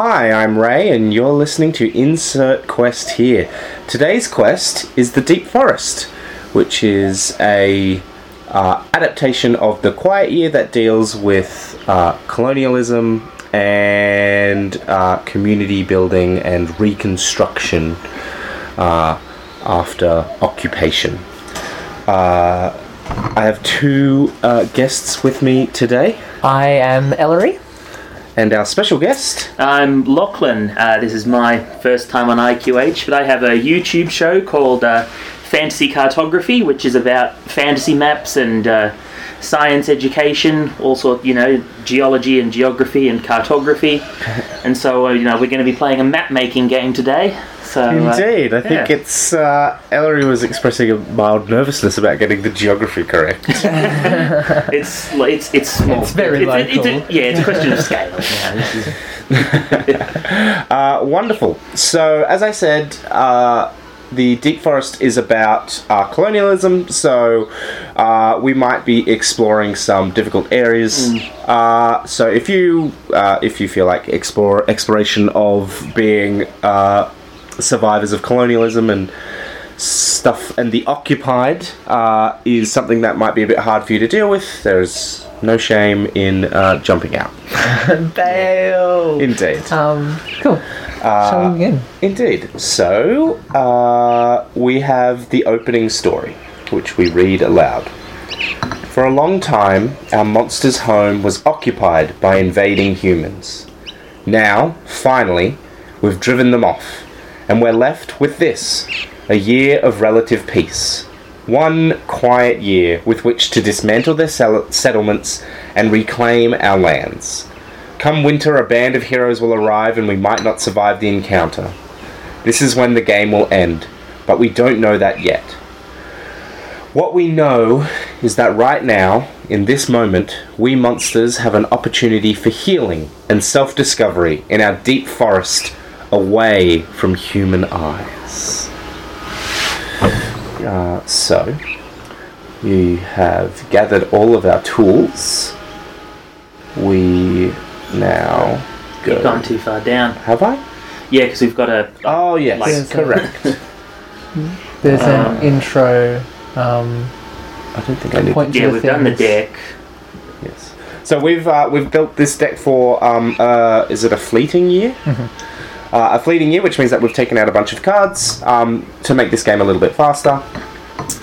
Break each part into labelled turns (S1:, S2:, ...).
S1: Hi, I'm Ray, and you're listening to Insert Quest here. Today's quest is the Deep Forest, which is a uh, adaptation of the Quiet Year that deals with uh, colonialism and uh, community building and reconstruction uh, after occupation. Uh, I have two uh, guests with me today,
S2: I am Ellery.
S1: And our special guest.
S3: I'm Lachlan. Uh, this is my first time on IQH, but I have a YouTube show called uh, Fantasy Cartography, which is about fantasy maps and uh, science education, also you know geology and geography and cartography. and so uh, you know we're going to be playing a map making game today. So uh,
S1: Indeed, I think
S3: yeah.
S1: it's uh, Ellery was expressing a mild nervousness about getting the geography correct.
S3: it's it's it's small.
S2: It's very
S3: It's- it's- it's a- yeah, it's a question of scale. Yeah,
S1: uh, wonderful. So, as I said, uh, the Deep Forest is about uh, colonialism. So, uh, we might be exploring some difficult areas. Uh, so, if you uh, if you feel like explore exploration of being uh, survivors of colonialism and stuff and the occupied uh, is something that might be a bit hard for you to deal with. There's no shame in uh, jumping out.
S2: Bail.
S1: Indeed.
S2: Um, cool. Shall we begin?
S1: Indeed. So, uh, we have the opening story, which we read aloud. For a long time, our monster's home was occupied by invading humans. Now, finally, we've driven them off, and we're left with this a year of relative peace. One quiet year with which to dismantle their sell- settlements and reclaim our lands. Come winter, a band of heroes will arrive and we might not survive the encounter. This is when the game will end, but we don't know that yet. What we know is that right now, in this moment, we monsters have an opportunity for healing and self discovery in our deep forest away from human eyes. Uh, so, we have gathered all of our tools. We now go.
S3: You've gone too far down.
S1: Have I?
S3: Yeah, because we've got a.
S1: Oh yes,
S3: Like-
S1: correct.
S2: There's
S3: Um,
S2: an intro. Um,
S1: I don't think I need.
S2: point to
S3: Yeah,
S2: the
S3: we've done the deck.
S1: Yes. So we've uh, we've built this deck for um, uh, is it a fleeting year? Uh, a fleeting year, which means that we've taken out a bunch of cards um, to make this game a little bit faster.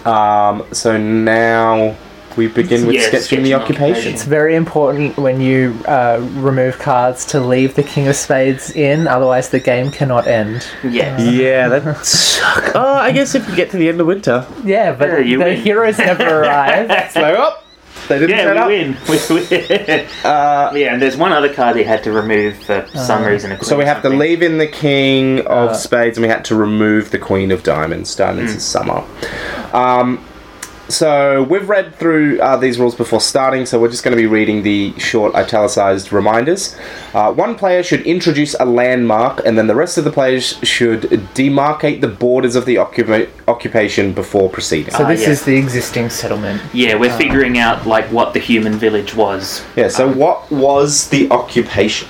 S1: Um, so now we begin with
S3: Yeah,
S1: sketching the occupation.
S2: It's very important when you uh, remove cards to leave the King of Spades in, otherwise the game cannot end.
S3: Yes.
S1: Yeah, that suck. Oh, I guess if you get to the end of winter,
S2: Yeah, but
S3: Yeah,
S2: the
S3: win.
S2: heroes never arrive.
S1: so up. They didn't turn
S3: Yeah,
S1: up.
S3: we win. We win.
S1: Uh,
S3: yeah, and there's one other card they had to remove for some reason. a
S1: So we
S3: or
S1: have to
S3: something.
S1: leave in the king of
S2: Uh,
S1: spades, and we had to remove the queen of diamonds. Diamonds is summer. Um, so we've read through uh, these rules before starting, so we're just going to be reading the short italicized reminders. Uh, one player should introduce a landmark, and then the rest of the players should demarcate the borders of the occupa- occupation before proceeding.
S2: So
S3: Ah,
S2: this
S3: yeah.
S2: is the existing settlement.
S3: Yeah, we're figuring out like what the human village was.
S1: yeah. So what was the occupation?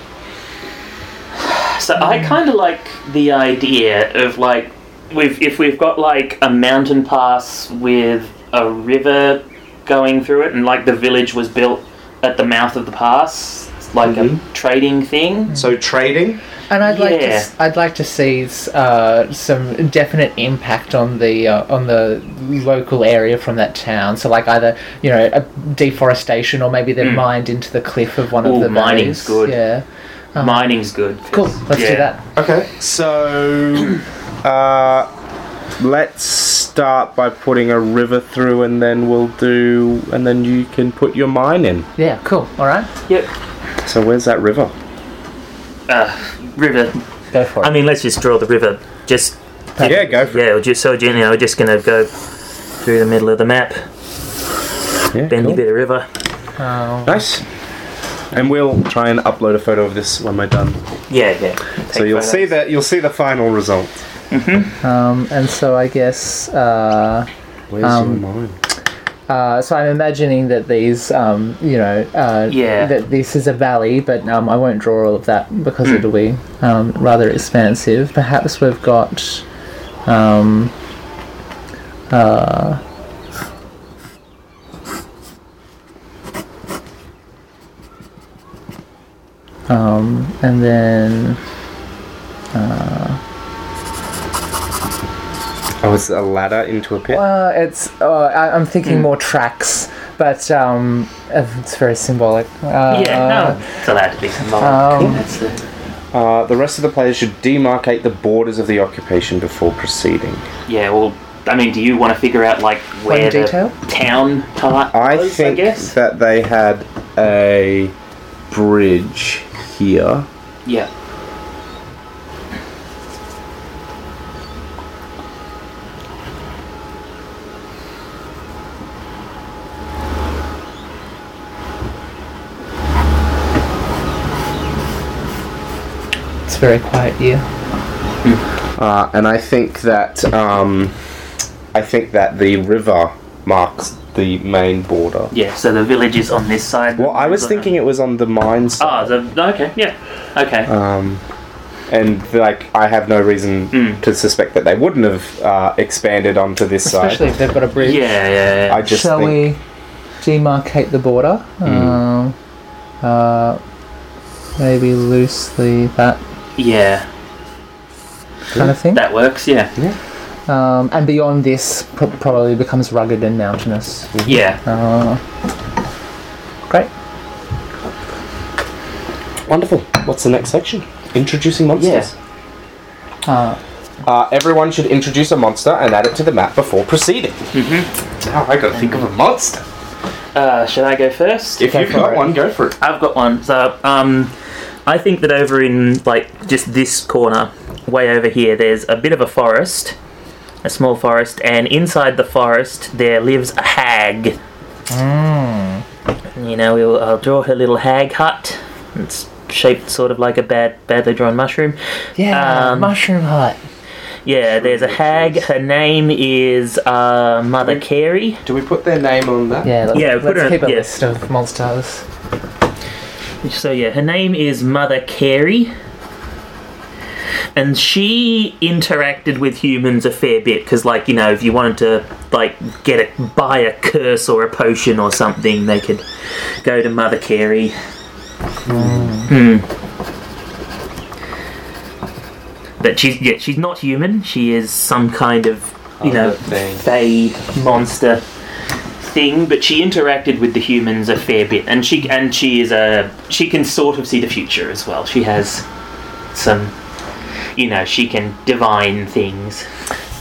S3: So I kind of like the idea of like we've if we've got like a mountain pass with a river going through it, and like the village was built at the mouth of the pass, it's like
S1: Mhm.
S3: a trading thing.
S1: So trading.
S2: And I'd like to,
S3: Yeah.
S2: s- I'd like to see uh, some definite impact on the uh, on the local area from that town. So like either you know a deforestation or maybe they're
S3: Mm.
S2: mined into the cliff of one
S3: Ooh,
S2: of the
S3: mining's
S2: valleys.
S3: good.
S2: Yeah, Um,
S3: Mining's good.
S2: cool. Let's do that.
S1: Okay, so uh, let's start by putting a river through, and then we'll do, and then you can put your mine in.
S2: Yeah, cool. All right,
S3: Yep.
S1: So where's that river?
S3: Uh, river.
S2: go for it.
S3: I mean, let's just draw the river. Just
S1: Yeah, go for it
S3: yeah, we're just so you know, we're just gonna go through the middle of the map.
S1: Yeah,
S3: bendy
S1: cool.
S3: bit of river.
S2: Um,
S1: Nice. And we'll try and upload a photo of this when we're done.
S3: Yeah, yeah.
S1: so you'll see that you'll see the final result.
S2: Um, and so I guess uh,
S1: Where's
S2: Um,
S1: your mine?
S2: Uh, so I'm imagining that these, um, you know, uh,
S3: Yeah.
S2: that this is a valley, but um, I won't draw all of that because
S3: Hmm.
S2: it'll be um, rather expansive. Perhaps we've got. Um, uh, um, and then
S1: Oh, it's a ladder into a pit.
S2: Well, it's. Uh, I, I'm thinking more tracks, but um, uh, it's very symbolic. Uh,
S3: yeah, no, it's allowed to be symbolic.
S2: um,
S3: the,
S1: Uh, the rest of the players should demarcate the borders of the occupation before proceeding.
S3: yeah, well, I mean, do you want to figure out like where the
S2: detail?
S3: town part
S1: I
S3: was,
S1: think
S3: I guess.
S1: that they had a bridge here.
S3: yeah.
S2: Very quiet here.
S1: Uh, and I think that um, I think that the river marks the main border.
S3: Yeah, so the village is on this side.
S1: Well, I was thinking it was on the mine side.
S3: Oh, the, okay, yeah. Okay.
S1: Um, and like, I have no reason
S3: Mm.
S1: to suspect that they wouldn't have uh, expanded onto this
S2: Especially
S1: side.
S2: Especially if they've got a bridge.
S3: yeah, yeah, yeah.
S1: I just
S2: Shall
S1: think,
S2: we demarcate the border? Um, uh, maybe loosely that
S3: yeah,
S2: kind of thing.
S3: that works, yeah.
S2: Um, and beyond this, pro- probably becomes rugged and mountainous.
S3: Yeah.
S2: Uh, great.
S1: wonderful. What's the next section? Introducing monsters. Yeah.
S2: Uh,
S1: Uh, everyone should introduce a monster and add it to the map before proceeding. Mm-hmm. Now I gotta think of a monster.
S3: Uh, should I go first?
S1: If
S2: Go
S1: you've got
S2: it.
S1: one, go for it.
S3: I've got one. So, um, I think that over in like just this corner, way over here, there's a bit of a forest, a small forest, and inside the forest there lives a hag. You know, we'll, I'll draw her little hag hut. It's shaped sort of like a bad, badly drawn mushroom.
S2: yeah,
S3: Um,
S2: mushroom hut.
S3: Yeah, there's a hag. Her name is uh, Mother Carey.
S1: Do we put their name on that?
S2: Yeah, let's,
S3: Yeah, put
S2: let's
S3: her-
S2: keep a
S3: yeah.
S2: list of monsters.
S3: So yeah, her name is Mother Carey. And she interacted with humans a fair bit because, like, you know, if you wanted to, like, get a buy a curse or a potion or something, they could go to Mother Carey. Hmm. But she's yeah, she's not human. She is some kind of, you know, fey monster thing, but she interacted with the humans a fair bit, and she and she is a she can sort of see the future as well. She has some, you know, she can divine things.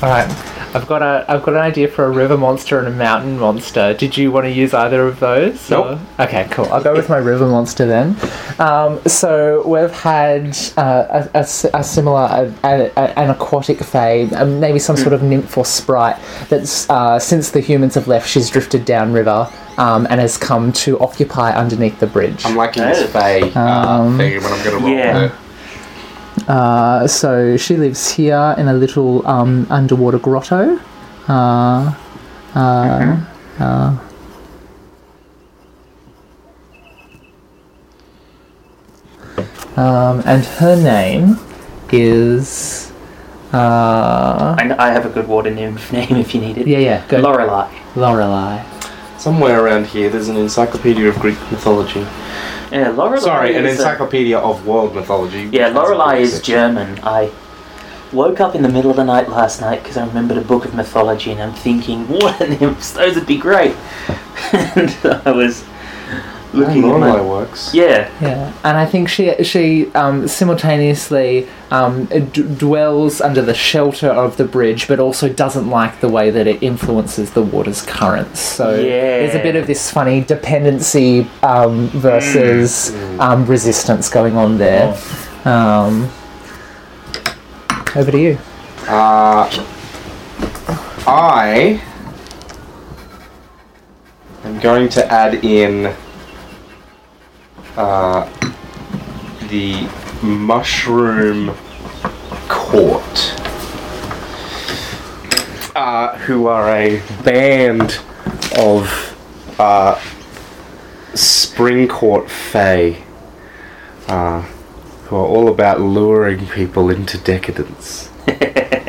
S2: All right, I've got a I've got an idea for a river monster and a mountain monster. Did you want to use either of those?
S1: Nope.
S2: or- Okay, cool. I'll go with my river monster then. Um, so we've had uh, a, a s- a similar a, a, a- an aquatic fae, um, maybe some sort of nymph or sprite. That's uh, since the humans have left, she's drifted downriver. Um, and has come to occupy underneath the bridge.
S1: I'm liking this fae uh,
S2: Um,
S1: thing, but I'm gonna roll
S3: Yeah.
S2: Uh, so she lives here in a little um, underwater grotto. Uh, uh, uh, um, and her name is. Uh,
S3: I, I have a good water nymph name if you need it.
S2: yeah, yeah, go.
S3: Lorelei.
S2: Lorelei.
S1: Somewhere around here, there's an encyclopedia of Greek mythology.
S3: Yeah, Lorelei.
S1: Sorry, an
S3: is a-
S1: encyclopedia of world mythology.
S3: Yeah, Lorelei is
S1: section.
S3: German. I woke up in the middle of the night last night because I remembered a book of mythology and I'm thinking, water nymphs, those would be great. and I was looking at
S1: Lorelei
S3: my...
S1: works.
S3: Yeah,
S2: Yeah, and I think she she um, simultaneously um, d- dwells under the shelter of the bridge, but also doesn't like the way that it influences the water's currents. So there's a bit of this funny dependency um, versus um, resistance going on there. Um, over to you.
S1: Uh, I am going to add in uh, the mushroom court, uh, who are a band of uh, Springcourt Fae, uh, who are all about luring people into decadence.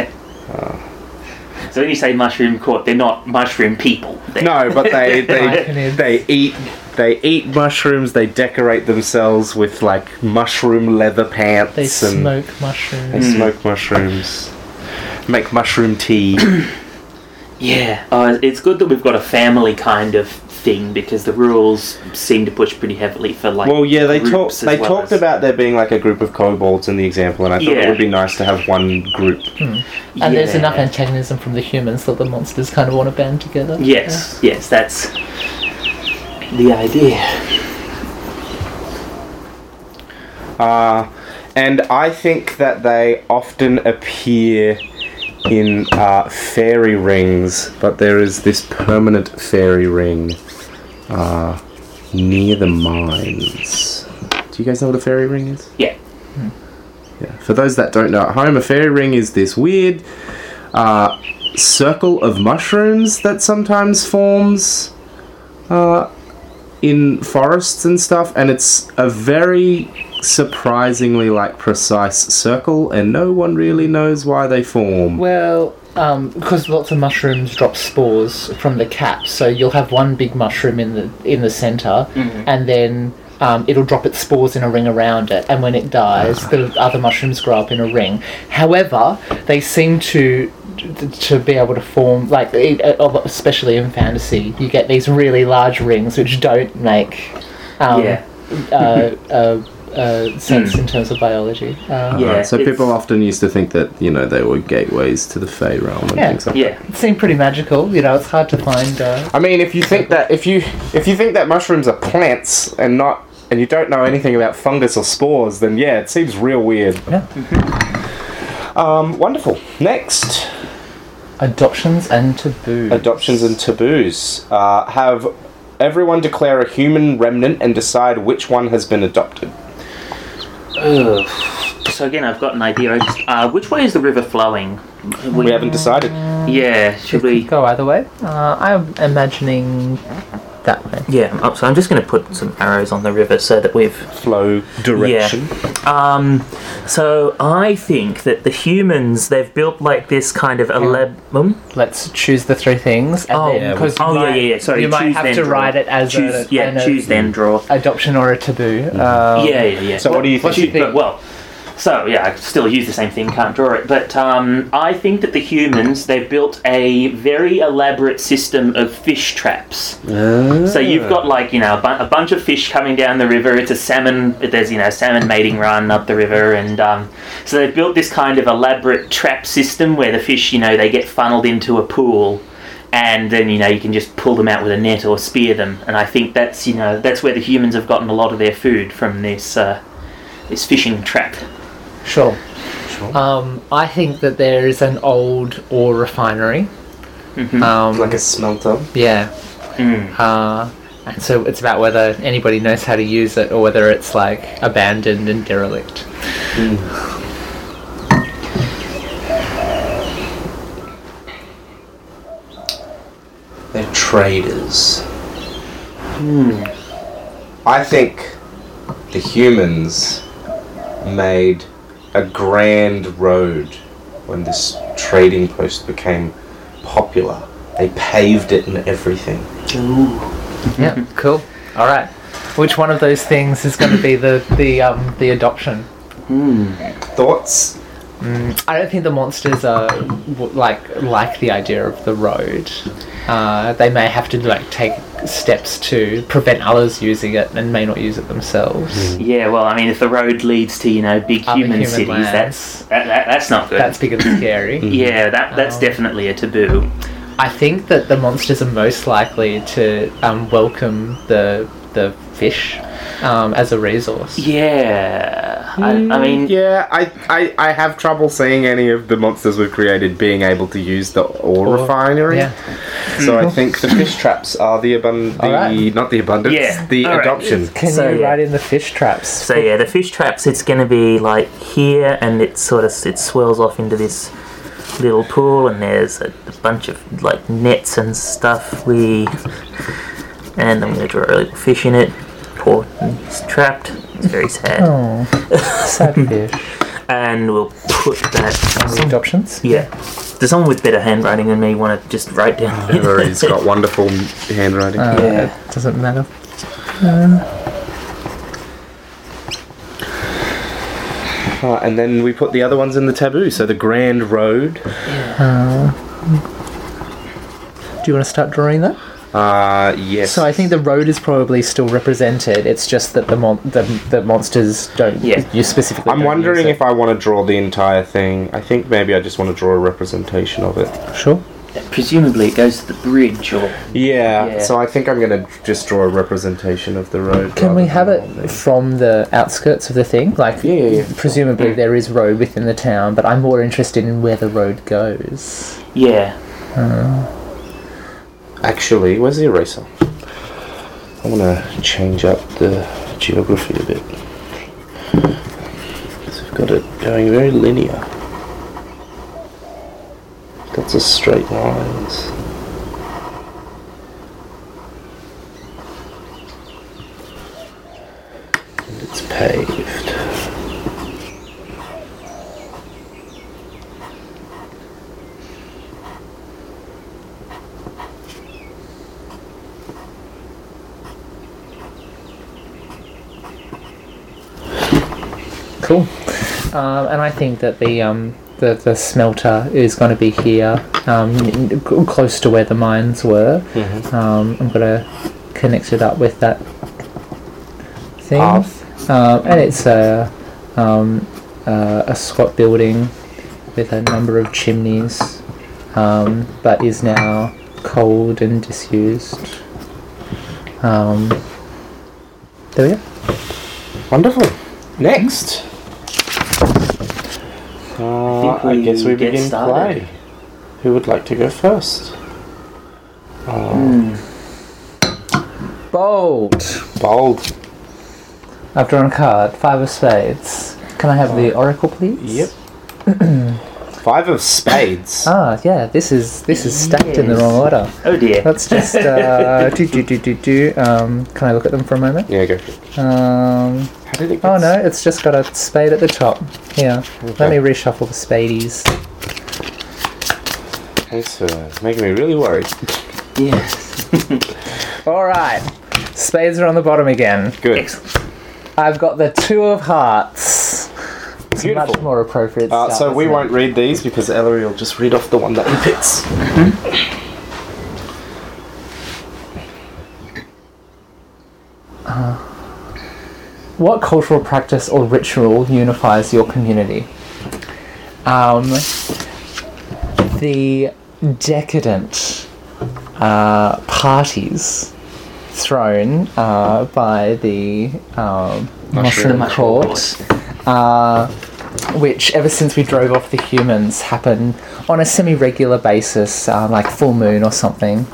S3: So when you say mushroom court, they're not mushroom people. They're-
S1: No, but they they, they eat they eat mushrooms. They decorate themselves with like mushroom leather pants.
S2: They
S1: and
S2: smoke
S1: They
S2: mushrooms.
S1: smoke mushrooms. Make mushroom tea.
S3: Yeah, uh, it's good that we've got a family kind of thing because the rules seem to push pretty heavily for like.
S1: well, yeah, they talked. They
S3: well
S1: talked
S3: as-
S1: about there being like a group of kobolds in the example, and I thought it would be nice to have one group.
S2: And there's enough antagonism from the humans that the monsters kind of want to band together.
S3: Yes, yes, that's the idea.
S1: Uh, and I think that they often appear in uh, fairy rings, but there is this permanent fairy ring uh, near the mines. Do you guys know what a fairy ring is?
S3: Yeah.
S1: Yeah. For those that don't know at home, a fairy ring is this weird uh, circle of mushrooms that sometimes forms uh, in forests and stuff, and it's a very surprisingly like precise circle, and no one really knows why they form.
S2: Well, because lots of mushrooms drop spores from the cap, so you'll have one big mushroom in the in the center, and then um, it'll drop its spores in a ring around it, and when it dies, the other mushrooms grow up in a ring. However, they seem to to be able to form like especially in fantasy you get these really large rings which don't make um,
S3: Yeah.
S2: uh, uh, uh, sense in terms of biology uh,
S3: Yeah,
S1: so people often used to think that you know they were gateways to the Fey realm and
S2: Yeah.
S1: things like
S3: Yeah.
S1: that.
S2: it seemed pretty magical you know it's hard to find uh,
S1: I mean, if you think that if you if you think that mushrooms are plants and not and you don't know anything about fungus or spores, then yeah, it seems real weird.
S2: Yeah.
S1: Um, wonderful. Next,
S2: Adoptions and taboos.
S1: adoptions and taboos. Uh, have everyone declare a human remnant and decide which one has been adopted.
S3: Ugh. So again, I've got an idea. I just, uh, which way is the river flowing?
S1: We haven't decided.
S3: Yeah, should we?
S2: go either way? Uh, I'm imagining that way.
S3: Yeah, oh, so I'm just going to put some arrows on the river so that we've
S1: Flow direction. Yeah.
S3: Um, so I think that the humans they've built like this kind of elab. Um,
S2: Let's choose the three things. And
S3: Oh,
S2: then,
S1: yeah,
S2: 'cause you
S3: oh, yeah,
S2: might-
S3: yeah, yeah, sorry,
S2: You might have to
S3: draw.
S2: write it as
S3: choose,
S2: a,
S3: yeah, choose then draw.
S2: adoption or a taboo. Um,
S3: yeah, yeah, yeah.
S1: So what do you think?
S2: What do you think?
S3: But, well, so yeah, I still use the same thing, can't draw it. But um, I think that the humans they've built a very elaborate system of fish traps. So you've got like you know a, bu- a bunch of fish coming down the river. It's a salmon. There's you know salmon mating run up the river, and um, so they've built this kind of elaborate trap system where the fish you know they get funneled into a pool. And then you know you can just pull them out with a net or spear them, and I think that's you know that's where the humans have gotten a lot of their food from this uh, this fishing trap.
S2: Sure.
S1: Sure.
S2: Um, I think that there is an old ore refinery.
S3: Mhm.
S2: Um,
S1: like a smelter.
S2: yeah.
S3: Mm.
S2: Uh, and so it's about whether anybody knows how to use it or whether it's like abandoned and derelict.
S1: They're traders.
S3: Hmm.
S1: I think the humans made a grand road when this trading post became popular. They paved it and everything.
S2: Yeah, cool. All right. Which one of those things is going to be the the um, the adoption?
S1: Thoughts?
S2: I don't think the monsters are like like the idea of the road. Uh, they may have to like take steps to prevent others using it and may not use it themselves.
S3: Yeah, well, I mean, if the road leads to you know big human,
S2: human
S3: cities,
S2: lands.
S3: that's that, that, that's not good.
S2: That's big and scary.
S3: yeah, that that's
S2: Oh.
S3: definitely a taboo.
S2: I think that the monsters are most likely to um, welcome the the fish um, as a resource.
S3: Yeah, I, I hmm, mean,
S1: Yeah, I, I, I have trouble seeing any of the monsters we've created being able to use the ore
S2: Ore,
S1: refinery.
S2: Yeah.
S1: So I hmm. think the fish traps are the abundant, the
S2: Alright.
S1: not the abundance,
S3: Yeah,
S1: the
S3: alright.
S1: adoption.
S2: Can
S3: So,
S2: you
S3: yeah.
S2: write in the fish traps?
S3: so yeah, the fish traps. It's going to be like here, and it sort of it swirls off into this little pool, and there's a, a bunch of like nets and stuff. We and I'm gonna draw a little fish in it. Poor, he's trapped. It's very sad.
S2: Oh, sad fish.
S3: And we'll put that.
S2: Read options.
S3: Yeah. Does someone with better handwriting than me want to just write down?
S1: Ellery's got wonderful handwriting.
S2: Uh,
S3: Yeah.
S2: it Doesn't matter.
S1: Uh, and then we put the other ones in the taboo. So the Grand Road.
S2: Do you want to start drawing that?
S1: Uh, yes.
S2: So I think the road is probably still represented. It's just that the mon- the, the monsters don't.
S3: Yeah.
S2: You specifically.
S1: I'm
S2: don't
S1: wondering
S2: use
S1: if I want to draw the entire thing. I think maybe I just want to draw a representation of it.
S2: it. Sure.
S3: Presumably it goes to the bridge, or
S1: Yeah.
S3: Yeah.
S1: So I think I'm gonna just draw a representation of the road.
S2: Can we have it
S1: all
S2: from the outskirts of the thing? Like,
S1: Yeah, yeah, yeah.
S2: presumably there is road within the town, but I'm more interested in where the road goes.
S3: yeah.
S1: Actually, where's the eraser? I want to change up the geography a bit. So we've got it going very linear. Lots of straight lines. And it's paved.
S2: Cool. Um, and I think that the um, the, the smelter is going to be here, um, n- close to where the mines were. Um, I'm going to connect it up with that thing.
S1: Path.
S2: Um, and it's a um, uh, a squat building with a number of chimneys, um, but is now cold and disused. Um, there we go.
S1: Wonderful. Next. Uh,
S3: think
S1: I guess we
S3: get
S1: begin
S3: started.
S1: play. Who would like to go first?
S2: Bold.
S1: Bold.
S2: I've drawn a card. Five of spades. Can I have the oracle, please?
S1: Yep. Five of spades.
S2: Ah, yeah. This is this is stacked in the wrong order.
S3: Oh dear.
S2: Let's just uh, do do do do do. Um, can I look at them for a moment?
S1: Yeah, go.
S2: Um,
S1: How did it get
S2: oh no, it's just got a spade at the top. Here, let me reshuffle the spadies.
S1: Thanks for making me really worried.
S3: Yes.
S2: All right, spades are on the bottom again.
S1: Good.
S3: Excellent.
S2: I've got the two of hearts. It's a much more appropriate.
S1: Uh,
S2: start,
S1: so we
S2: isn't it?
S1: won't read these because Ellery will just read off the one that he picks.
S2: What cultural practice or ritual unifies your community? Um, the decadent uh, parties thrown uh, by the um, Mushroom
S3: Mushroom
S2: Court, uh, which ever since we drove off the humans happen on a semi-regular basis, uh, like full moon or something,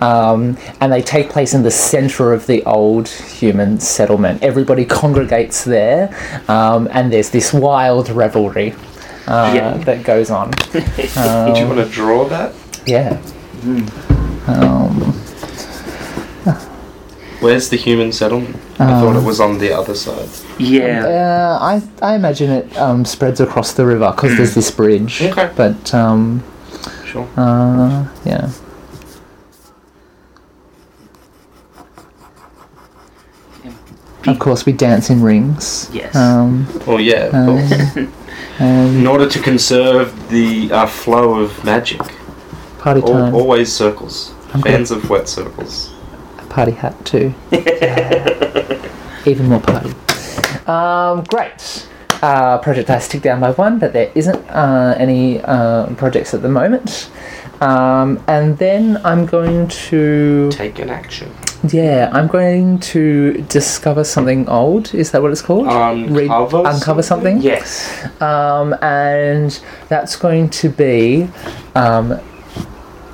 S2: um, and they take place in the center of the old human settlement. Everybody congregates there, um, and there's this wild revelry uh,
S3: Yeah.
S2: that goes on.
S1: Did you want to draw that?
S2: Yeah. Um,
S1: Where's the human settlement? I thought it was on the other side.
S3: Yeah.
S2: Uh, I I imagine it um, spreads across the river because there's this bridge.
S1: Okay.
S2: But um,
S1: Sure.
S2: uh, yeah. Of course, we dance in rings.
S3: Yes.
S2: Um,
S1: Well, yeah, of course.
S2: um, and
S1: In order to conserve the uh, flow of magic,
S2: party
S1: al-
S2: time.
S1: always circles.
S2: I'm
S1: Fans of wet circles.
S2: Party hat too. Even more party. Um, great. Uh, project I stick down by one, but there isn't uh, any uh, projects at the moment. Um, and then I'm going to
S1: Take an action.
S2: yeah, I'm going to discover something old. Is that what it's called?
S1: Uncover
S2: uncover something.
S3: yes.
S2: Um, and that's going to be um,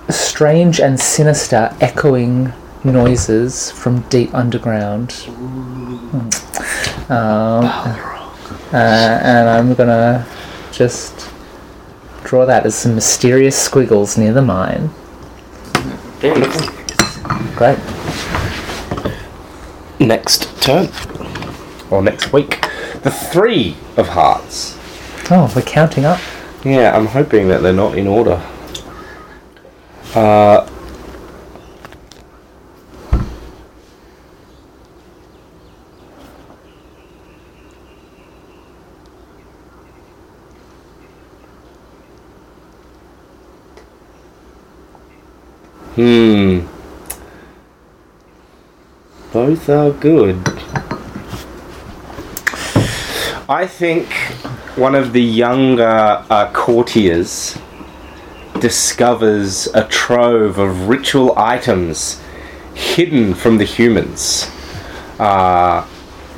S2: strange and sinister echoing noises from deep underground. Hmm. Um, uh, and I'm gonna just draw that as some mysterious squiggles near the mine.
S3: Very.
S2: Great.
S1: Next turn. Or next week. The three of hearts.
S2: Oh, we're counting up.
S1: Yeah, I'm hoping that they're not in order. Uh, hmm. Both are good. I think one of the younger uh, courtiers discovers a trove of ritual items hidden from the humans. Uh,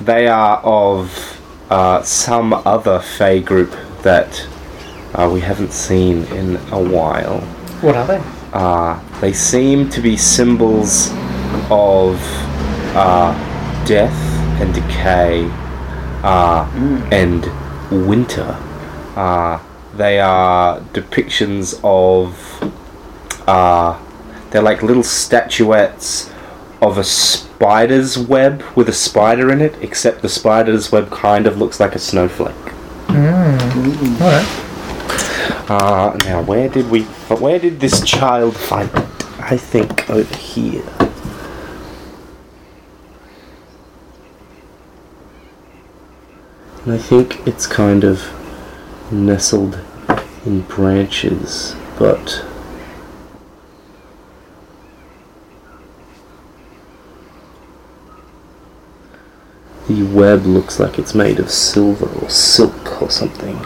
S1: they are of uh, some other Fey group that uh, we haven't seen in a while.
S2: What are they?
S1: Uh, they seem to be symbols of uh, death and decay uh, and winter. Uh, they are depictions of. Uh, they're like little statuettes of a spider's web with a spider in it, except the spider's web kind of looks like a snowflake.
S2: Alright.
S1: Uh, now, where did we? Where did this child find it? I think over here. And I think it's kind of nestled in branches, but the web looks like it's made of silver or silk or something.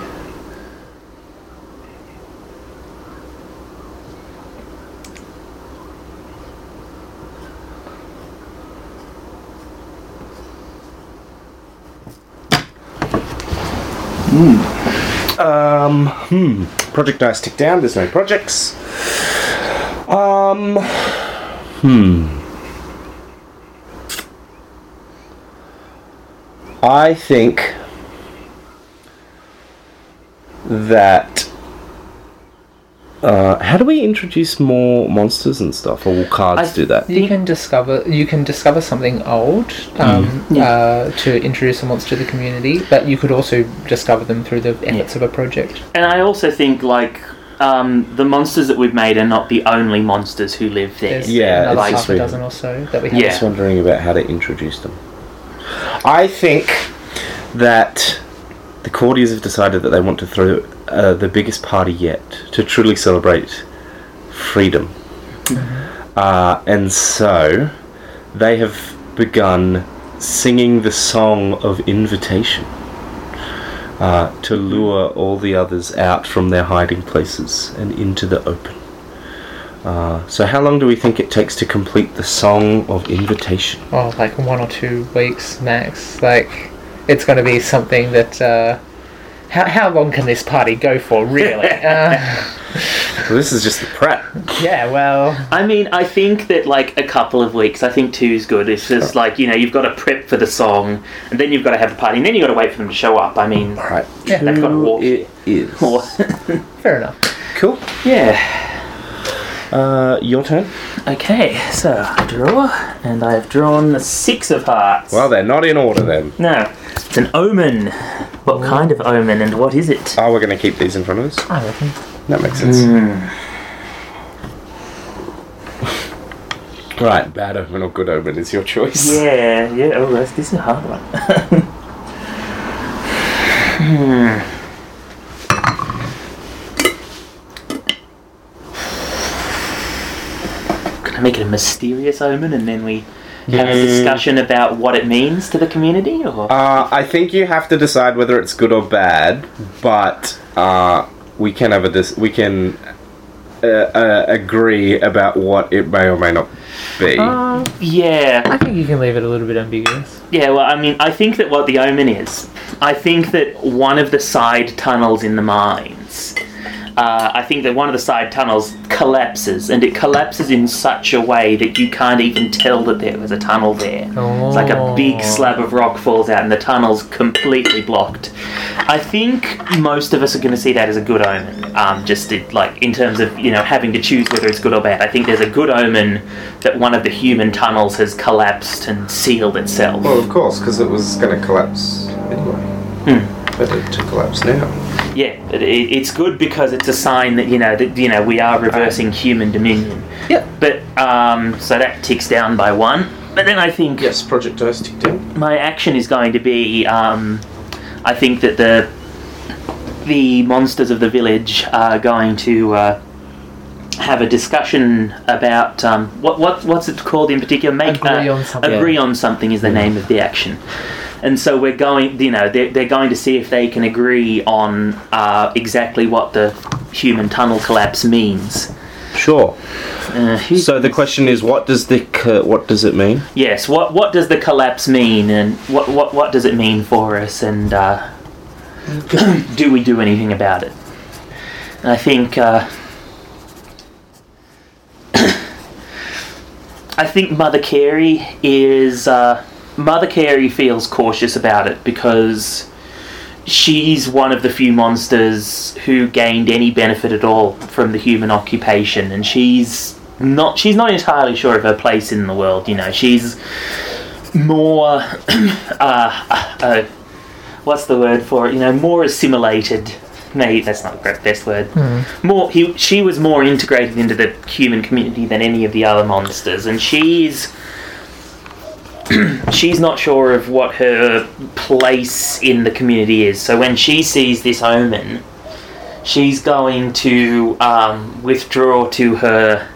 S1: Um, hmm. Project dice tick down. There's no projects. Um, hmm. I think that. Uh, how do we introduce more monsters and stuff, or will cards
S3: I
S1: do that?
S2: You can discover you can discover something old um,
S3: Yeah.
S2: uh, to introduce a monster to the community, but you could also discover them through the efforts of a project.
S3: And I also think like um, the monsters that we've made are not the only monsters who live there.
S2: There's
S1: Yeah,
S2: another
S1: it's
S2: half a dozen or so that we have.
S3: Yeah.
S1: just wondering about how to introduce them. I think that the courtiers have decided that they want to throw uh, the biggest party yet to truly celebrate freedom. Uh, and so they have begun singing the song of invitation uh, to lure all the others out from their hiding places and into the open. Uh, so, how long do we think it takes to complete the song of invitation?
S2: Oh, like one or two weeks max. Like it's going to be something that. How, how long can this party go for, really? uh,
S1: Well, this is just the prep.
S2: yeah, well,
S3: I mean, I think that like a couple of weeks. I think two is good. It's just like you know you've got to prep for the song, and then you've got to have the party, and then you've got to wait for them to show up. I mean,
S1: All right,
S2: Yeah,
S3: they've got to walk.
S1: it is
S2: fair enough.
S1: cool.
S3: yeah.
S1: Uh, your turn.
S3: Okay, so I draw, and I have drawn the six of hearts.
S1: Well, they're not in order then.
S3: no, it's an omen. What kind of omen, and what is it?
S1: Oh, we're going to keep these in front of us.
S2: I reckon.
S1: That makes sense. Right, bad omen or good omen is your choice.
S3: Yeah, yeah. Oh, this is a hard one. hmm. Can I make it a mysterious omen, and then we have a
S1: Mm.
S3: discussion about what it means to the community, or
S1: Uh, I think you have to decide whether it's good or bad, but uh, we can have a dis- we can uh, uh, agree about what it may or may not be.
S3: yeah,
S2: I think you can leave it a little bit ambiguous.
S3: Yeah, well, I mean, I think that what the omen is, I think that one of the side tunnels in the mines uh, I think that one of the side tunnels collapses, and it collapses in such a way that you can't even tell that there was a tunnel there. It's like a big
S2: Oh.
S3: slab of rock falls out, and the tunnel's completely blocked. I think most of us are going to see that as a good omen. Um, just it, like in terms of you know having to choose whether it's good or bad. I think there's a good omen that one of the human tunnels has collapsed and sealed itself.
S1: Well, of course, because it was going to collapse anyway. Better to collapse now.
S3: Yeah, it, it- it's good because it's a sign that you know that you know we are reversing human dominion.
S2: Yep.
S3: But um, so that ticks down by one. But then I think
S1: Yes, Project Earth ticked in.
S3: my action is going to be um, I think that the the monsters of the village are going to uh, have a discussion about um, what what what's it called in particular? Make
S2: Agree
S3: uh,
S2: on something.
S3: Agree on something is the name of the action. And so we're going, you know, they're, they're going to see if they can agree on uh, exactly what the human tunnel collapse means.
S1: Sure.
S3: Uh,
S1: So the question is, what does the co- what does it mean?
S3: yes, what what does the collapse mean, and what what what does it mean for us, and uh, do we do anything about it? I think uh, I think Mother Carey is uh, Mother Carey feels cautious about it because she's one of the few monsters who gained any benefit at all from the human occupation, and she's not she's not entirely sure of her place in the world. You know, she's more uh, uh, what's the word for it? You know, more assimilated. Maybe that's not the best word. More, he, she was more integrated into the human community than any of the other monsters, and she's she's not sure of what her place in the community is. So when she sees this omen, she's going to um, withdraw to her.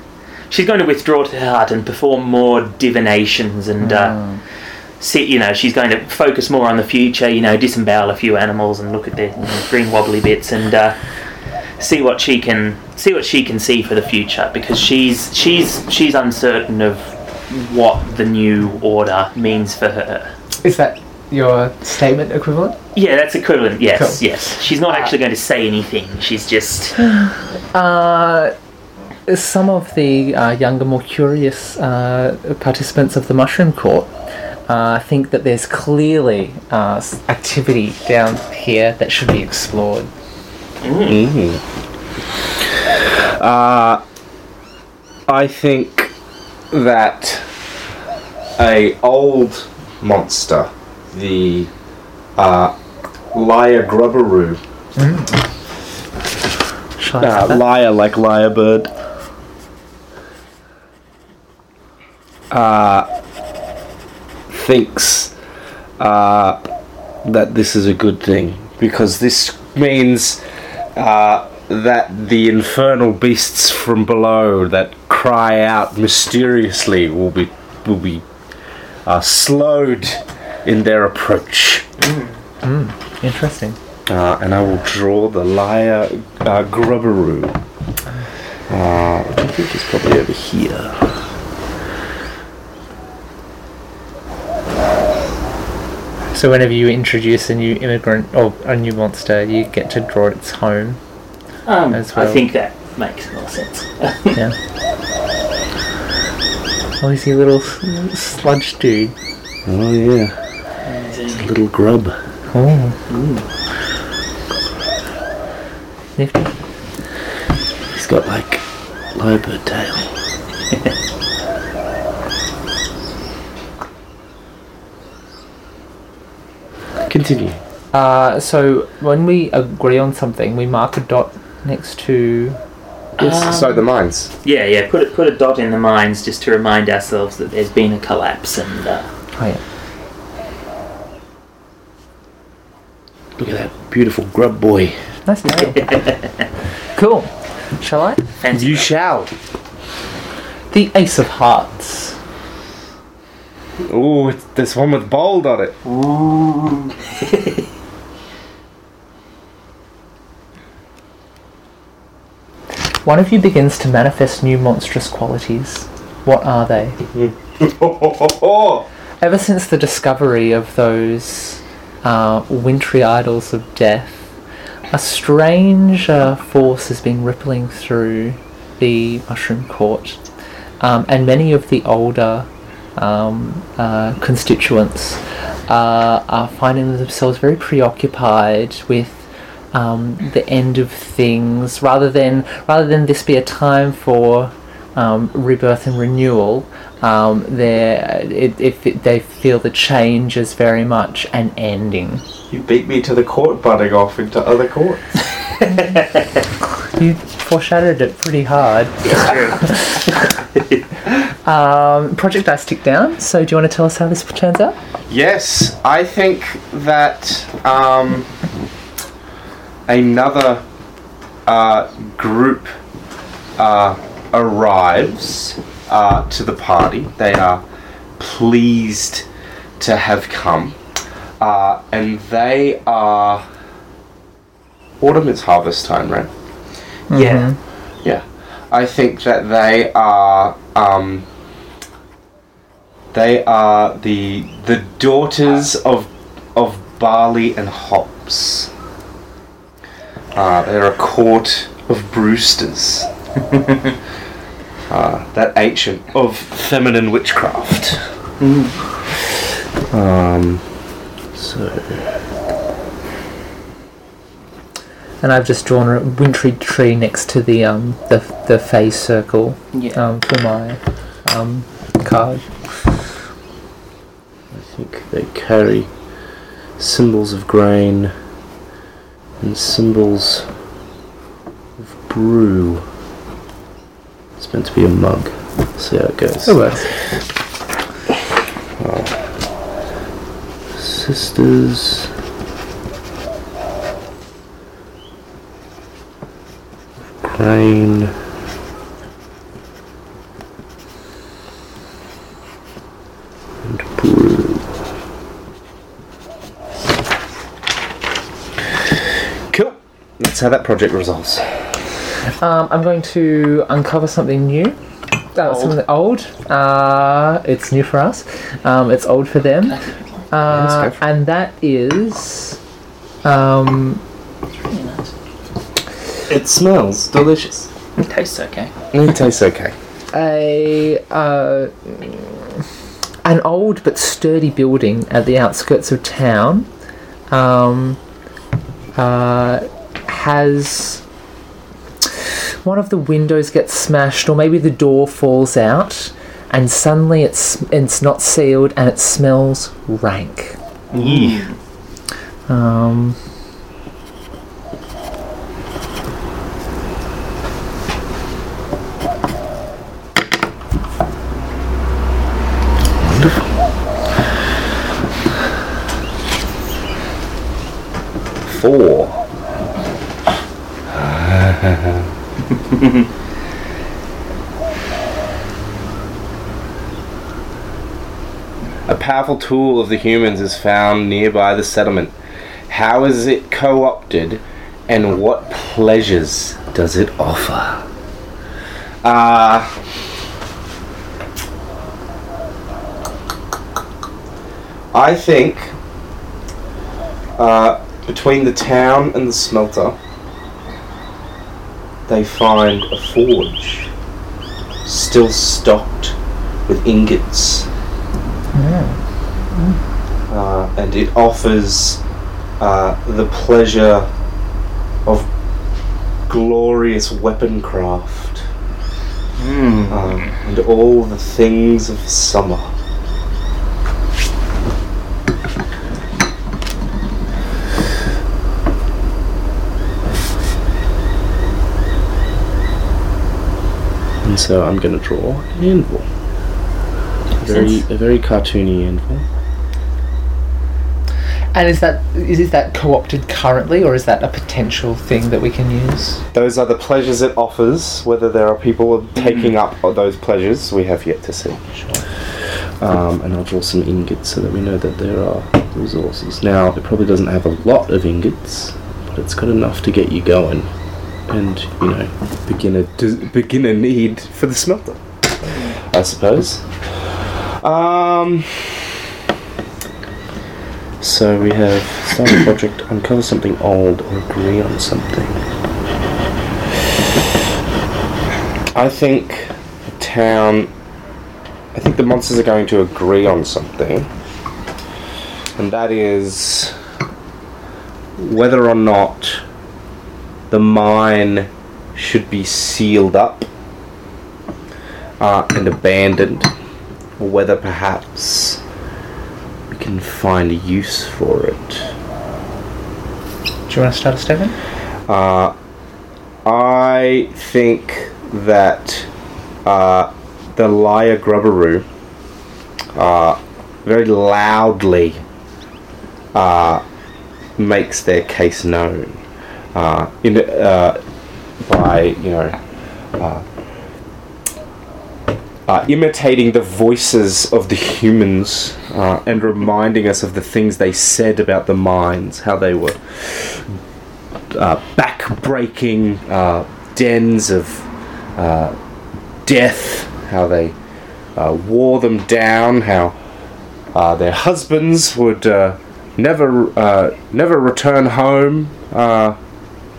S3: She's going to withdraw to her heart and perform more divinations and. Uh, see, you know, she's going to focus more on the future. You know, disembowel a few animals and look at their green wobbly bits and uh, see what she can see what she can see for the future because she's she's she's uncertain of what the new order means for her.
S2: Is that your statement equivalent?
S3: Yeah, that's equivalent. Yes,
S2: Cool.
S3: yes. She's not actually going to say anything. She's just
S2: Uh, some of the uh, younger, more curious uh, participants of the Mushroom Court uh, think that there's clearly uh, activity down here that should be explored.
S1: Mm-hmm. Uh, I think that a old monster, the uh, Lyre Grubberoo,
S2: I
S1: uh, lyre like lyrebird, uh, thinks uh, that this is a good thing because this means uh, that the infernal beasts from below that cry out mysteriously will be will be uh, slowed in their approach.
S2: Interesting.
S1: Uh, and I will draw the Lyre uh, grubberoo. Uh, I think it's probably over here.
S2: So whenever you introduce a new immigrant or a new monster, you get to draw its home.
S3: Um,
S2: As
S3: I think that makes more sense.
S2: Yeah. Oh, he's a little sludge dude.
S1: Oh yeah, a little grub.
S2: Oh. Nifty.
S1: He's got like lyrebird tail. Continue.
S2: Uh, so when we agree on something, we mark a dot next to.
S3: Um,
S1: so the mines.
S3: yeah, yeah. Put it, put a dot in the mines just to remind ourselves that there's been a collapse and. Uh,
S2: Oh yeah.
S1: Look at that beautiful grub boy.
S2: That's Nice name. cool. Shall I?
S3: fancy
S1: You
S3: that.
S1: shall.
S2: The Ace of Hearts.
S1: Ooh, it's this one with bold on it.
S2: One of you begins to manifest new monstrous qualities. What are they? Ever since the discovery of those uh, wintry idols of death, a strange uh, force has been rippling through the Mushroom Court, um, and many of the older um, uh, constituents uh, are finding themselves very preoccupied with um, the end of things, rather than rather than this be a time for um, rebirth and renewal. Um, there, it, it, it, they feel the change is very much an ending.
S1: You beat me to the court butting off into other courts.
S2: You foreshadowed it pretty hard. Um, Project Dice Tick Down. So, do you want to tell us how this turns out?
S1: Yes, I think that um, another uh, group uh, arrives uh, to the party. They are pleased to have come, uh, and they are. Autumn is harvest time, right?
S3: Yeah.
S1: Yeah, I think that they are. Um, they are the the daughters of of barley and hops. Uh, they're a court of Brewsters. uh, that ancient of feminine witchcraft. Um, so
S2: And I've just drawn a wintry tree next to the um, the the fae circle
S3: Yeah.
S2: um, for my um, card.
S1: I think they carry symbols of grain and symbols of brew. It's meant to be a mug. See how it goes.
S2: It works.
S1: Sisters. Grain. That's how that project resolves.
S2: Um, I'm going to uncover something new. Uh,
S3: Old.
S2: Something old. Uh, it's new for us. Um, it's old for them. Uh,
S1: go for it.
S2: and that is. Um,
S1: It smells delicious.
S3: It tastes okay.
S1: It tastes okay.
S2: a uh, an old but sturdy building at the outskirts of town um, uh, has one of the windows gets smashed or maybe the door falls out and suddenly it's it's not sealed and it smells rank. Um,
S1: Four. A powerful tool of the humans is found nearby the settlement. How is it co opted and what pleasures does it offer? Uh, I think uh, between the town and the smelter, they find a forge still stocked with ingots. Uh, and it offers uh, the pleasure of glorious weapon craft
S3: Mm.
S1: um, and all the things of summer. And so I'm going to draw an anvil. A very, a very cartoony anvil.
S2: and is that is that co-opted currently or is that a potential thing that we can use
S1: Those are the pleasures it offers. Whether there are people taking up those pleasures, we have yet to see. Um, and I'll draw some ingots so that we know that there are resources. Now, it probably doesn't have a lot of ingots, but it's got enough to get you going, and you know, beginner a d- begin need for the smelter. I suppose. Um. So we have start a project, uncover something old, or agree on something. I think the town. I think the monsters are going to agree on something, and that is whether or not the mine should be sealed up uh, and abandoned, or whether perhaps we can find a use for it.
S2: Do you want to start Stephen?
S1: Uh, I think that uh, the Lyre Grubberoo uh, very loudly uh, makes their case known uh, in, uh, by, you know, uh, uh, imitating the voices of the humans uh, and reminding us of the things they said about the mines, how they were uh, back-breaking dens of death, how they wore them down, how their husbands would never never return home uh,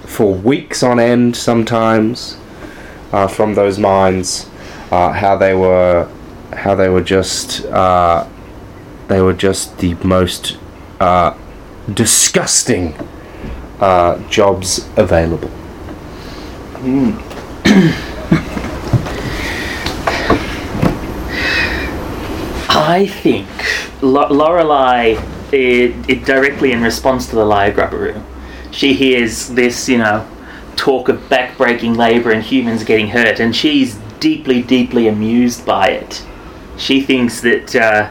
S1: for weeks on end, sometimes uh, from those mines. Uh, how they were, how they were just, uh, they were just the most uh, disgusting uh, jobs available.
S3: I think Lo- Lorelei, it, it directly in response to the Lyre Grubberoo, she hears this, you know, talk of backbreaking labour and humans getting hurt, and she's deeply, deeply amused by it. She thinks that uh,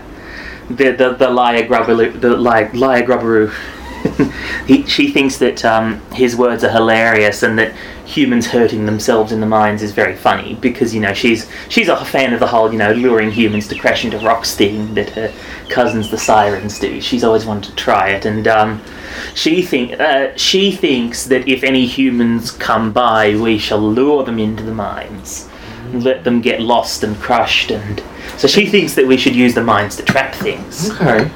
S3: the, the the Lyre Grubberoo, the he, she thinks that um, his words are hilarious and that humans hurting themselves in the mines is very funny because you know she's she's a fan of the whole you know luring humans to crash into rocks thing that her cousins the sirens do. She's always wanted to try it, and um, she think uh, she thinks that if any humans come by, we shall lure them into the mines, and let them get lost and crushed, and so she thinks that we should use the mines to trap things.
S1: Okay.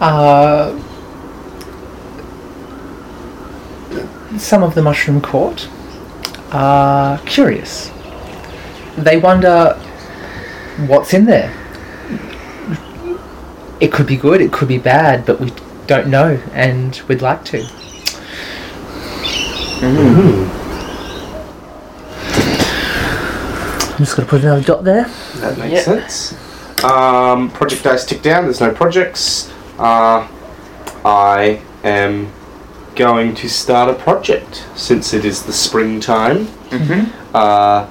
S2: Uh, some of the Mushroom Court are curious. They wonder what's in there. It could be good, it could be bad, but we don't know, and we'd like to. I'm just going to put another dot there.
S1: That makes
S3: Yeah.
S1: sense. Um, project dice tick down. There's no projects. Uh, I am going to start a project since it is the springtime.
S3: Mm-hmm.
S1: Uh,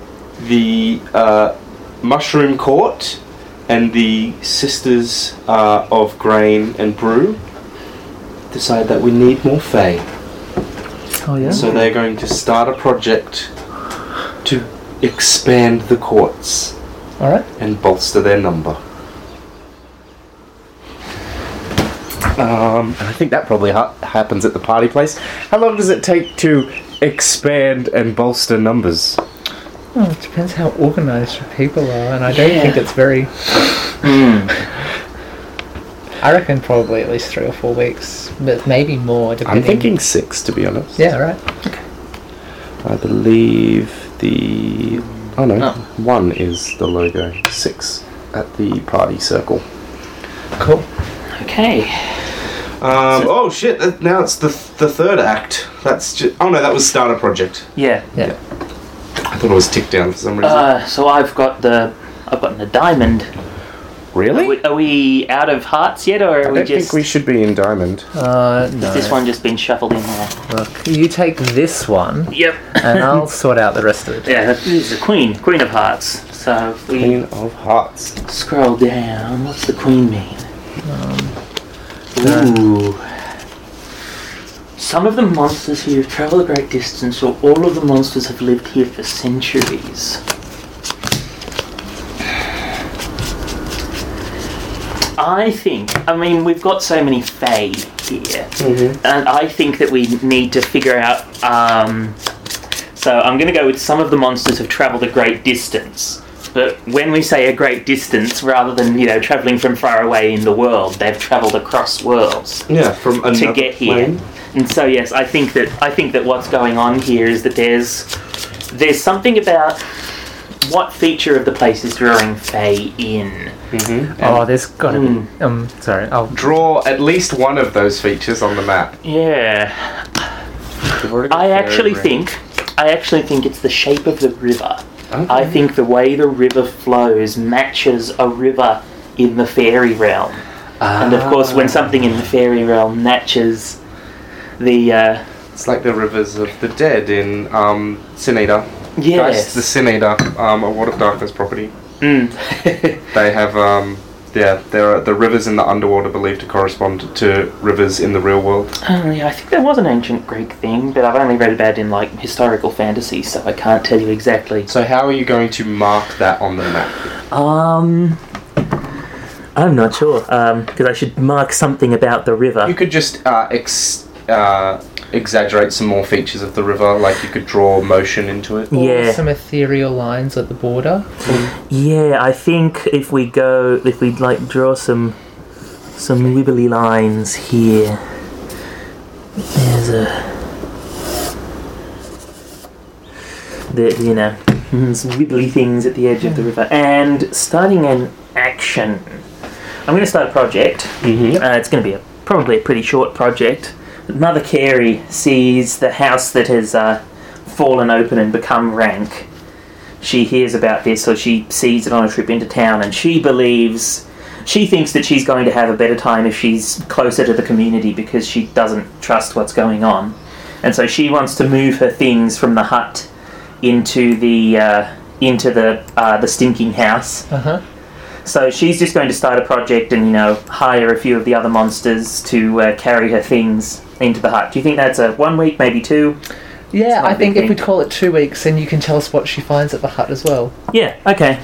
S1: the uh, Mushroom Court and the Sisters uh, of Grain and Brew decide that we need more Fae.
S2: Oh, yeah?
S1: So they're going to start a project to expand the courts
S2: Alright.
S1: and bolster their number. Um, and I think that probably ha- happens at the party place. How long does it take to expand and bolster numbers?
S2: Oh, it depends how organised your people are, and I don't
S3: Yeah.
S2: think it's very. I reckon probably at least three or four weeks, but maybe more. Depending.
S1: I'm thinking six, to be honest.
S2: Yeah, right. Okay.
S1: I believe the. Oh no,
S3: Oh.
S1: one is the logo. Six at the party circle.
S2: Cool.
S3: Okay.
S1: Um, oh shit! that- Now it's the the third act. That's just. Oh no, that was starter project.
S3: Yeah.
S2: Yeah.
S1: I thought it was ticked down for some reason.
S3: Uh, so I've got the I've gotten a diamond. Are
S1: really?
S3: we, are we out of hearts yet, or
S1: I
S3: we
S1: don't
S3: just?
S1: think we should be in diamond.
S2: Uh, no.
S3: This one just been shuffled in there?
S2: Look, you take this one,
S3: Yep.
S2: and I'll sort out the rest of it.
S3: Yeah, this is the queen, queen of hearts. So if we
S1: Queen of Hearts.
S3: scroll down, what's the queen mean?
S2: Um,
S3: Ooh. Some of the monsters here have travelled a great distance, or all of the monsters have lived here for centuries. I think, I mean, we've got so many Fae here, and I think that we need to figure out. Um, so I'm going to go with some of the monsters have travelled a great distance. But when we say a great distance, rather than you know traveling from far away in the world, they've travelled across worlds
S1: Yeah, from
S3: to get here.
S1: plane.
S3: And so yes, I think that I think that what's going on here is that there's there's something about what feature of the place is drawing Fae in.
S1: Mm-hmm.
S2: Oh, there's gotta
S3: Hmm.
S2: be. Um, sorry. I'll.
S1: Draw at least one of those features on the map.
S3: Yeah, I actually think I actually think it's the shape of the river. I think the way the river flows matches a river in the fairy realm. And of course, when something in the fairy realm matches the uh,
S1: It's like the rivers of the dead in um, Sin Eater.
S3: yes,
S1: Geist, the Sin Eater, um, a of Darkness property.
S3: Mm.
S1: They have, um, yeah, there are the rivers in the underworld are believed to correspond to rivers in the real world.
S3: Oh, yeah, I think there was an ancient Greek thing, but I've only read about it in like historical fantasy, so I can't tell you exactly.
S1: So how are you going to mark that on the map?
S3: Um, I'm not sure. Um, because I should mark something about the river.
S1: You could just uh, ex- uh, exaggerate some more features of the river, like you could draw motion into it.
S2: Or
S3: Yeah.
S2: Some ethereal lines at the border.
S3: Yeah, I think if we go, if we like draw some, some wibbly lines here. There's a. The, you know, some wibbly things at the edge of the river. And starting an action. I'm going to start a project.
S1: Mm-hmm.
S3: Uh, it's going to be a, probably a pretty short project. Mother Carey sees the house that has uh, fallen open and become rank. She hears about this, or she sees it on a trip into town, and she believes. She thinks that she's going to have a better time if she's closer to the community because she doesn't trust what's going on. And so she wants to move her things from the hut into the uh, into the uh, the stinking house.
S2: Uh huh.
S3: So she's just going to start a project and you know hire a few of the other monsters to uh, carry her things into the hut. Do you think that's a one week, maybe two?
S2: Yeah, I think if we call it two weeks, then you can tell us what she finds at the hut as well.
S3: Yeah. Okay.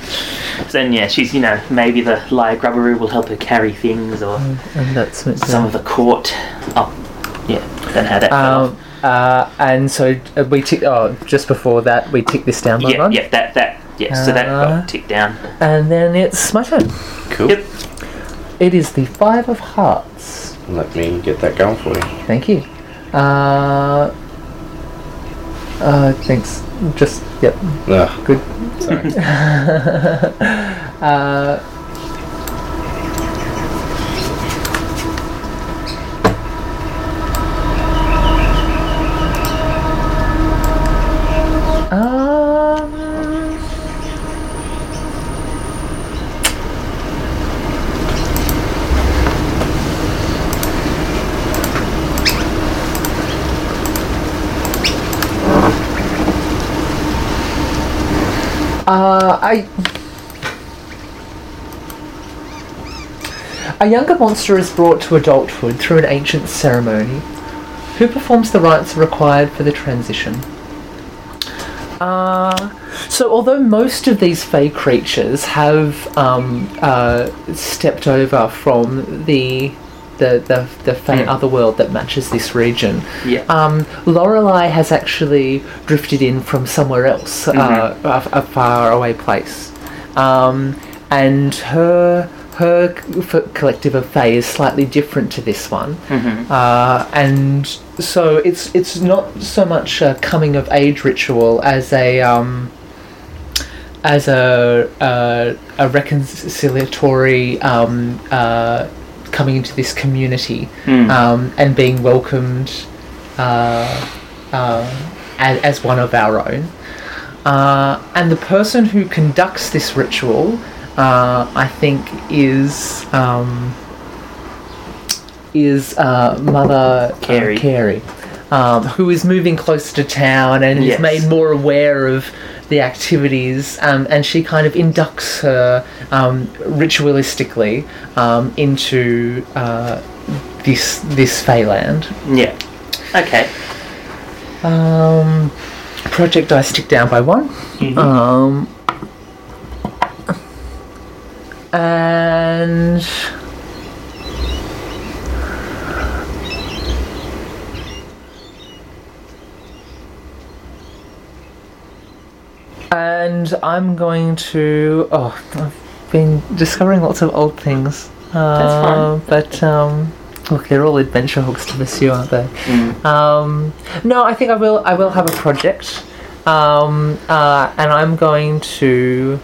S3: Then yeah, she's you know maybe the Lyre Grubberoo will help her carry things or
S2: And that's
S3: some of the court. Oh, yeah. Don't have that.
S2: Um, uh, and so uh, we tick. Oh, just before that, we tick this down by
S3: yeah.
S2: one.
S3: Yeah. That that. Yeah. so that
S2: Uh,
S3: got ticked down.
S2: And then it's my turn.
S1: Cool.
S3: Yep.
S2: It is the five of hearts.
S1: Let me get that going for you.
S2: Thank you. Uh, uh, thanks. Just yep.
S1: Ugh,
S2: Good.
S1: sorry.
S2: Uh, A younger monster is brought to adulthood through an ancient ceremony. Who performs the rites required for the transition? Uh, so, although most of these fey creatures have um, uh, stepped over from the the the, the fey
S3: Hmm.
S2: otherworld that matches this region,
S3: Yeah.
S2: um, Lorelei has actually drifted in from somewhere else, uh, a, a far away place, um, and her her collective of Fae is slightly different to this one,
S3: Mm-hmm.
S2: uh, and so it's it's not so much a coming of age ritual as a um, as a uh, a reconciliatory um, uh, coming into this community
S3: Hmm.
S2: um, and being welcomed uh, uh, as, as one of our own. Uh, and the person who conducts this ritual, uh, I think, is um, is uh, Mother
S3: Carey.
S2: Uh, Carey, um, who is moving closer to town and
S3: Yes.
S2: is made more aware of the activities, um, and she kind of inducts her um, ritualistically um, into uh, this this Feyland.
S3: Yeah. Okay.
S2: Um, project I stick down by one.
S3: Mhm.
S2: And and I'm going to. Oh, I've been discovering lots of old things. Uh, But um, look, they're all adventure hooks to pursue, aren't they? Um, no, I think I will. I will have a project, um, uh, and I'm going to.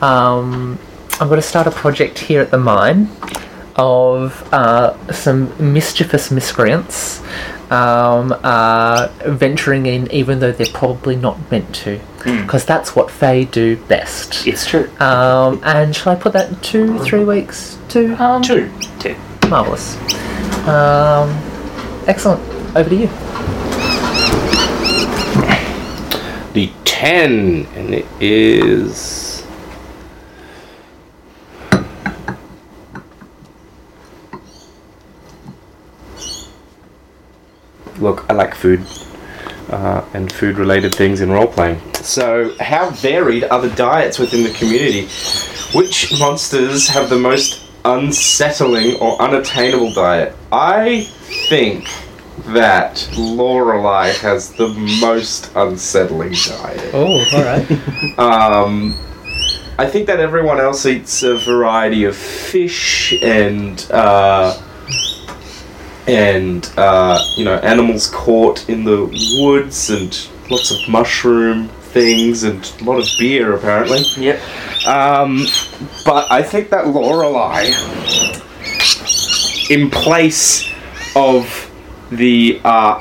S2: Um, I'm going to start a project here at the mine of uh, some mischievous miscreants um, uh, venturing in, even though they're probably not meant to, because that's what Fae do best.
S3: It's true.
S2: Um, and shall I put that in two, three weeks? Two. Um,
S3: Two. Two.
S2: Marvelous. Um, excellent. Over to you.
S1: The 10, and it is. Look, I like food uh, and food related things in role playing. So, how varied are the diets within the community? Which monsters have the most unsettling or unattainable diet? I think that Lorelei has the most unsettling diet.
S2: Oh, all right.
S1: Um, I think that everyone else eats a variety of fish and uh, and uh, you know animals caught in the woods and lots of mushroom things and a lot of beer apparently.
S3: Yep.
S1: Um, but I think that Lorelei, in place of the uh,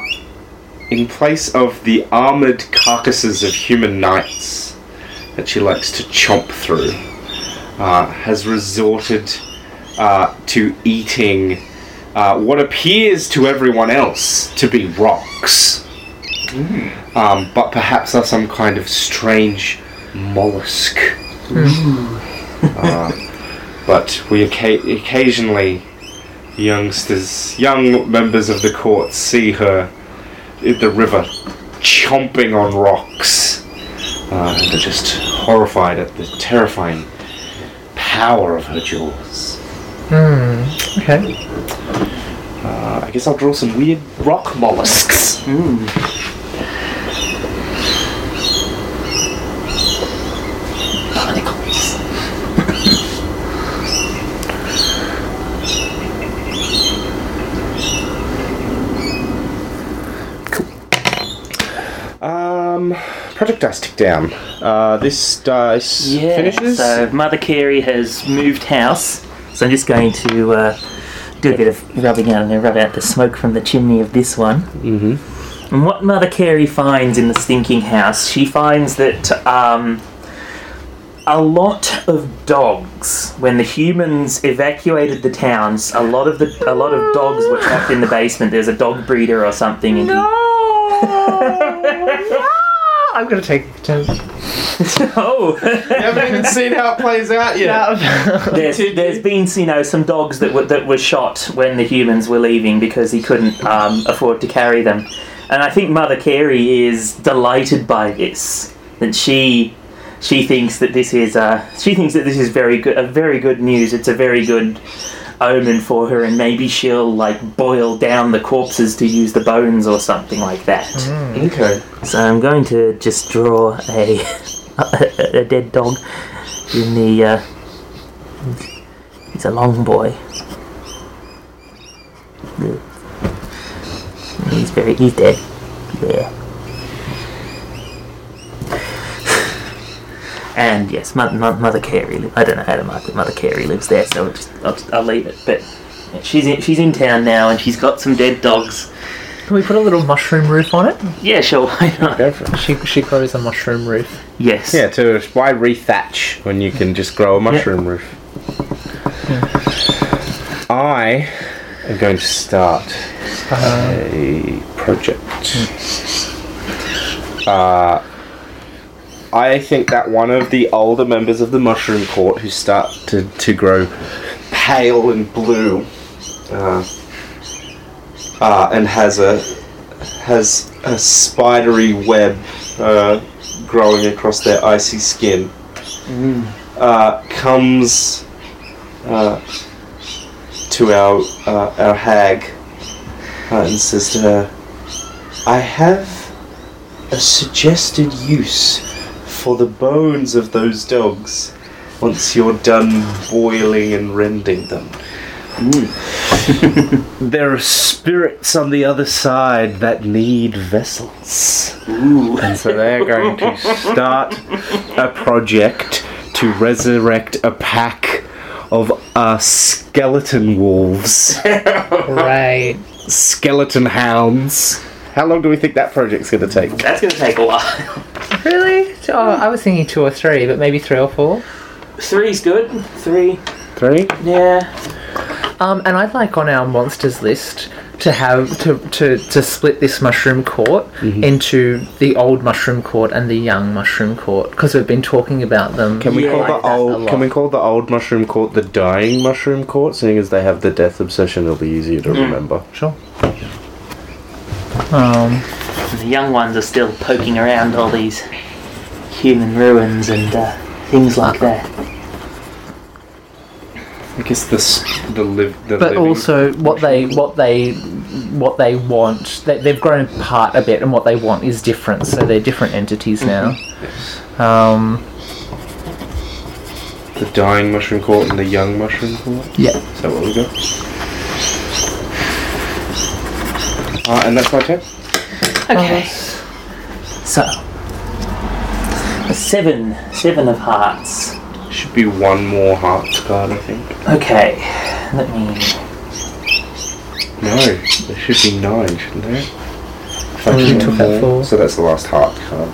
S1: in place of the armored carcasses of human knights that she likes to chomp through, uh, has resorted uh, to eating uh, what appears to everyone else to be rocks. Um, but perhaps are some kind of strange mollusk. Uh, but we occa- occasionally, youngsters, young members of the court, see her in the river chomping on rocks uh, and are just horrified at the terrifying power of her jaws.
S2: Okay.
S1: Uh, I guess I'll draw some weird rock mollusks.
S3: Barnacles.
S1: Um, project dice tick down. Uh, this dice
S3: Yeah.
S1: finishes.
S3: So Mother Carey has moved house. So I'm just going to uh, do a bit of rubbing out and rub out the smoke from the chimney of this one.
S1: Mhm.
S3: And what Mother Carey finds in the stinking house, she finds that um, a lot of dogs, when the humans evacuated the towns, a lot of the a lot of dogs were trapped in the basement. There's a dog breeder or something, and he
S2: I'm gonna take a turn.
S3: oh, You
S1: haven't even seen how it plays out yet.
S3: there's, there's been you know some dogs that were that were shot when the humans were leaving because he couldn't um, afford to carry them, and I think Mother Carey is delighted by this. That she she thinks that this is uh, she thinks that this is very good a very good news. It's a very good omen for her, and maybe she'll like boil down the corpses to use the bones or something like that.
S1: Okay.
S3: So I'm going to just draw a a, dead dog in the. Uh, he's a long boy. He's very. He's dead. Yeah. And yes, Mother, Mother Carey. li- I don't know how to mark it. Mother Carey lives there, so I'll, just, I'll, just- I'll leave it. But yeah, she's in, she's in town now, and she's got some dead dogs.
S2: Can we put a little mushroom roof on it?
S3: Yeah, sure, why not?
S1: Go for it.
S2: She she grows a mushroom roof.
S3: Yes.
S1: Yeah, to why rethatch when you can just grow a mushroom roof? I am going to start a project. Uh, I think that one of the older members of the Mushroom Court who start to, to grow pale and blue uh, uh, and has a has a spidery web uh, growing across their icy skin uh, comes uh, to our uh, our hag and says to her, "I have a suggested use for the bones of those dogs once you're done boiling and rending them. there are spirits on the other side that need vessels.
S3: Ooh.
S1: And so they're going to start a project to resurrect a pack of uh, skeleton wolves,
S2: Right.
S1: skeleton hounds. How long do we think that project's going to take?
S3: That's going to take a while.
S2: Really? Oh, I was thinking two or three, but maybe three or four.
S3: Three's good. Three.
S1: Three?
S3: Yeah.
S2: Um, and I'd like on our monsters list to have to, to, to split this mushroom court into the old mushroom court and the young mushroom court because we've been talking about them.
S1: Can we
S3: Yeah,
S1: call
S3: like
S1: the
S2: that
S1: old? Can we call the old mushroom court the dying mushroom court? Seeing as they have the death obsession, it'll be easier to remember.
S2: Sure. Um,
S3: The young ones are still poking around all these human ruins and uh, things like that.
S1: I guess the the live the
S2: but
S1: living-
S2: also what they what they what they want they, they've grown apart a bit and what they want is different so they're different entities now um,
S1: the dying mushroom court and the young mushroom court.
S2: yeah
S1: Is that what we got? Uh, and that's my turn.
S3: Okay. So. a Seven. Seven of hearts.
S1: Should be one more hearts card, I think.
S3: Okay. Let me.
S1: No, there should be nine, shouldn't there? If I
S2: Oh, you took that
S1: more.
S2: four.
S1: So that's the last heart card.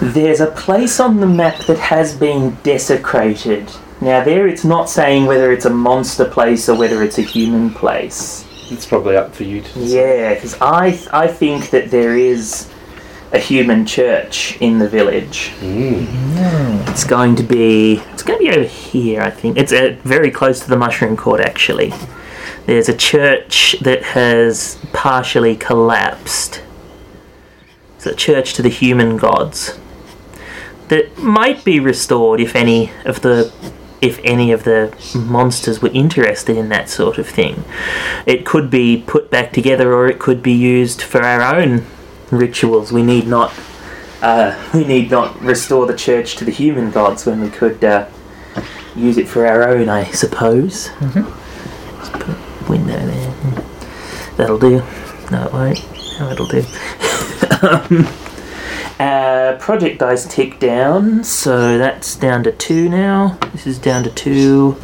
S3: There's a place on the map that has been desecrated. Now, there it's not saying whether it's a monster place or whether it's a human place.
S1: It's probably up for you to decide.
S3: Yeah, because I, I think that there is a human church in the village.
S1: Mm.
S3: It's going to be it's going to be over here, I think. It's uh, very close to the Mushroom Court, actually. There's a church that has partially collapsed. It's a church to the human gods that might be restored if any of the if any of the monsters were interested in that sort of thing. It could be put back together, or it could be used for our own rituals. We need not uh, we need not restore the church to the human gods when we could uh, use it for our own, I suppose. Mm-hmm. Let's put a window there. That'll do. No, it won't. No, it'll do. um, uh, project dice tick down, so that's down to two now. This is down to two,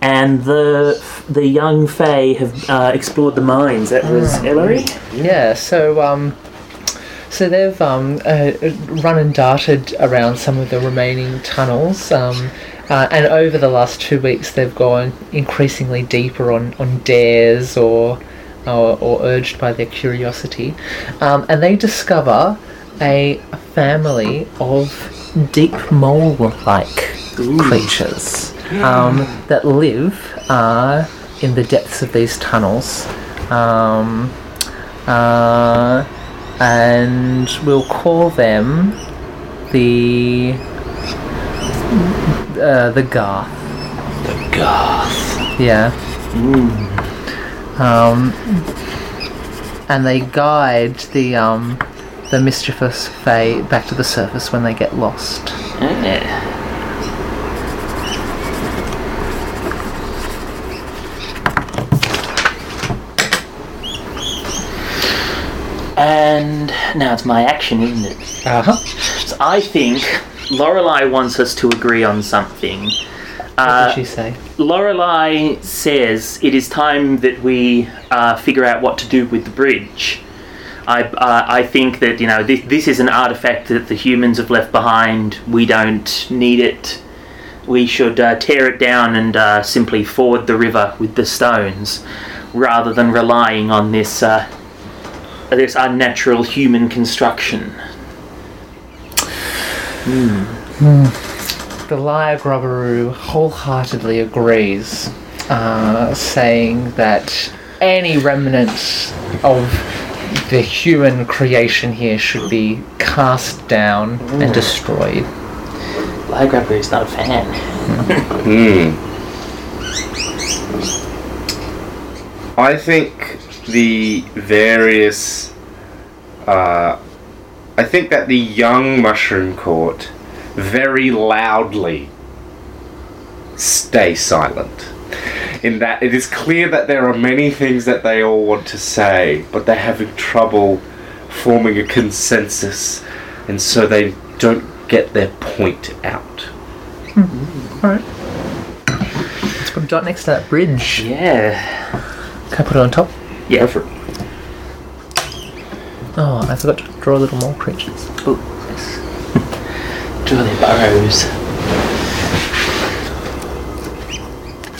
S3: and the the young Fae have uh, explored the mines. That was Ellery.
S2: yeah so um, so they've um, uh, run and darted around some of the remaining tunnels um, uh, and over the last two weeks they've gone increasingly deeper on, on dares or, or or urged by their curiosity um, and they discover a family of deep mole-like creatures um, that live uh, in the depths of these tunnels. Um, uh, and we'll call them the uh, the Garth.
S3: Goth.
S2: Yeah. Um, and they guide the um, the mischievous Fae back to the surface when they get lost.
S3: Yeah. And now it's my action, isn't it?
S2: Uh huh.
S3: So I think Lorelei wants us to agree on something.
S2: What
S3: Uh,
S2: did she say?
S3: Lorelei says it is time that we uh, figure out what to do with the bridge. I, uh, I think that you know this, this is an artifact that the humans have left behind. We don't need it. We should uh, tear it down and uh, simply ford the river with the stones, rather than relying on this uh, this unnatural human construction.
S2: The Lyre Grubberoo wholeheartedly agrees, uh, saying that any remnants of the human creation here should be cast down and destroyed.
S3: Lygrapper is not a fan.
S1: Hmm. I think the various uh, I think that the young mushroom court very loudly stay silent. In that it is clear that there are many things that they all want to say, but they're having trouble forming a consensus, and so they don't get their point out. Hmm.
S2: Alright. Let's put a dot next to that bridge.
S3: Yeah.
S2: Can I put it on top?
S3: Yeah.
S1: for it.
S2: Oh, I forgot to draw little mole creatures.
S3: Oh, yes. Draw their burrows.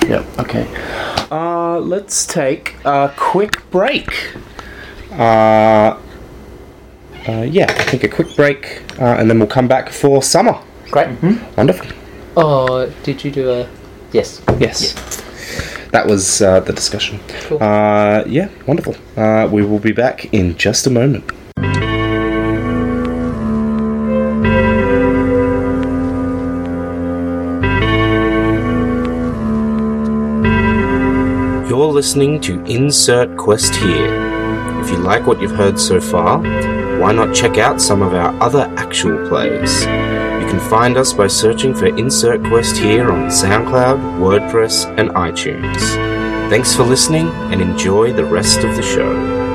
S1: Yep. Okay. Uh, let's take a quick break. Uh, uh, yeah, take a quick break, uh, and then we'll come back for summer.
S2: Great. Mm-hmm.
S1: Wonderful.
S2: Oh, did you do a. Yes.
S1: Yes. That was uh, the discussion.
S2: Cool.
S1: Uh, yeah, wonderful. Uh, we will be back in just a moment. Listening to Insert Quest here. If you like what you've heard so far, why not check out some of our other actual plays? You can find us by searching for Insert Quest here on SoundCloud, WordPress, and iTunes. Thanks for listening and enjoy the rest of the show.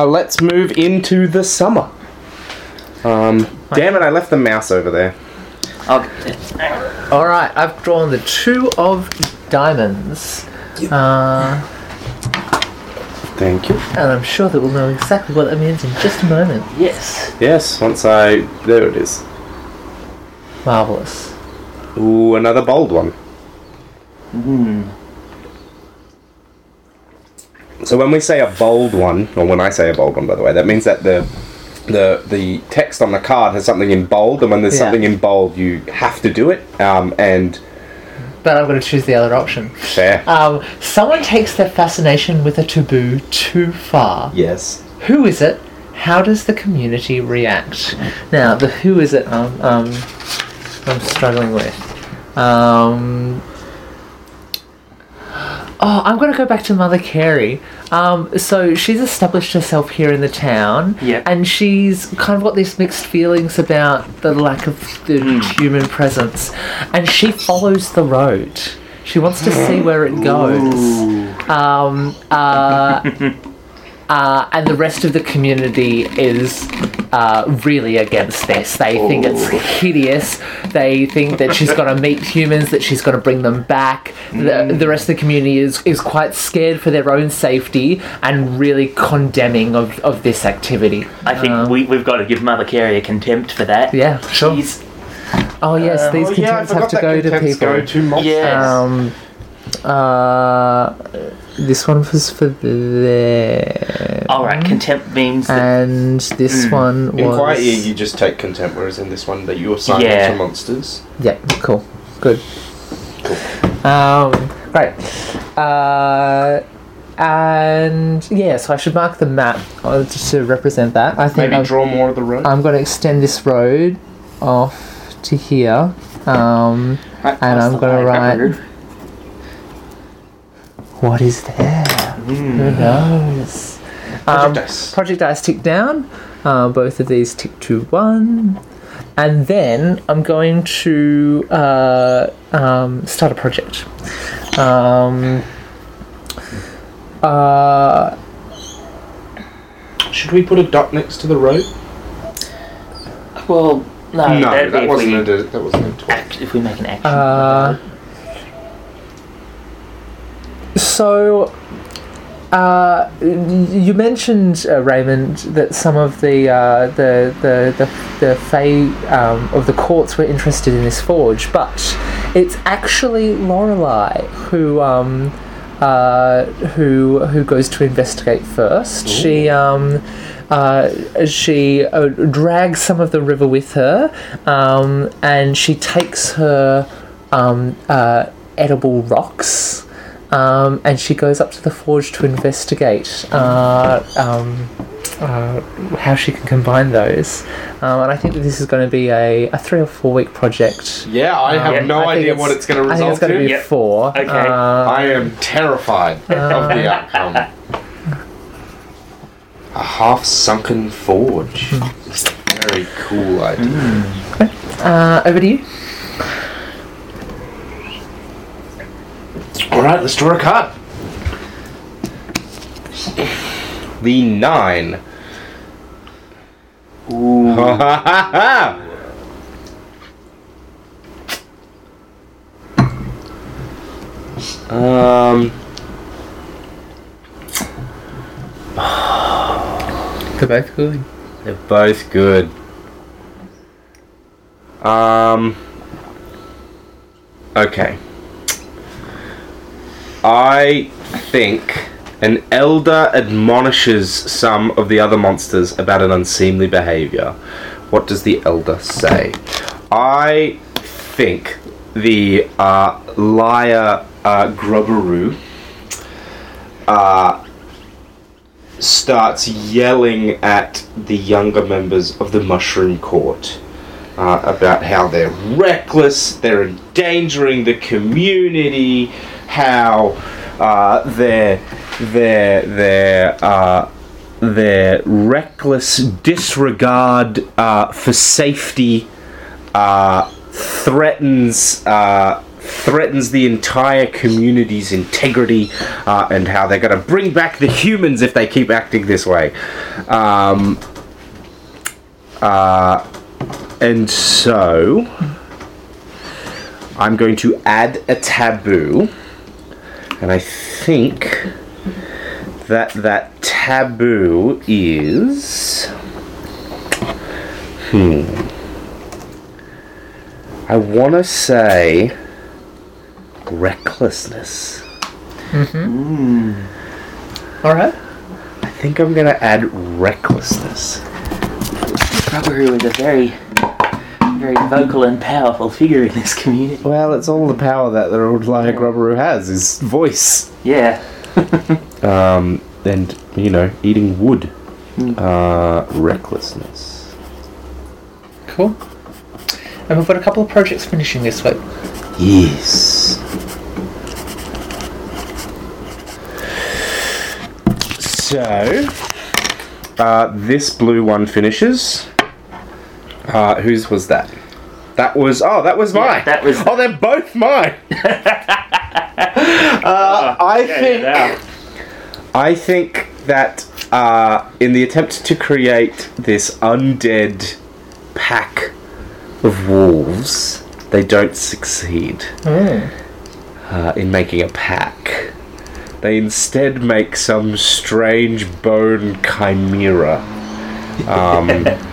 S1: Uh, let's move into the summer. Um, damn it, I left the mouse over there.
S3: Oh,
S2: Alright, I've drawn the two of diamonds. Uh,
S1: Thank you.
S2: and I'm sure that we'll know exactly what that means in just a moment.
S3: yes.
S1: Yes, once I. There it is.
S2: Marvellous.
S1: Ooh, another bold one.
S3: Hmm.
S1: So when we say a bold one, or when I say a bold one, by the way, that means that the the the text on the card has something in bold, and when there's
S2: Yeah.
S1: something in bold, you have to do it. Um, and
S2: But I'm going to choose the other option.
S1: fair.
S2: Um, someone takes their fascination with a taboo too far.
S1: yes.
S2: Who is it? How does the community react? Now, the who is it um, um, I'm struggling with. Um, oh, I'm going to go back to Mother Carey. Um, so she's established herself here in the town,
S3: Yep.
S2: and she's kind of got these mixed feelings about the lack of the human presence, and she follows the road. She wants to see where it goes. Um, uh, uh, and the rest of the community is uh, really against this. They think it's hideous. They think that she's going to meet humans, that she's going to bring them back. The, the rest of the community is, is quite scared for their own safety and really condemning of, of this activity.
S3: I think
S2: Um,
S3: we, we've got to give Mother Carey a contempt for that.
S2: Yeah, sure.
S3: She's,
S2: Oh, yes, these contempts have to go to people.
S1: to
S3: Yes.
S2: Um, uh, this one was for there.
S3: Alright, contempt means that
S2: And this
S3: Mm.
S2: one
S1: In. Quiet Year, you just take contempt, whereas in this one, that you assign
S3: Yeah.
S1: it to monsters.
S2: Yeah, cool. Good. Cool. Um, great. Uh, and yeah, so I should mark the map uh, just to represent that. I think
S1: Maybe
S2: I'm,
S1: draw more of the road.
S2: I'm going to extend this road off to here. Um, right, and I'm going to write. What is there? Who knows? Um,
S1: Project Dice.
S2: Project Dice tick down. Uh, both of these tick to one. And then I'm going to uh, um, start a project. Um, uh,
S1: Should we put a dot next to the rope?
S3: well, no,
S1: no,
S3: that'd be
S1: that
S3: if
S1: wasn't
S3: we,
S1: a. That wasn't a talk.
S3: act, if we make an action.
S2: Uh, so, uh, you mentioned uh, Raymond that some of the uh, the the the the Fae um, of the courts were interested in this forge, but it's actually Lorelei who um, uh, who who goes to investigate first. She um, uh, she uh, drags some of the river with her, um, and she takes her um, uh, edible rocks. Um, and she goes up to the forge to investigate uh, um, uh, how she can combine those. Um, and I think that this is going to be a, a three or four week project.
S1: Yeah, I have no
S2: I think
S1: idea what it's going to result
S2: I think
S1: result
S2: it's going to
S1: to.
S2: be
S3: Yep.
S2: four.
S3: Okay.
S2: Uh,
S1: I am terrified of the outcome. A half sunken forge. It's a very cool idea.
S2: uh, over to you.
S1: Alright, let's draw a card. The nine.
S3: Ooh.
S1: Um,
S2: They're both good.
S1: they're both good. Um, okay. I think an elder admonishes some of the other monsters about an unseemly behavior. What does the elder say? I think the uh, Lyre uh, uh, starts yelling at the younger members of the Mushroom Court uh, about how they're reckless, they're endangering the community, how uh, they're their their uh, their reckless disregard uh, for safety uh, threatens uh, threatens the entire community's integrity uh, and how they're going to bring back the humans if they keep acting this way. Um, uh, and so I'm going to add a taboo, and I think that that taboo is. Hmm. I want to say recklessness. Mm-hmm.
S2: All right.
S1: I think I'm going to add recklessness.
S3: Rubberoo is a very, very vocal and powerful figure in this community.
S1: Well, it's all the power that the old Lyre Grubberoo has, his voice.
S3: Yeah.
S1: Um, and, you know, eating wood. Uh, recklessness.
S2: Cool. And we've got a couple of projects finishing this week.
S1: Yes. So, uh, this blue one finishes. Uh, whose was that? That was oh, that was
S3: Yeah,
S1: mine.
S3: that was-
S1: oh, they're both mine. uh, I think I think that uh, in the attempt to create this undead pack of wolves, they don't succeed uh, in making a pack. They instead make some strange bone chimera. Um,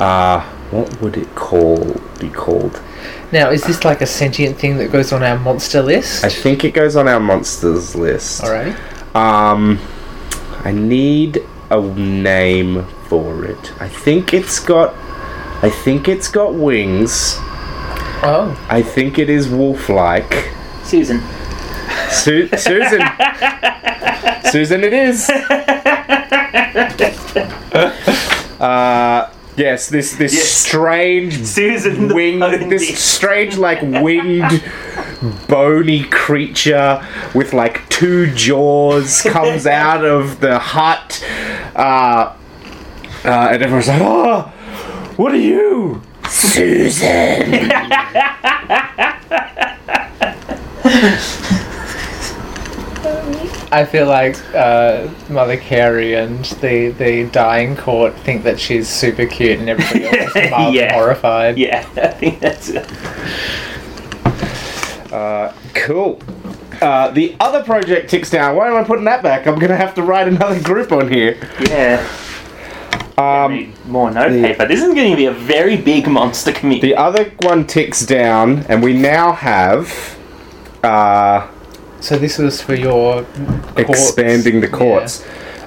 S1: uh, what would it call be called?
S2: Now, is this like a sentient thing that goes on our monster list?
S1: I think it goes on our monsters list.
S2: Alrighty.
S1: Um, I need a name for it. I think it's got. I think it's got wings.
S2: Oh.
S1: I think it is wolf-like.
S3: Susan.
S1: Su- Susan. Susan, it is. Uh, yes, this this
S3: Yes.
S1: strange
S3: Susan
S1: winged, this strange like winged, bony creature with like two jaws comes out of the hut, uh, uh, and everyone's like, "Oh, what are you, Susan?"
S2: I feel like uh, Mother Carey and the, the dying court think that she's super cute and everybody else is mildly
S3: Yeah.
S2: horrified.
S3: Yeah, I think that's it.
S1: Cool. Uh, the other project ticks down. Why am I putting that back? I'm gonna have to write another group on here.
S3: Yeah.
S1: Um,
S3: more note
S1: the-
S3: paper. This is going to be a very big monster community.
S1: the other one ticks down, and we now have uh,
S2: So this was for your courts.
S1: expanding the courts.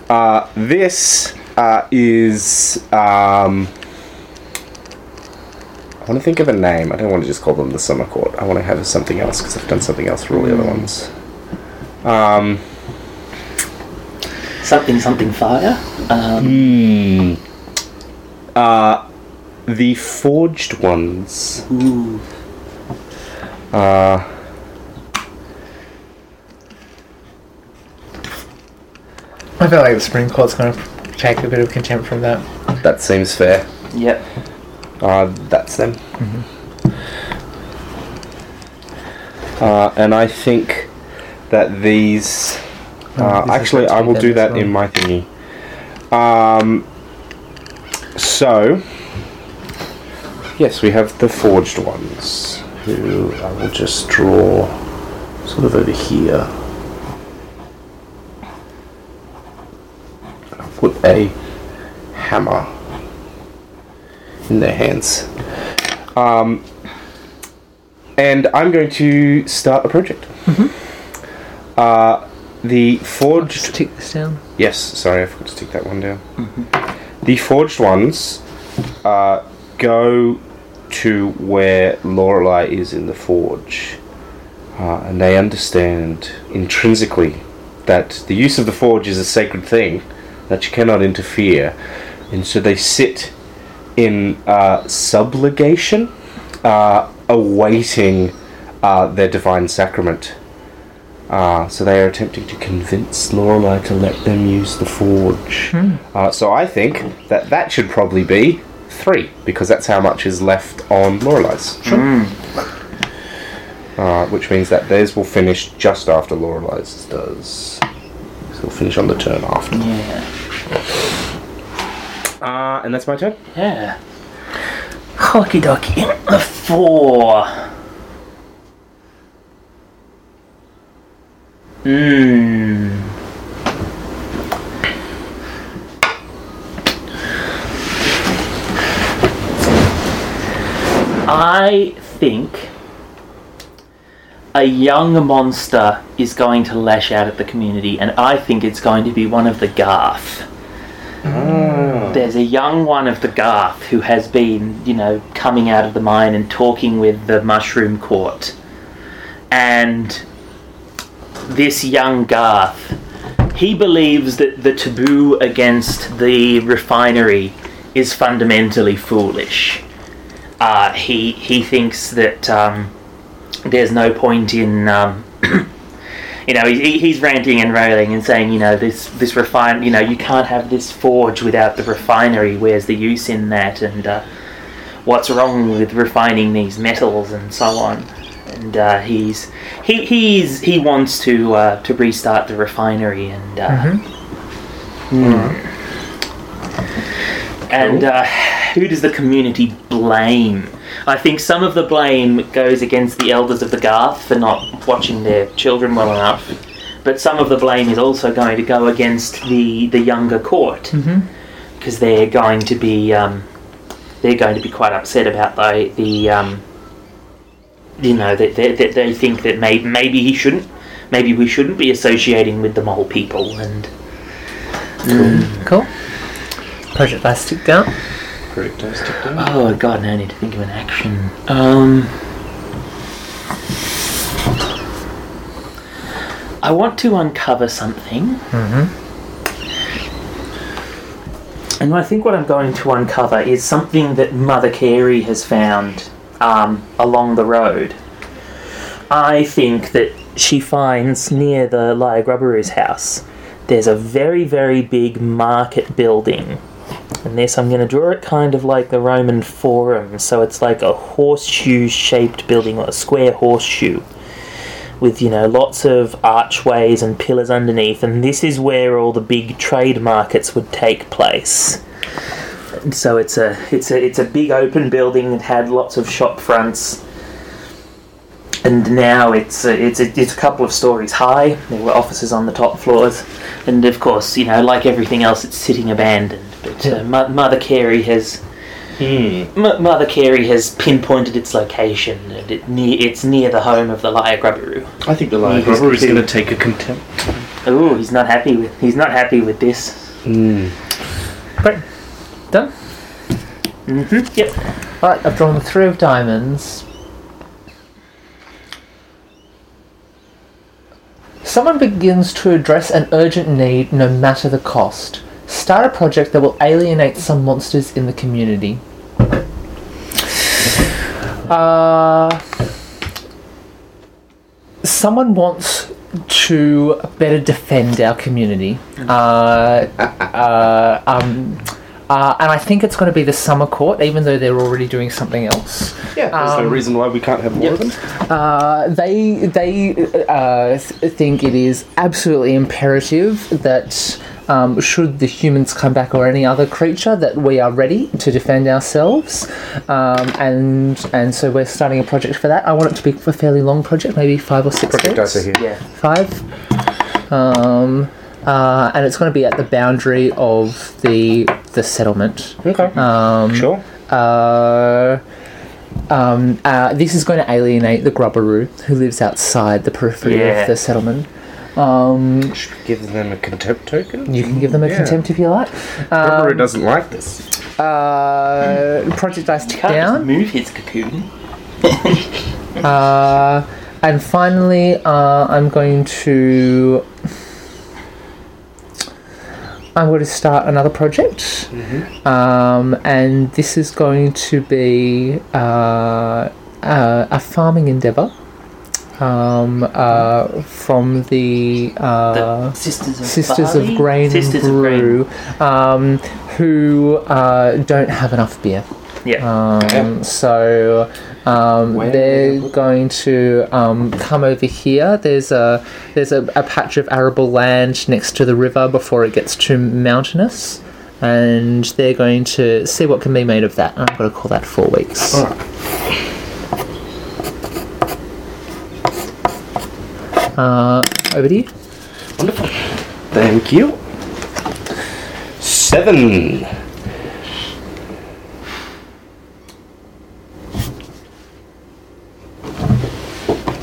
S1: Uh, this uh, is. Um, I want to think of a name. I don't want to just call them the summer court. I want to have something else because I've done something else for all the other ones. Um,
S3: Something, something fire. Um,
S1: hmm. Uh, the forged ones.
S3: ooh.
S1: Uh,
S2: I feel like the Supreme Court's going to take a bit of contempt from that.
S1: that seems fair.
S3: Yep.
S1: Uh, that's them. Uh, and I think that these. Uh,
S2: this
S1: actually, I will do that
S2: well.
S1: in my thingy. Um, so, yes, we have the forged ones, who I will just draw sort of over here. Put a hammer in their hands. Um, and I'm going to start a project. Uh, the forged
S2: Just tick this down.
S1: Yes, sorry, I forgot to take that one down. The forged ones uh, go to where Lorelei is in the forge, uh, and they understand intrinsically that the use of the forge is a sacred thing that you cannot interfere, and so they sit in uh, supplication, uh, awaiting uh, their divine sacrament. Uh, so they are attempting to convince Lorelei to let them use the forge. Uh, so I think that that should probably be three, because that's how much is left on Lorelei's. Uh, which means that theirs will finish just after Lorelei's does. So it'll finish on the turn after.
S3: Yeah.
S1: Uh, and that's my turn.
S3: Yeah. Hockey docky. A four. Mmm. I think a young monster is going to lash out at the community, and I think it's going to be one of the Garth. There's a young one of the Garth who has been, you know, coming out of the mine and talking with the Mushroom Court. And this young Garth, he believes that the taboo against the refinery is fundamentally foolish. Uh, he he thinks that um, there's no point in um, you know he, he's ranting and railing and saying you know this this refine you know you can't have this forge without the refinery. Where's the use in that? And uh, what's wrong with refining these metals and so on? And uh, he's he he's he wants to uh, to restart the refinery and uh, hmm. and uh, who does the community blame? I think some of the blame goes against the elders of the Garth for not watching their children well enough, but some of the blame is also going to go against the the younger court because they're going to be um, they're going to be quite upset about the the um, you know that they, they, they think that maybe maybe he shouldn't maybe we shouldn't be associating with the mole people and
S2: Cool. Project Dice tick down.
S1: Correct, I stick down.
S3: Oh god, now I need to think of an action. Um, I want to uncover something. mm-hmm. And I think what I'm going to uncover is something that Mother Carey has found um, along the road. I think that she finds near the Lyre Grubberoo's house, there's a very, very big market building and this, I'm going to draw it kind of like the Roman Forum. So it's like a horseshoe shaped building, or a square horseshoe, with, you know, lots of archways and pillars underneath. And this is where all the big trade markets would take place. So it's a it's a it's a big open building that had lots of shop fronts. And now it's a, it's a, it's a couple of stories high. There were offices on the top floors, and of course, you know, like everything else, it's sitting abandoned. But uh, Mother Carey has
S1: Hmm.
S3: M- Mother Carey has pinpointed its location, and it ne- it's near the home of the Lyre Grubberoo.
S1: I think the lion
S3: He's
S1: is going to take a contempt.
S3: Ooh, he's not happy with he's not happy with this.
S2: Great. Done.
S3: Mm-hmm. Yep.
S2: Alright, I've drawn the three of diamonds. Someone begins to address an urgent need no matter the cost. Start a project that will alienate some monsters in the community. Uh, someone wants to better defend our community. Uh, uh, um, uh, and I think it's going to be the summer court, even though they're already doing something else.
S1: Yeah, there's no
S2: Um,
S1: reason why we can't have more of them.
S2: Uh, they they uh, th- think it is absolutely imperative that um, should the humans come back or any other creature, that we are ready to defend ourselves. Um, and and so we're starting a project for that. I want it to be a fairly long project, maybe five or six
S1: Project
S2: days.
S1: dice here.
S3: Yeah.
S2: Five. Um, uh, and it's going to be at the boundary of the the settlement.
S1: Okay.
S2: Um,
S1: sure.
S2: uh, um, uh, this is going to alienate the Grubberoo who lives outside the periphery
S3: Yeah.
S2: of the settlement. Um,
S1: Should we give them a contempt token?
S2: you can give them a
S1: Yeah.
S2: contempt if you like.
S1: Grubberoo
S2: Um,
S1: doesn't like this.
S2: uh, project dice tick
S3: Can't just
S2: down.
S3: move his cocoon.
S2: Uh, and finally, uh, I'm going to. I'm going to start another project, um, and this is going to be uh, uh, a farming endeavour um, uh, from the, uh,
S3: The Sisters of
S2: Sisters of Grain
S3: Sisters
S2: and
S3: of Grain.
S2: Brew, um, who uh, don't have enough beer.
S3: Yeah.
S2: Um, so um, they're going to um, come over here. There's a there's a, a patch of arable land next to the river before it gets too mountainous, and they're going to see what can be made of that. And I've got to call that four weeks. Uh, over to you.
S1: Wonderful. Thank you. Seven.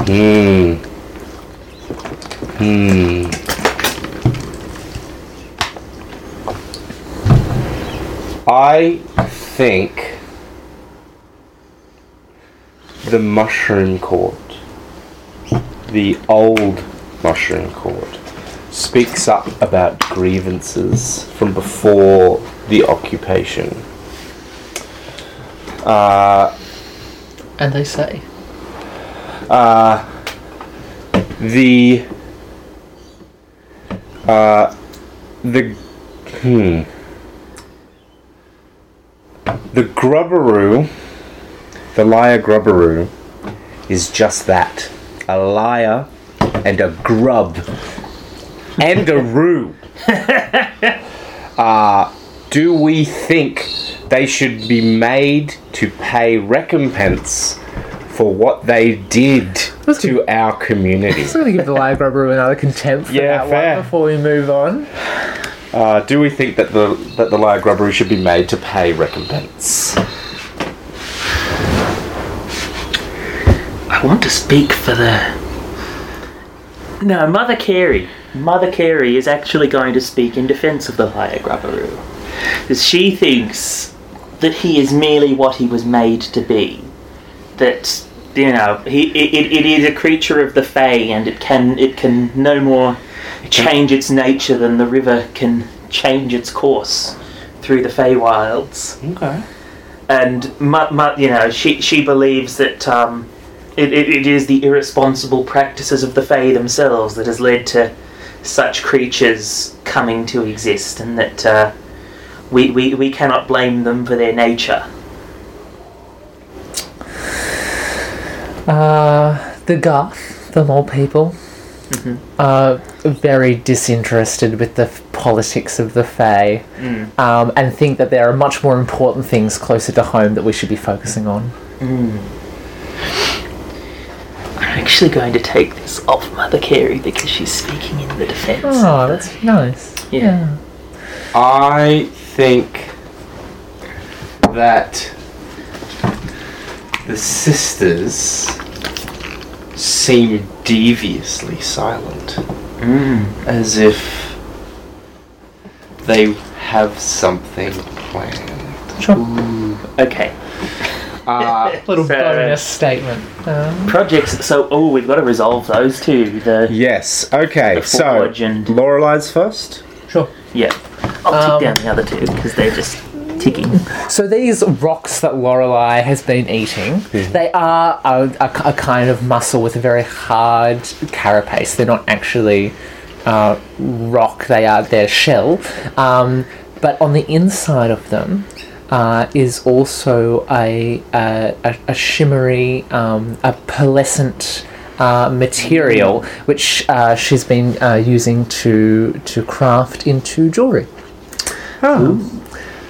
S1: Hmm. Hmm. I think the mushroom court, the old mushroom court, speaks up about grievances from before the occupation. Uh,
S2: And they say,
S1: uh, the uh, the hmm. The grubberoo the Lyre Grubberoo is just that a liar and a grub and a roo uh, do we think they should be made to pay recompense for what they did
S2: That's
S1: to our community?
S2: I'm going to give the Lyre grub Grubber another contempt for
S1: Yeah,
S2: that
S1: fair.
S2: one before we move on.
S1: Uh, do we think that the that the Lyre Grubberoo should be made to pay recompense?
S3: I want to speak for the. No, Mother Carey. Mother Carey is actually going to speak in defence of the Lyre Grubberoo. Because she thinks that he is merely what he was made to be. That, you know, he it, it, is a creature of the Fae and it can it can no more change its nature than the river can change its course through the Feywilds
S1: Okay.
S3: and mu- mu- you know she she believes that um, it, it, it is the irresponsible practices of the Fae themselves that has led to such creatures coming to exist, and that uh, we, we we cannot blame them for their nature.
S2: Uh, the Garth, the mole people, are very disinterested with the f- politics of the Fae um, and think that there are much more important things closer to home that we should be focusing on.
S3: I'm actually going to take this off Mother Carey because she's speaking in the defence.
S2: Oh, that's nice.
S3: Yeah.
S1: I think that the sisters seem deviously silent, mm. as if they have something planned.
S2: Sure.
S3: Okay.
S1: Uh,
S2: Little
S3: So-
S2: bonus statement. Um,
S3: Projects. So, oh, we've got to resolve those two. The
S1: yes. Okay.
S3: The
S1: So
S3: forge and-
S1: Lorelei's first.
S2: sure.
S3: yeah. I'll
S2: Um,
S3: tick down the other two because they're just ticking.
S2: So these rocks that Lorelei has been eating, they are a, a, a kind of mussel with a very hard carapace. They're not actually uh, rock; they are their shell. Um, but on the inside of them uh, is also a a, a, a shimmery, um, a pearlescent. Uh, material which uh, she's been uh, using to to craft into jewelry.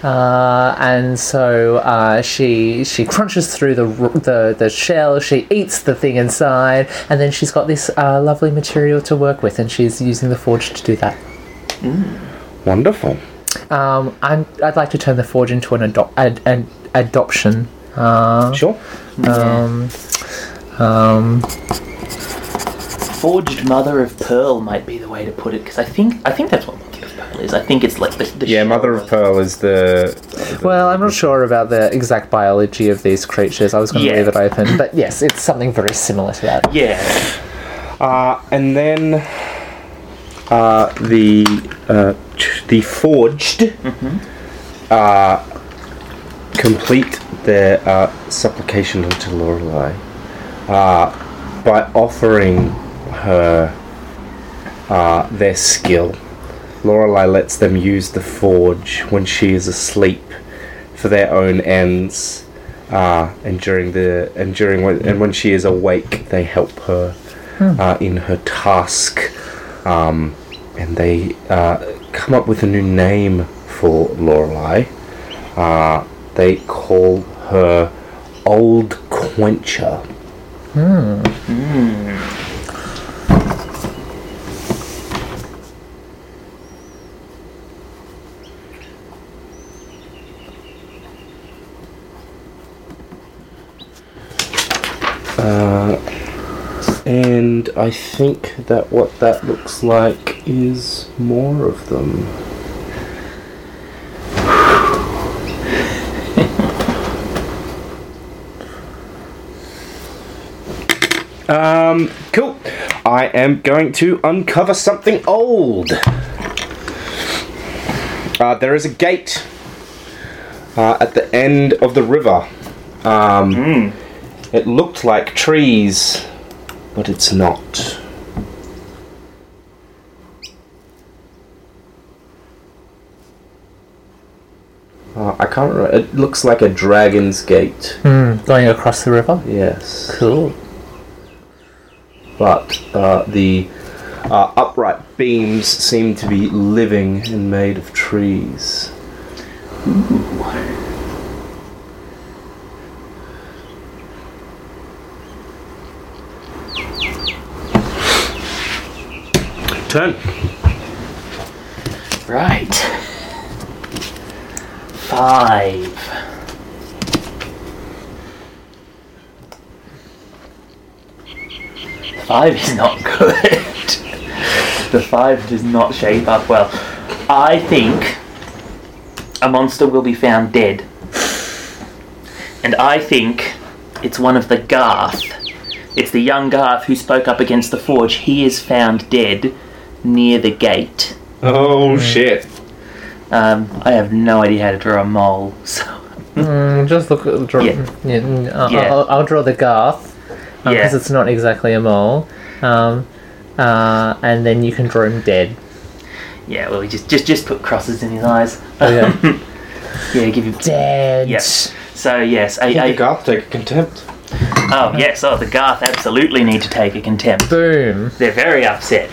S2: Uh, and so uh, she she crunches through the, the the shell. She eats the thing inside, and then she's got this uh, lovely material to work with, and she's using the forge to do that.
S1: Wonderful.
S2: Um, I'm, I'd like to turn the forge into an, ado- ad, ad, adoption. Uh,
S1: Sure.
S2: um, um,
S3: Forged mother of pearl might be the way to put it because I think I think that's what mother of pearl is. I think it's like the, the
S1: Yeah, Mother of Pearl is the.
S2: well, I'm not sure about the exact biology of these creatures. I was going to
S3: Yeah.
S2: leave it open, but yes, it's something very similar to that.
S3: Yeah.
S1: Uh, and then uh, the uh, the forged uh, complete their uh, supplication unto Lorelei uh, by offering her uh, their skill. Lorelei lets them use the forge when she is asleep for their own ends, uh, and during the and during when, and when she is awake, they help her uh, in her task, um, and they uh, come up with a new name for Lorelei. Uh, they call her Old Quencher. Uh, and I think that what that looks like is more of them. Um, cool. I am going to uncover something old. Uh, there is a gate uh, at the end of the river. Um, It looked like trees, but it's not. Uh, I can't remember. It looks like a dragon's gate.
S2: Hmm, going across the river.
S1: Yes.
S2: Cool.
S1: But uh, the uh, upright beams seem to be living and made of trees. Turn.
S3: Right. Five. Five is not good. the five does not shape up well. I think a monster will be found dead. And I think it's one of the Garth. It's the young Garth who spoke up against the Forge. He is found dead near the gate.
S1: Oh shit.
S3: Um, I have no idea how to draw a mole, so
S2: Mm, just look at draw.
S3: Yeah.
S2: Yeah. mm, I'll,
S3: Yeah.
S2: I'll, I'll draw the Garth because
S3: Yeah.
S2: it's not exactly a mole. Um, uh, and then you can draw him dead.
S3: yeah. Well, we just just just put crosses in his eyes.
S2: Okay.
S3: yeah, give him.
S2: dead.
S3: Yes. So yes, a,
S1: I think
S3: a,
S1: the Garth take a contempt.
S3: oh yes, oh the Garth absolutely need to take a contempt.
S2: Boom.
S3: They're very upset.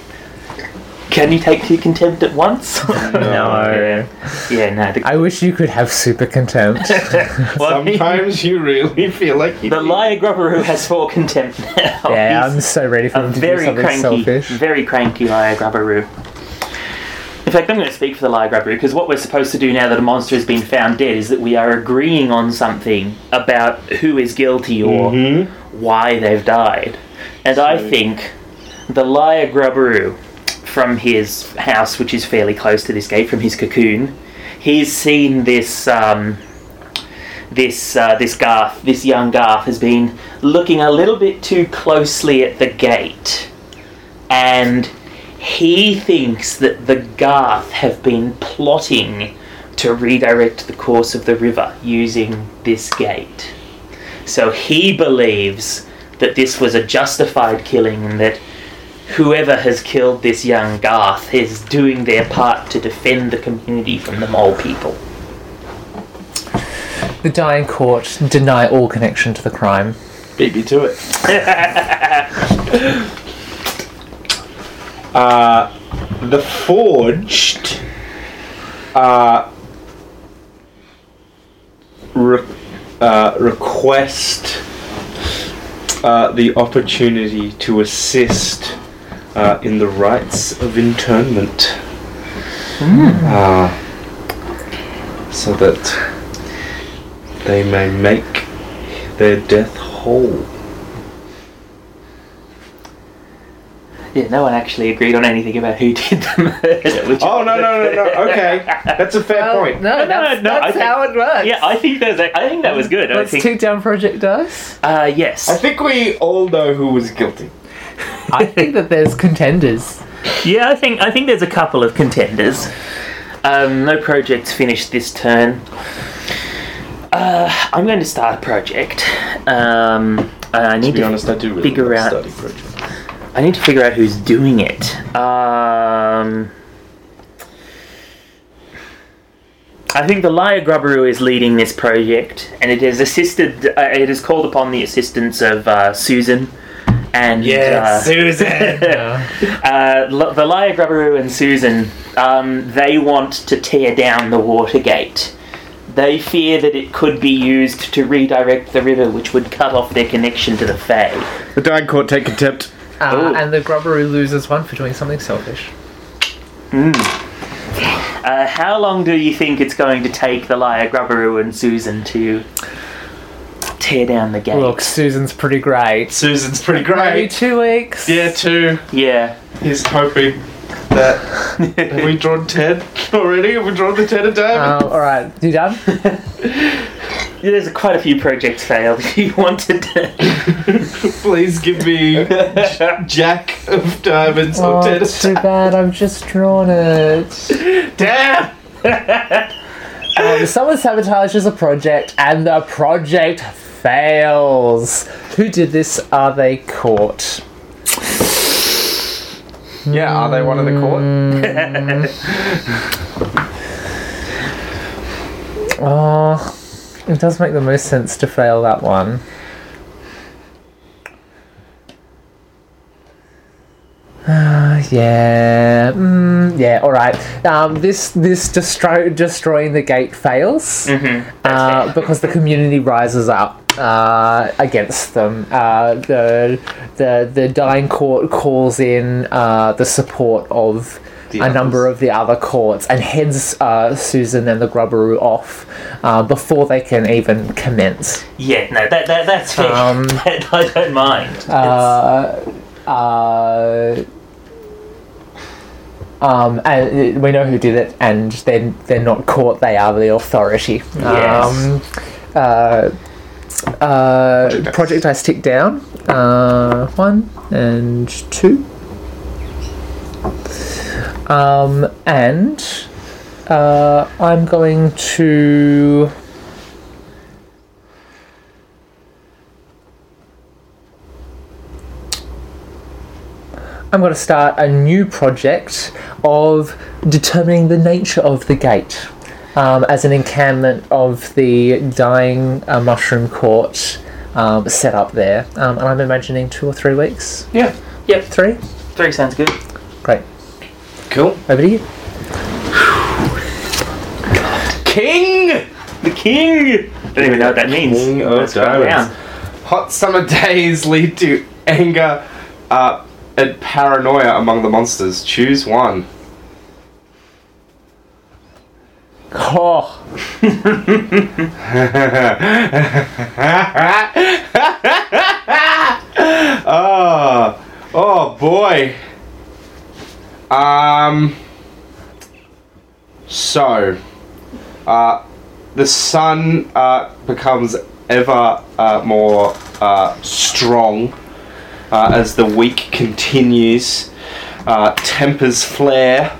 S3: Can you take two contempt at once?
S2: No.
S3: yeah, no. The,
S2: I wish you could have super contempt.
S3: well,
S1: Sometimes you really feel like you
S3: the Lyre Grubberoo has four contempt now.
S2: yeah,
S3: He's
S2: I'm so ready for him to do
S3: very
S2: something
S3: cranky,
S2: selfish.
S3: very cranky Lyre Grubberoo. In fact, I'm going to speak for the Lyre Grubberoo because what we're supposed to do now that a monster has been found dead is that we are agreeing on something about who is guilty or mm-hmm. why they've died. And I think the Lyre Grubberoo, from his house, which is fairly close to this gate, from his cocoon, he's seen this. Um, this uh, this Garth, this young Garth, has been looking a little bit too closely at the gate, and he thinks that the Garth have been plotting to redirect the course of the river using this gate. So he believes that this was a justified killing and that whoever has killed this young Garth is doing their part to defend the community from the mole people.
S2: The dying court deny all connection to the crime.
S1: Beat me to it. uh, the forged uh, re- uh, request uh, the opportunity to assist uh, in the rites of internment. Uh, so that they may make their death whole.
S3: Yeah, no one actually agreed on anything about who did the murder.
S1: Oh no no no no! Okay, that's a fair point.
S2: No,
S3: No,
S2: that's,
S3: no,
S2: that's
S3: think-
S2: how it works.
S3: Yeah, I think that was, I think that was good. I
S2: Let's
S3: think.
S2: kick down Project Dice.
S3: uh, yes.
S1: I think we all know who was guilty.
S2: I think that there's contenders.
S3: Yeah, I think I think there's a couple of contenders. Um, no projects finished this turn. Uh, I'm going to start a project. Um, I need
S1: To
S3: to,
S1: be honest, I do really
S3: figure
S1: love
S3: out.
S1: project.
S3: I need to figure out who's doing it. Um, I think the Lyre Grubberoo is leading this project, and it has assisted. Uh, it has called upon the assistance of uh, Susan and uh,
S1: Susan.
S3: uh, the Lyre Grubberoo and Susan, um, they want to tear down the Watergate. They fear that it could be used to redirect the river, which would cut off their connection to the Fae.
S1: the dying court take contempt.
S2: Uh, and the Grubberoo loses one for doing something selfish.
S3: Uh, how long do you think it's going to take the Lyre Grubberoo and Susan to tear down the gate?
S2: Look, Susan's pretty great.
S1: Susan's pretty great.
S2: Maybe
S1: great.
S2: two weeks.
S1: Yeah, two.
S3: Yeah.
S1: He's hoping that. Have we drawn ten already? Have we drawn the ten of diamond?
S2: Um, all right, you done?
S3: Yeah, There's quite a few projects failed. You wanted to.
S1: Please give me Jack of diamonds or
S2: Oh,
S1: ten of
S2: too bad. I've just drawn it.
S1: Damn!
S2: Um, someone sabotages a project, and the project fails. Who did this? Are they caught?
S1: Yeah, are they one of the court?
S2: Oh, it does make the most sense to fail that one. Ah, yeah, mm, yeah. All right. Um, this this destroy, destroying the gate fails Mhm. uh, because the community rises up uh, against them. Uh, the the the dying court calls in uh, the support of
S1: The
S2: a number of the other courts and heads uh, Susan and the Grubberoo off uh, before they can even commence.
S3: Yeah, no, that, that that's fair.
S2: Um,
S3: I don't mind.
S2: Uh, uh, um, and we know who did it, and they're, they're not caught, they are the authority.
S3: Yes.
S2: Um,
S1: Project.
S2: Project Dice tick down. Uh, one and two. Um, and uh, I'm going to. I'm going to start a new project of determining the nature of the gate um, as an encampment of the dying uh, mushroom court um, set up there. Um, and I'm imagining two or three weeks.
S1: Yeah.
S3: Yep,
S2: Three?
S3: three sounds good.
S2: Great.
S1: Cool.
S2: Over to you.
S1: King!
S3: The king! Don't even know what that means.
S1: King of
S3: Let's go
S1: diamonds.
S3: around.
S1: Hot summer days lead to anger uh, and paranoia among the monsters. Choose one.
S2: Oh,
S1: oh, oh boy. Um. So, uh, the sun uh, becomes ever uh, more uh, strong uh, as the week continues. Uh, tempers flare.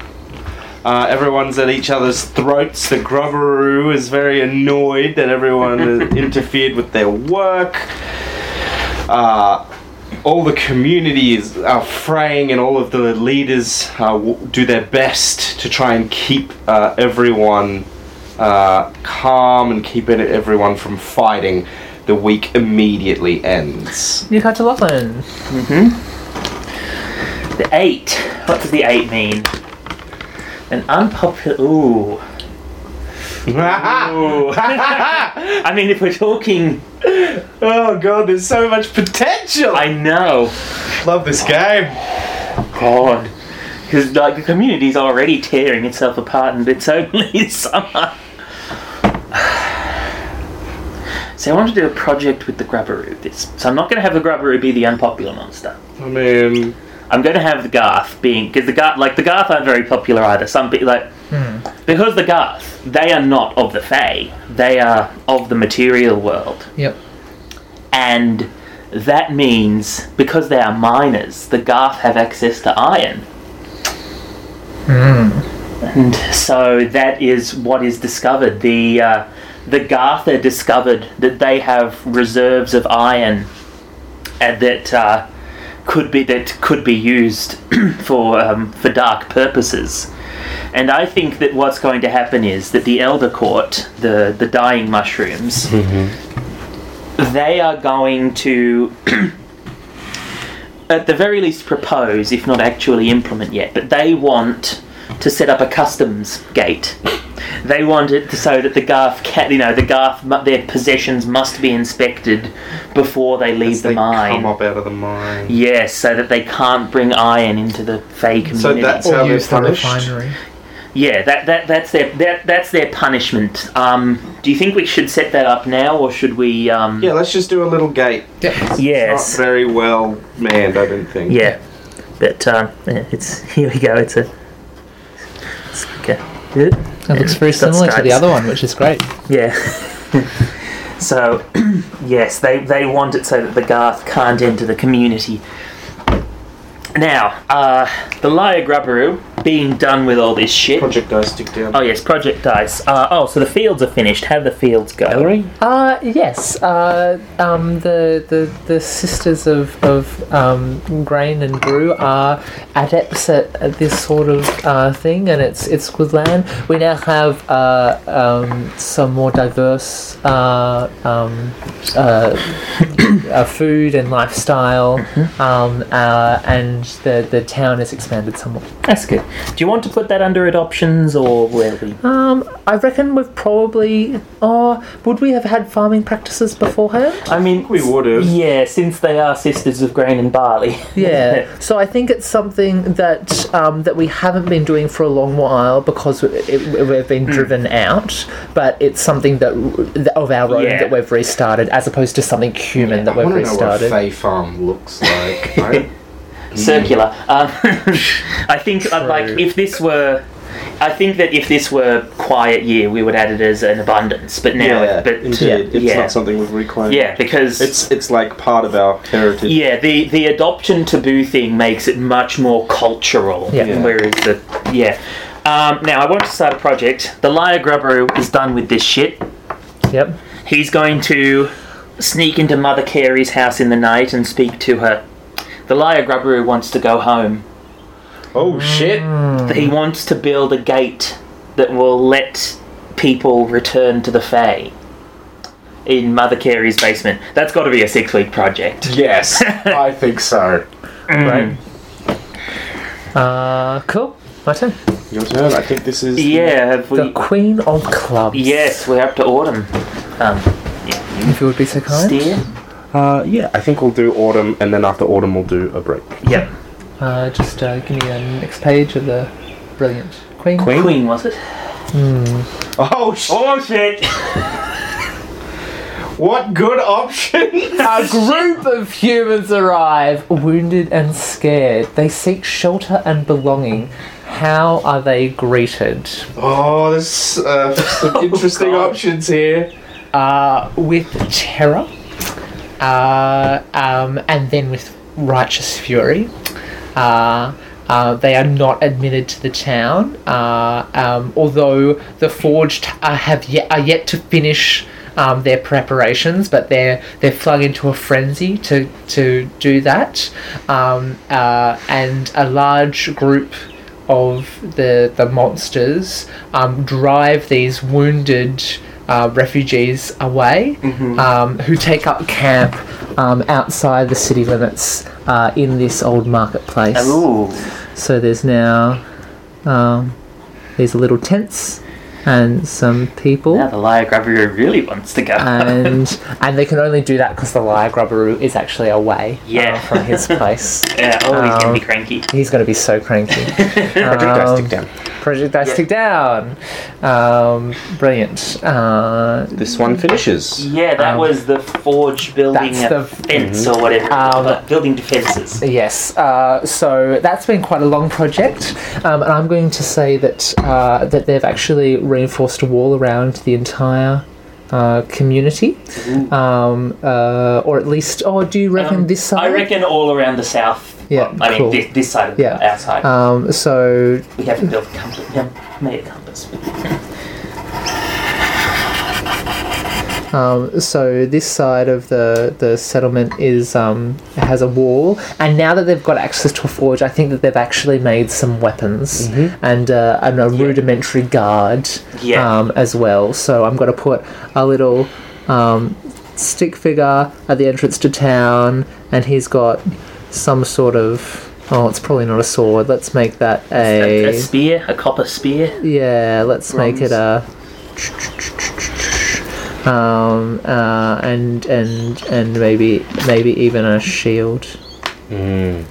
S1: Uh, everyone's at each other's throats. The Grubberoo is very annoyed that everyone has interfered with their work. Uh, all the community is uh, fraying, and all of the leaders uh, do their best to try and keep uh, everyone uh, calm and keep it, everyone from fighting. The week immediately ends.
S2: You New to Lachlan.
S3: The eight. What does the eight mean? An unpopular. Ooh. Ooh. I mean, if we're talking,
S1: oh god, there's so much potential!
S3: I know.
S1: love this game.
S3: God. Because like the community's already tearing itself apart, and it's only summer. So I want to do a project with the Grubberoo. This, so I'm not going to have the Grubberoo be the unpopular monster.
S1: I mean,
S3: I'm going to have the Garth being because the Garth, like the Garth, aren't very popular either. Some people like because the Garth, they are not of the Fae. They are of the material world,
S2: Yep.
S3: and that means because they are miners, the Garth have access to iron. And so that is what is discovered. The uh, the Gartha discovered that they have reserves of iron and that uh, could be that could be used for um, for dark purposes. And I think that what's going to happen is that the Elder Court, the the dying mushrooms, they are going to. At the very least, propose, if not actually implement yet, but they want to set up a customs gate. They want it so that the Garth, can, you know, the Garth, their possessions must be inspected before they leave
S1: as
S3: the
S1: they
S3: mine.
S1: come up out of the mine.
S3: Yes, so that they can't bring iron into the Fae community.
S1: So that's
S2: Or
S1: how they're
S2: use the refinery.
S3: yeah, that, that that's their that, that's their punishment. Um, do you think we should set that up now, or should we? Um,
S1: Yeah, let's just do a little gate.
S2: Yeah.
S3: Yes.
S1: Not very well manned, I don't think.
S3: Yeah, but um, yeah, it's here we go. It's a. It's okay. Good.
S2: It looks very similar to the other one, which is great.
S3: Yeah. so, yes, they, they want it so that the Garth can't enter the community. Now, uh, the Lyre Grubberoo, being done with all this shit.
S1: Project Dice stick down.
S3: Oh, yes, Project Dice. Uh, oh, so the fields are finished. How do the fields go?
S1: Ellery?
S2: Uh, yes. Uh, um, the, the the sisters of of um, grain and brew are adepts at, at this sort of uh, thing, and it's it's good land. We now have uh, um, some more diverse uh, um, uh, uh, food and lifestyle, um, uh, and the the town has expanded somewhat.
S3: That's good. Do you want to put that under adoptions or where we?
S2: Um, I reckon we've probably. Oh, would we have had farming practices beforehand?
S3: I mean,
S1: We would have.
S3: Yeah, since they are sisters of grain and barley.
S2: Yeah, so I think it's something that um, that we haven't been doing for a long while because it, it, we've been driven out. But it's something that of our own
S3: Yeah.
S2: that we've restarted, as opposed to something human that we've
S1: want to know what
S2: restarted.
S1: Fae Farm looks like. I-
S3: circular. Um, I think uh, like if this were, I think that if this were quiet year, we would add it as an abundance. But now,
S1: yeah,
S3: but
S1: indeed. It's
S3: yeah,
S1: not something we've reclaimed.
S3: yeah, because
S1: It's it's like part of our heritage.
S3: yeah, the the adoption taboo thing makes it much more cultural.
S2: Yeah.
S1: Yeah.
S3: Whereas the yeah. Um, now I want to start a project. The Lyre grubber is done with this shit.
S2: Yep.
S3: He's going to sneak into Mother Carey's house in the night and speak to her. The Lyre grubber wants to go home.
S1: Oh shit!
S3: He wants to build a gate that will let people return to the Fae in Mother Carey's basement. That's got to be a six week project.
S1: Yes, I think so.
S3: Right.
S2: Uh, cool. My turn.
S1: Your turn. I think this is.
S3: Yeah, have
S2: The. Queen of Clubs.
S3: Yes, we're up to autumn. Um,
S2: If you would be so kind.
S3: steer?
S1: Uh, yeah, I think we'll do autumn, and then after autumn we'll do a break.
S3: Yep.
S2: Uh, just uh, give me the next page of the brilliant Queen.
S1: Queen?
S3: Queen, was it?
S1: Oh, sh-
S3: Oh shit!
S1: what good options!
S2: A group of humans arrive, wounded and scared. They seek shelter and belonging. How are they greeted?
S1: oh, there's uh, some interesting
S3: God.
S1: options here.
S2: Uh, with terror, uh, um, and then with righteous fury. Uh, uh, they are not admitted to the town, uh, um, although the forged have yet are yet to finish um, their preparations, but they're they're flung into a frenzy to to do that, um, uh, and a large group of the the monsters um, drive these wounded uh, refugees away, um, who take up camp um, outside the city limits uh, in this old marketplace.
S3: Ooh.
S2: So there's now um, these little tents and some people.
S3: Now the Lyre grubber really wants to go.
S2: and and they can only do that because the Lyre Grubberoo is actually away uh,
S3: Yeah.
S2: from his place.
S3: yeah. Oh, he's gonna
S2: um,
S3: be cranky.
S2: He's going to be so cranky.
S1: Project
S2: Um,
S1: Dice Tick Down.
S2: Project Dice
S3: Yeah.
S2: Tick Down. Um, brilliant. Uh,
S1: This one finishes.
S3: Yeah, that
S2: um,
S3: was the forge building
S2: that's
S3: a
S2: the-
S3: fence or whatever.
S2: Um,
S3: Uh, building defenses.
S2: Yes, uh, so that's been quite a long project, um, and I'm going to say that uh, that they've actually reinforced a wall around the entire uh, community, um, uh, or at least. Oh, do you reckon
S3: Um,
S2: this side?
S3: I reckon all around the south.
S2: Yeah,
S3: I mean,
S2: cool.
S3: this, this side of
S2: Yeah.
S3: the outside.
S2: Um, so
S3: we haven't built a compass. Yeah, made a compass.
S2: Um, so this side of the, the settlement is um, has a wall, and now that they've got access to a forge, I think that they've actually made some weapons and, uh, and a rudimentary guard
S3: Yeah.
S2: um, as well. So I'm going to put a little um, stick figure at the entrance to town, and he's got some sort of oh, it's probably not a sword. Let's make that
S3: A,
S2: a,
S3: a spear, a copper spear.
S2: yeah. Let's make it a um, uh, and and and maybe maybe even a shield.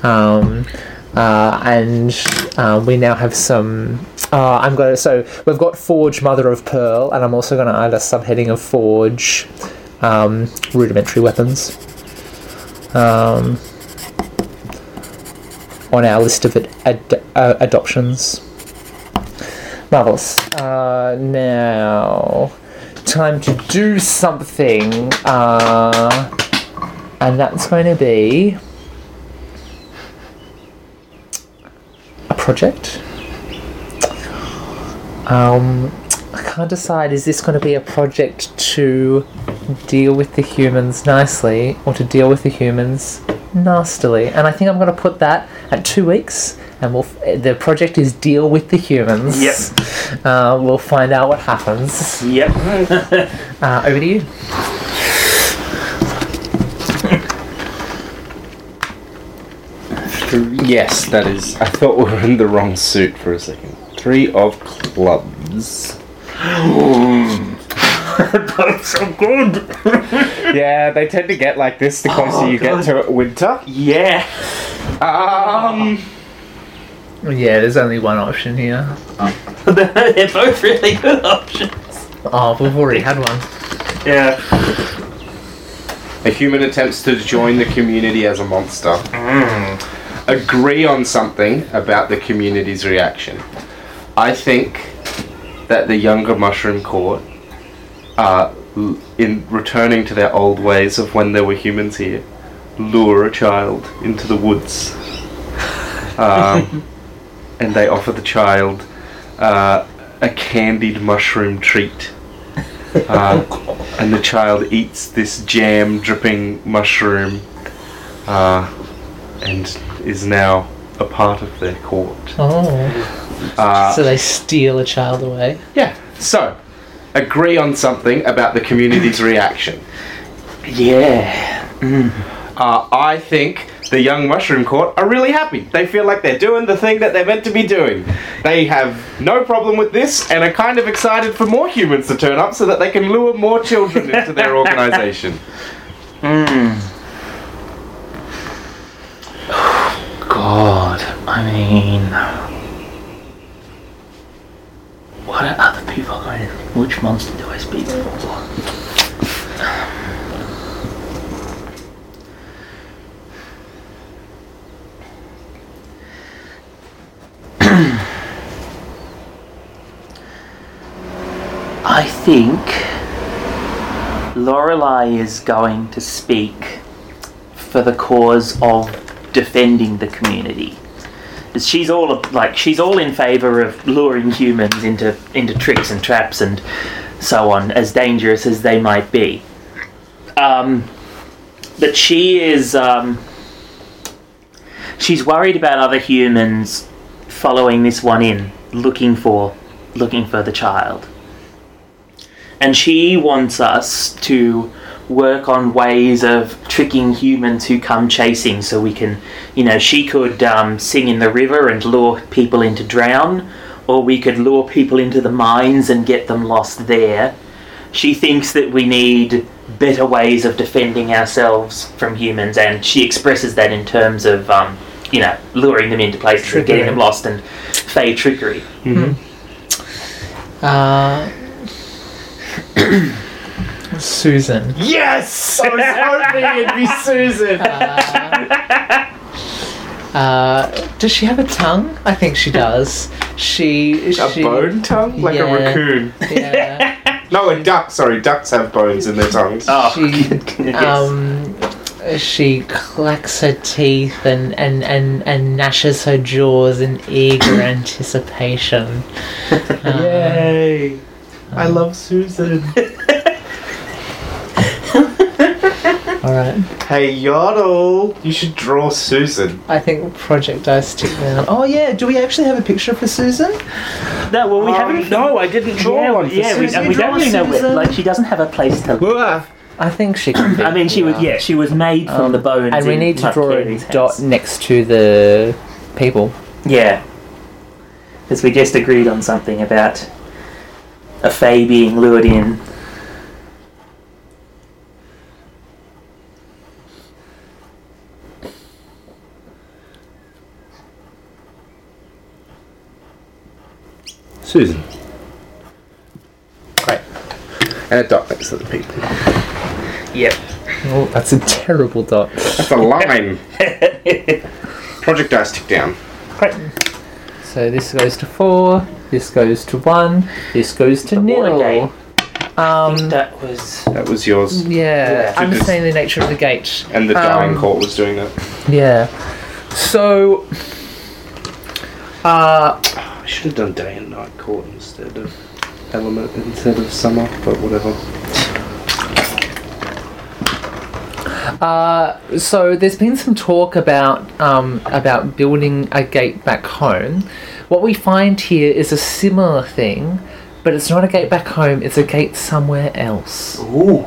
S2: Um, uh, and uh, we now have some. Uh, I'm going to so we've got Forge Mother of Pearl, and I'm also going to add a subheading of Forge um, rudimentary weapons. Um, on our list of ad- ad- uh, adoptions. Marvelous. Uh, now, time to do something, uh, and that's going to be a project. Um, I can't decide. Is this going to be a project to deal with the humans nicely, or to deal with the humans nastily? And I think I'm going to put that at two weeks. And we'll. f- The project is deal with the humans.
S3: Yep.
S2: Uh, we'll find out what happens.
S3: Yep.
S2: Uh, over to you.
S1: Yes, that is. I thought we were in the wrong suit for a second. Three of clubs.
S3: That's so good.
S1: Yeah, they tend to get like this the closer
S3: Oh,
S1: you
S3: God.
S1: get to winter.
S3: Yeah.
S1: Um,
S2: Yeah, there's only one option here.
S3: They're both really good options.
S2: Oh, we've already had one.
S3: Yeah.
S1: a human attempts to join the community as a monster. Agree on something about the community's reaction. I think that the younger mushroom court l- in returning to their old ways of when there were humans here, lure a child into the woods, um, and they offer the child uh, a candied mushroom treat. Uh, and the child eats this jam dripping mushroom uh, and is now a part of their court.
S2: Oh.
S1: Uh,
S2: So they steal a child away.
S1: yeah, so agree on something about the community's reaction.
S3: Yeah.
S1: Uh, I think the young mushroom court are really happy. They feel like they're doing the thing that they're meant to be doing. They have no problem with this and are kind of excited for more humans to turn up so that they can lure more children into their organization.
S3: God. I mean. What are other people going Which monster do I speak for? I think Lorelei is going to speak for the cause of defending the community. She's all like she's all in favour of luring humans into into tricks and traps and so on, as dangerous as they might be. Um, but she is um, she's worried about other humans following this one in, looking for looking for the child and she wants us to work on ways of tricking humans who come chasing so we can you know she could um, sing in the river and lure people into drown or we could lure people into the mines and get them lost there. She thinks that we need better ways of defending ourselves from humans and she expresses that in terms of um, you know luring them into places and getting them lost and fae trickery.
S2: Uh, Susan.
S1: Yes! I was hoping it'd be Susan.
S2: Uh, does she have a tongue? I think she does. She.
S1: A
S2: she,
S1: bone tongue? Like
S2: Yeah.
S1: a raccoon.
S2: Yeah.
S1: No, a duck. Sorry, ducks have bones in their tongues.
S3: oh
S2: She, um, she clacks her teeth and, and, and, and gnashes her jaws in eager anticipation. Uh,
S1: Yay! I love Susan.
S2: Alright.
S1: hey, Yodel, you should draw Susan.
S2: I think Project Dice tick down. Oh, yeah. Do we actually have a picture for Susan?
S3: No, well, we
S1: Um,
S3: haven't.
S1: no, I didn't draw
S3: yeah,
S1: one for
S3: yeah, we,
S1: Susan.
S3: and we don't really know where. Like, she doesn't have a place to.
S1: Whoa.
S2: I think she can be.
S3: I mean, she was.
S2: yeah.
S3: Yeah, she was made from
S2: Um,
S3: the bones.
S2: And we need to draw a dot
S3: house.
S2: next to the people.
S3: Yeah, because we just agreed on something about a fae being lured in.
S1: Susan.
S2: Great.
S1: And a dot next to the people.
S3: Yep.
S2: Oh, that's a terrible dot.
S1: That's a line. Project Dice tick down.
S2: Great. So this goes to four. This goes to one. This goes to
S3: The
S2: nil.
S3: gate.
S2: Um,
S3: that was.
S1: That was yours.
S2: yeah,
S3: Yeah.
S2: understanding the nature of the gate.
S1: And the dying
S2: Um,
S1: court was doing that.
S2: Yeah. So, uh,
S1: I should have done day and night court instead of element instead of summer, but whatever.
S2: uh, so there's been some talk about um, about building a gate back home. What we find here is a similar thing, but it's not a gate back home. It's a gate somewhere else.
S3: Ooh.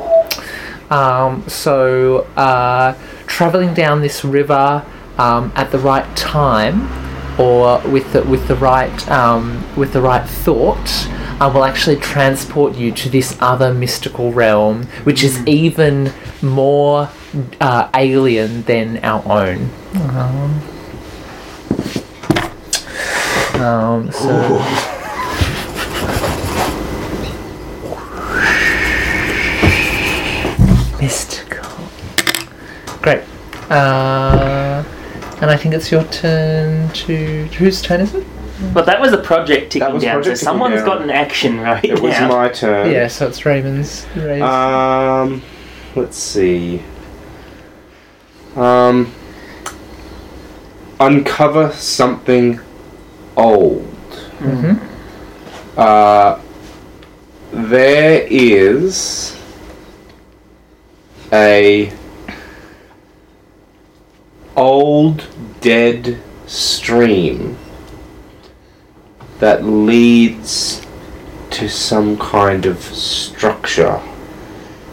S2: Um, so, uh, traveling down this river um, at the right time, or with the, with the right um, with the right thought, uh, will actually transport you to this other mystical realm, which is even more uh, alien than our own. Um, um, so. Mystical. Great. Uh, and I think it's your turn to. Whose turn is it?
S3: But that was a project ticking
S1: was
S3: down,
S1: project
S3: so
S1: ticking
S3: someone's
S1: down.
S3: got an action right
S1: It was
S3: now.
S1: my turn.
S2: Yeah, so it's Raymond's. Ray's.
S1: Um, let's see. Um, uncover something old.
S2: mm-hmm.
S1: Uh, there is a old dead stream that leads to some kind of structure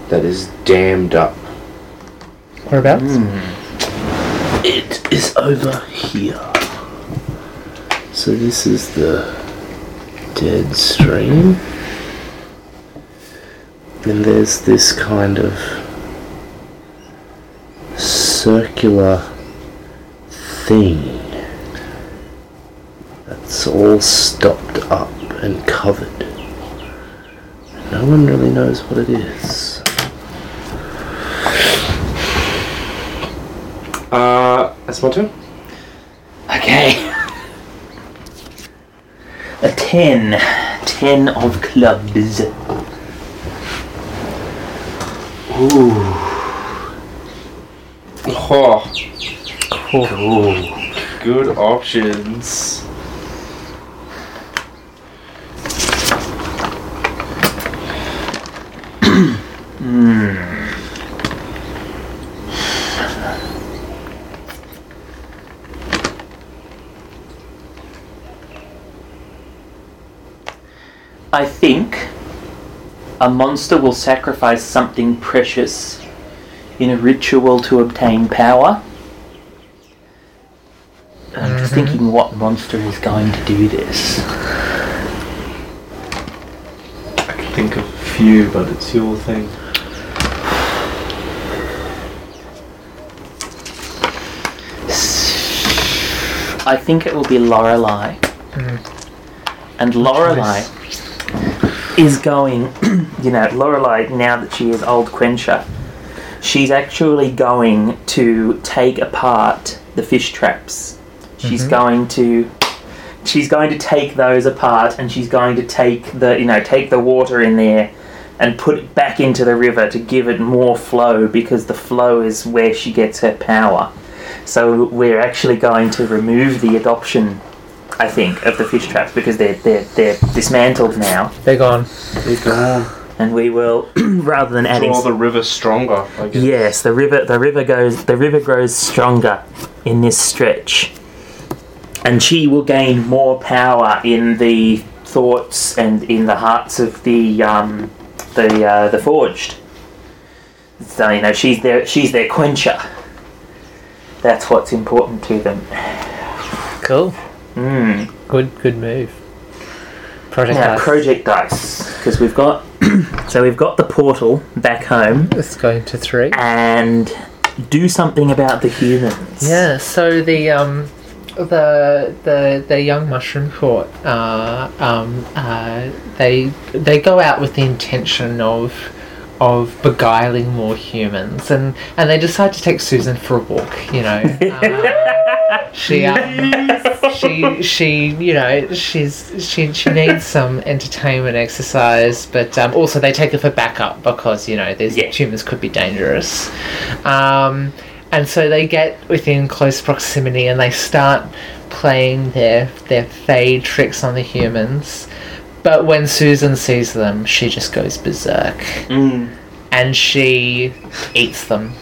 S1: that is dammed up.
S2: Whereabouts? Hmm.
S1: It is over here. So this is the dead stream. And there's this kind of circular thing that's all stopped up and covered.
S3: No one really knows what it is.
S1: Uh, that's my turn.
S3: Okay. A ten. Ten of clubs. Ooh.
S1: Oh,
S3: Cool.
S1: good options. Hmm.
S3: I think a monster will sacrifice something precious in a ritual to obtain power. I'm just thinking what monster is going to do this.
S1: I can think of a few, but it's your thing.
S3: I think it will be Lorelei. Hmm. And Lorelei is going, you know, Lorelei, now that she is old Quencher, she's actually going to take apart the fish traps. She's mm-hmm. going to she's going to take those apart and she's going to take the you know, take the water in there and put it back into the river to give it more flow because the flow is where she gets her power. So we're actually going to remove the adoption, I think, of the fish traps because they're they're they're dismantled now,
S2: They're gone.
S3: and we will rather than adding.
S1: Draw the river stronger. I guess.
S3: Yes, the river the river goes the river grows stronger in this stretch. And she will gain more power in the thoughts and in the hearts of the um, the uh, the forged. So you know she's their she's their quencher. That's what's important to them.
S2: Cool.
S3: Mm.
S2: Good. Good move. Project
S3: Now
S2: Dice.
S3: project dice because we've got so we've got the portal back home
S2: Let's go into three.
S3: and do something about the humans.
S2: Yeah. So the um, the the the young mushroom court. Uh, um, uh, they they go out with the intention of of beguiling more humans, and and they decide to take Susan for a walk. You know. Uh, she um, she she you know she's she she needs some entertainment exercise but um, also they take her for backup because you know these
S3: Yeah.
S2: humans could be dangerous um, and so they get within close proximity and they start playing their their fade tricks on the humans but when Susan sees them she just goes berserk
S3: Mm.
S2: and she eats them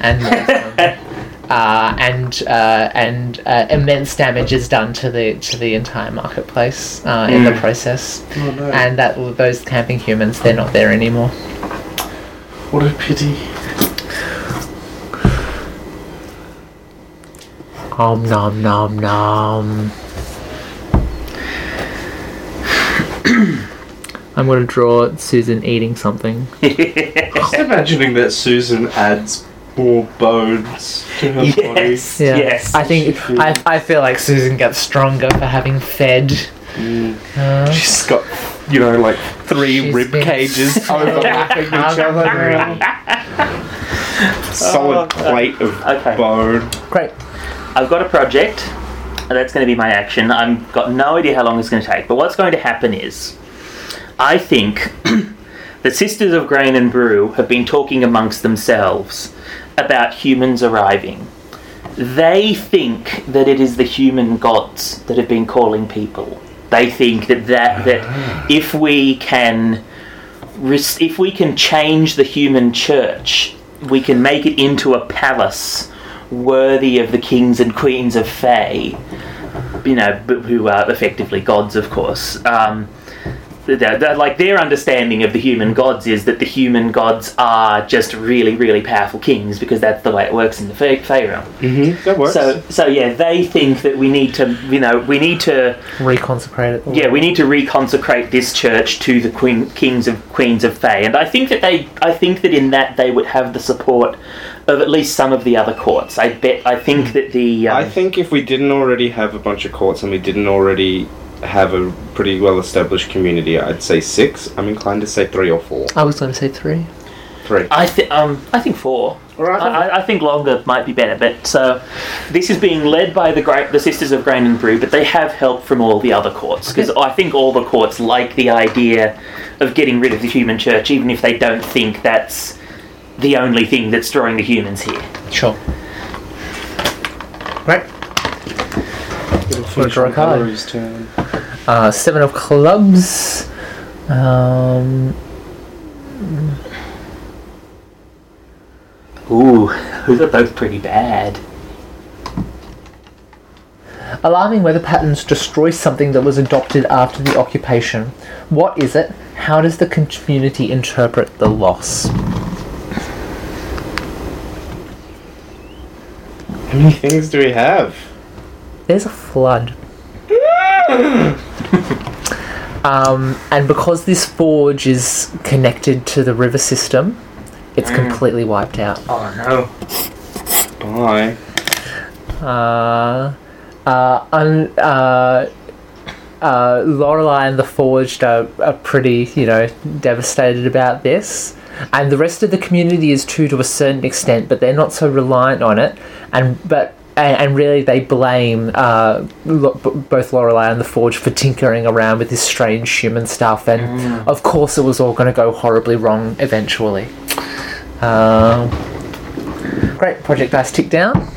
S2: and them. Uh, and uh, and uh, immense damage is done to the to the entire marketplace uh, in the
S3: Mm.
S2: process,
S1: Oh no.
S2: and that those camping humans they're not there anymore.
S1: what a pity.
S2: Om nom nom nom. I'm gonna draw Susan eating something.
S1: Just imagining that Susan adds more bones to her
S3: Yes.
S2: Yeah.
S3: Yes.
S2: I think I, I feel like Susan gets stronger for having fed.
S1: body.
S2: Uh,
S1: She's got, you know, like three
S2: She's
S1: rib
S2: been-
S1: cages overlapping each other now. Solid plate of
S3: Okay.
S1: bone.
S2: great.
S3: I've got a project. That's going to be my action. I've got no idea how long it's going to take. But what's going to happen is, I think the Sisters of Grain and Brew have been talking amongst themselves about humans arriving. They think that it is the human gods that have been calling people. They think that that, that ah. if we can if we can change the human church, we can make it into a palace worthy of the kings and queens of Fae, you know, who are effectively gods, of course. Um, like their understanding of the human gods is that the human gods are just really, really powerful kings because that's the way it works in the Fae, Fae realm.
S1: Mm-hmm. That works.
S3: So, so yeah, they think that we need to, you know, we need to
S2: Reconsecrate it.
S3: yeah, we need to reconsecrate this church to the queen, kings of queens of Fae, and I think that they, I think that in that they would have the support of at least some of the other courts. I bet, I think that the, um,
S1: I think if we didn't already have a bunch of courts and we didn't already have a pretty well established community. I'd say six. I'm inclined to say three or four.
S2: I was going to say three.
S1: Three.
S3: I think um, I think four.
S1: Alright.
S3: I, I- I think longer might be better, but so this is being led by the great the Sisters of Grain and Brew, but they have help from all the other courts because I think all the courts like the idea of getting rid of the human church, even if they don't think that's the only thing that's drawing the humans here.
S2: Sure.
S1: Right.
S2: Wanna draw a card?
S1: Ellery's turn.
S2: Uh, seven of clubs. Um,
S3: Ooh, those are both pretty bad.
S2: alarming weather patterns destroy something that was adopted after the occupation. What is it? How does the community interpret the loss?
S1: How many things do we have?
S2: There's a flood. um, and because this forge is connected to the river system, it's completely wiped out.
S3: Oh no.
S1: Bye.
S2: Uh, uh, un, uh, uh, Lorelei and the Forged are, are pretty, you know, devastated about this. And the rest of the community is too to a certain extent, but they're not so reliant on it. And but and, and really they blame uh, lo- b- both Lorelei and the Forge for tinkering around with this strange human stuff. And of course, it was all going to go horribly wrong eventually. Um, great project dice tick down.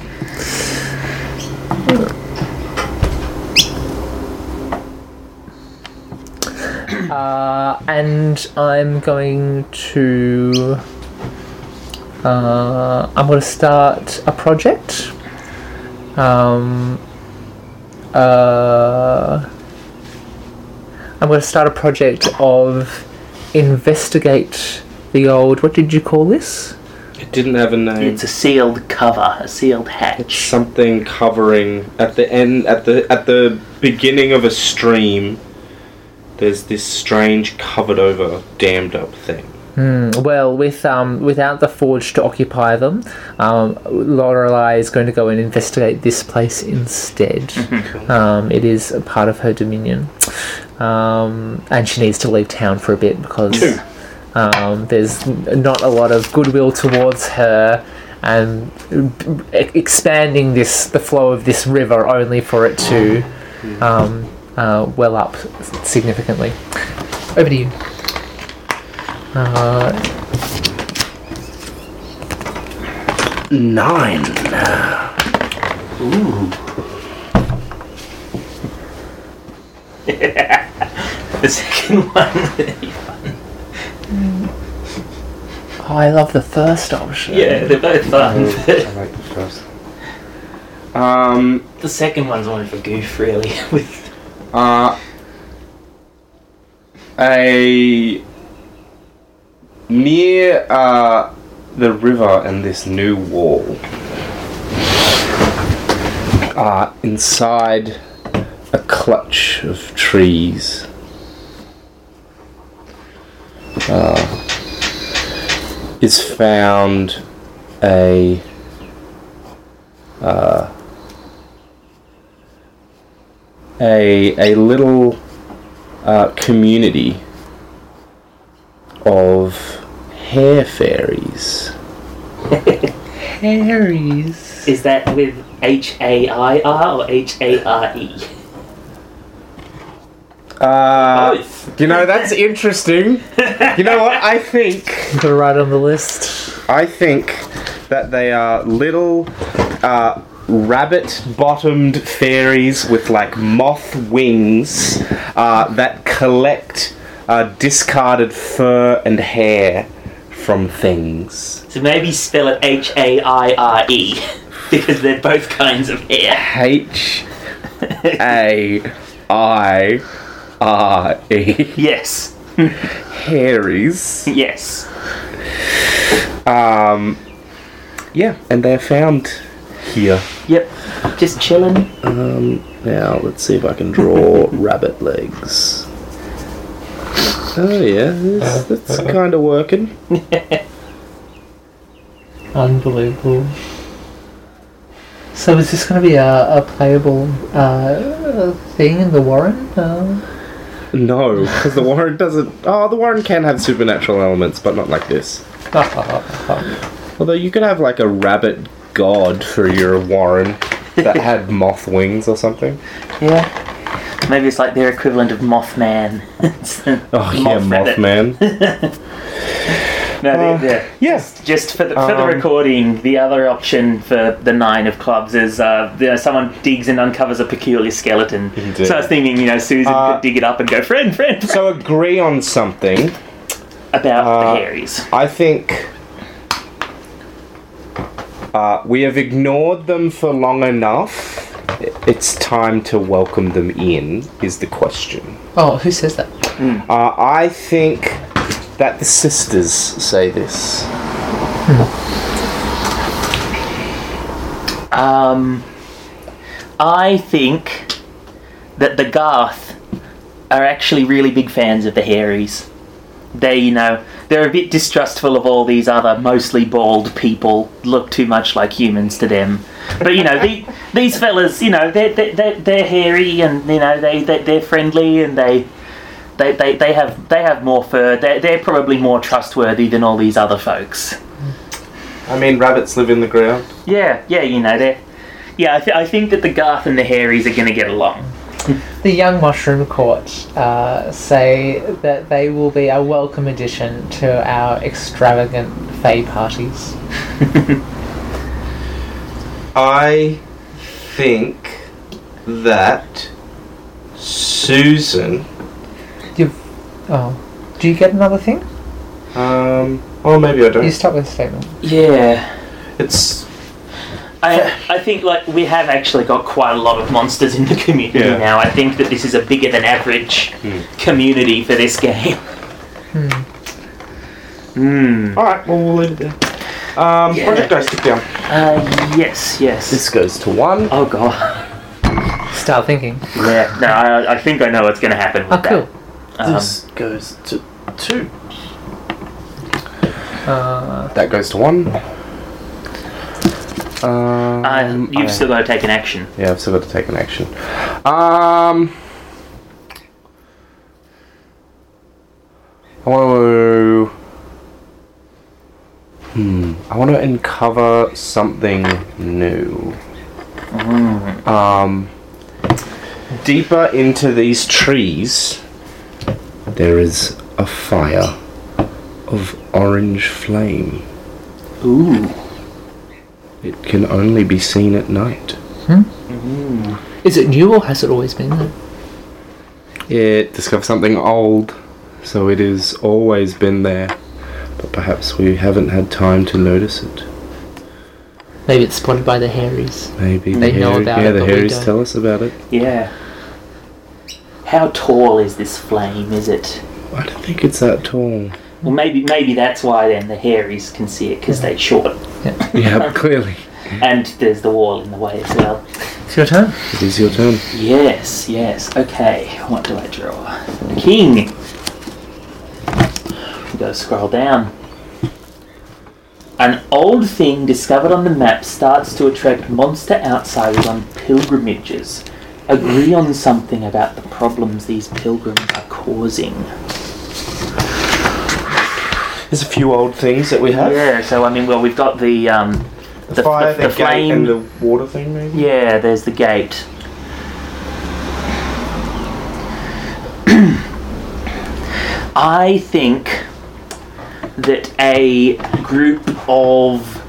S2: Uh, and I'm going to. Uh, I'm going to start a project. Um, uh, I'm going to start a project of investigate the old. What did you call this?
S1: It didn't have a name.
S3: It's a sealed cover, a sealed
S1: It's
S3: hatch.
S1: something covering at the end at the at the beginning of a stream. There's this strange covered over dammed up thing.
S2: Hmm, well, with um, without the forge to occupy them, um, Lorelei is going to go and investigate this place instead. Um, it is a part of her dominion, um, and she needs to leave town for a bit because um, there's not a lot of goodwill towards her, and expanding this the flow of this river only for it to um, uh, well up significantly. Over to you. Uh,
S1: Nine.
S3: Ooh. the second one.
S2: Oh, I love the first option.
S3: yeah, they're both fun.
S1: I like the first. Um.
S3: the second one's only for goof, really. With
S1: Uh. A. Near uh, the river and this new wall. Uh, inside a clutch of trees. Uh, is found a uh, a a little uh, community of hair fairies.
S2: Harry's.
S3: is that with H A I R or H A R E?
S1: Uh,
S3: Both.
S1: you know that's interesting. You know what? I think
S2: Got it right on the list.
S1: I think that they are little uh, rabbit-bottomed fairies with like moth wings uh, that collect uh, discarded fur and hair from things.
S3: So maybe spell it H A I R E because they're both kinds of hair.
S1: H A I R E.
S3: Yes.
S1: Hairies.
S3: Yes.
S1: Um, yeah, and they're found here.
S3: Yep. Just chilling.
S1: Um, now let's see if I can draw rabbit legs. Oh yeah, that's, that's kind of working.
S2: Unbelievable. So is this going to be a, a playable uh, thing in the Warren? Uh,
S1: No, because the Warren doesn't. Oh, the Warren can have supernatural elements, but not like this. Although you could have like a rabbit god for your Warren that had moth wings or something.
S3: Yeah. Maybe it's like their equivalent of Mothman.
S1: Oh yeah,
S3: Moth rabbit.
S1: Mothman.
S3: No,
S1: Uh,
S3: they're, they're-
S1: Yes.
S3: Just for the, for the
S1: Um,
S3: recording, the other option for the nine of clubs is uh, you know, someone digs and uncovers a peculiar skeleton.
S1: Indeed.
S3: So I was thinking, you know, Susan
S1: Uh,
S3: could dig it up and go, friend, friend,
S1: So agree on something.
S3: about
S1: uh,
S3: the Hairies.
S1: I think uh, we have ignored them for long enough. It's time to welcome them in. Is the question.
S2: oh, who says that?
S1: Uh, I think that the sisters say this.
S3: Um, I think that the Garth are actually really big fans of the Hairies. They, you know, they're a bit distrustful of all these other mostly bald people, look too much like humans to them. But you know, the, these fellas, you know, they're, they're, they're, hairy and you know they they they're friendly and they. They, they, they have they have more fur. They're, they're probably more trustworthy than all these other folks.
S1: I mean, rabbits live in the ground.
S3: Yeah, yeah, you know, they're. Yeah, I, th- I think that the Garth and the Hairies are going to get along.
S2: The Young Mushroom Court uh, say that they will be a welcome addition to our extravagant Fae parties.
S1: I think that Susan.
S2: You've. Oh. Do you get another thing?
S1: Um. Well, maybe I don't.
S2: You start with a statement.
S3: Yeah,
S1: It's
S3: I I think like we have actually got quite a lot of monsters in the community
S1: Yeah.
S3: now. I think that this is a bigger than average
S1: Hmm.
S3: community for this game.
S2: Hmm.
S3: Hmm.
S1: all right. Well, we'll leave it there. Um.
S3: Yeah.
S1: Project dice, stick down.
S3: Uh, yes, yes.
S1: This goes to one.
S3: oh god.
S2: Start thinking.
S3: Yeah. No, I, I think I know what's going to happen with
S2: Oh, cool.
S3: that. Um,
S1: this goes to two.
S2: Uh,
S1: That goes to one. Um,
S3: uh, you've
S1: I-
S3: still got to take an action.
S1: Yeah, I've still got to take an action. Um, I want to. Hmm. I want to uncover something new. Um, deeper into these trees, there is a fire of orange flame.
S3: Ooh.
S1: It can only be seen at night. Hmm? Mm-hmm.
S2: is it new or has it always been there?
S1: It discovered something old, so it has always been there. But perhaps we haven't had time to notice it.
S2: Maybe it's spotted by the Hairies.
S1: Maybe
S2: They
S1: the
S2: know
S1: Harry-
S2: about
S1: yeah,
S2: it,
S1: the
S2: but Hairies
S1: tell us about it.
S3: Yeah. How tall is this flame? Is it?
S1: I don't think it's that tall.
S3: Well, maybe maybe that's why then the Hairies can see it because they're short,
S1: Yeah, clearly.
S3: and there's the wall in the way as well.
S2: It's your turn.
S1: It is your turn.
S3: Yes, yes. Okay, what do I draw? The king. We gotta scroll down. An old thing discovered on the map starts to attract monster outsiders on pilgrimages. Agree on something about the problems these pilgrims are causing.
S1: There's a few old things that we have.
S3: Yeah, so I mean, well, we've got the um,
S1: The,
S3: The-
S1: fire,
S3: the-
S1: the,
S3: the
S1: gate,
S3: flame-
S1: and the water thing, maybe?
S3: Yeah, there's the gate. I think that a group of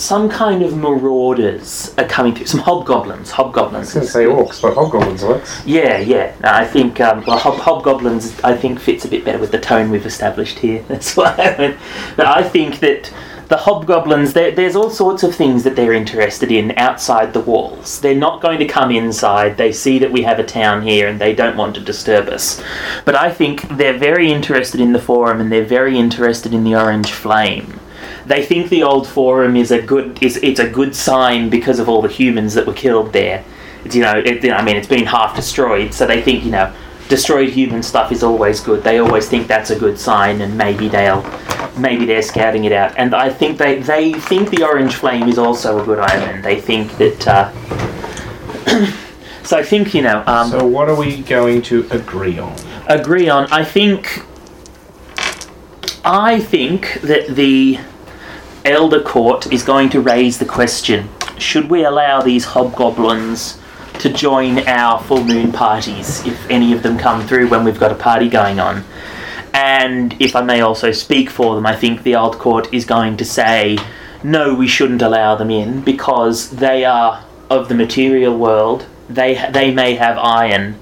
S3: some kind of marauders are coming through. Some hobgoblins. Hobgoblins.
S1: They say orcs, but hobgoblins works.
S3: Yeah, yeah. No, I think um, well, hob- hobgoblins. I think fits a bit better with the tone we've established here. That's why. I went. But I think that the hobgoblins. There's all sorts of things that they're interested in outside the walls. They're not going to come inside. They see that we have a town here, and they don't want to disturb us. But I think they're very interested in the forum, and they're very interested in the orange flame. They think the old forum is a good is it's a good sign because of all the humans that were killed there. It's, you know, it, I mean, it's been half destroyed, so they think you know destroyed human stuff is always good. They always think that's a good sign, and maybe they'll, maybe they're scouting it out. And I think they they think the orange flame is also a good omen. They think that. Uh, so I think you know. Um,
S1: So what are we going to agree on?
S3: agree on. I think. I think that the Elder Court is going to raise the question: Should we allow these hobgoblins to join our full moon parties if any of them come through when we've got a party going on? And if I may also speak for them, I think the Old Court is going to say, no, we shouldn't allow them in because they are of the material world. They they may have iron.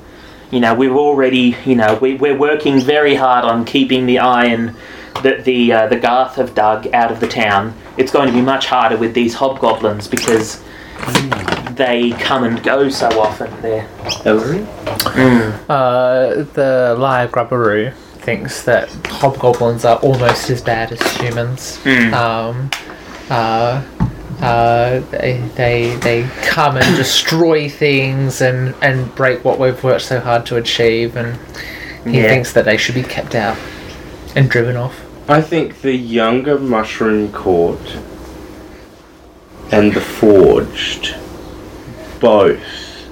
S3: You know, we're already, you know, we, we're working very hard on keeping the iron that the uh, the Garth have dug out of the town. It's going to be much harder with these hobgoblins because they come and go so often. They're
S1: Ellery?
S2: Uh, the Lyre Grubberoo thinks that hobgoblins are almost as bad as humans. Um, uh, uh, they, they they come and destroy things and, and break what we've worked so hard to achieve, and he
S3: Yeah.
S2: thinks that they should be kept out and driven off.
S1: I think the younger Mushroom Court and the Forged both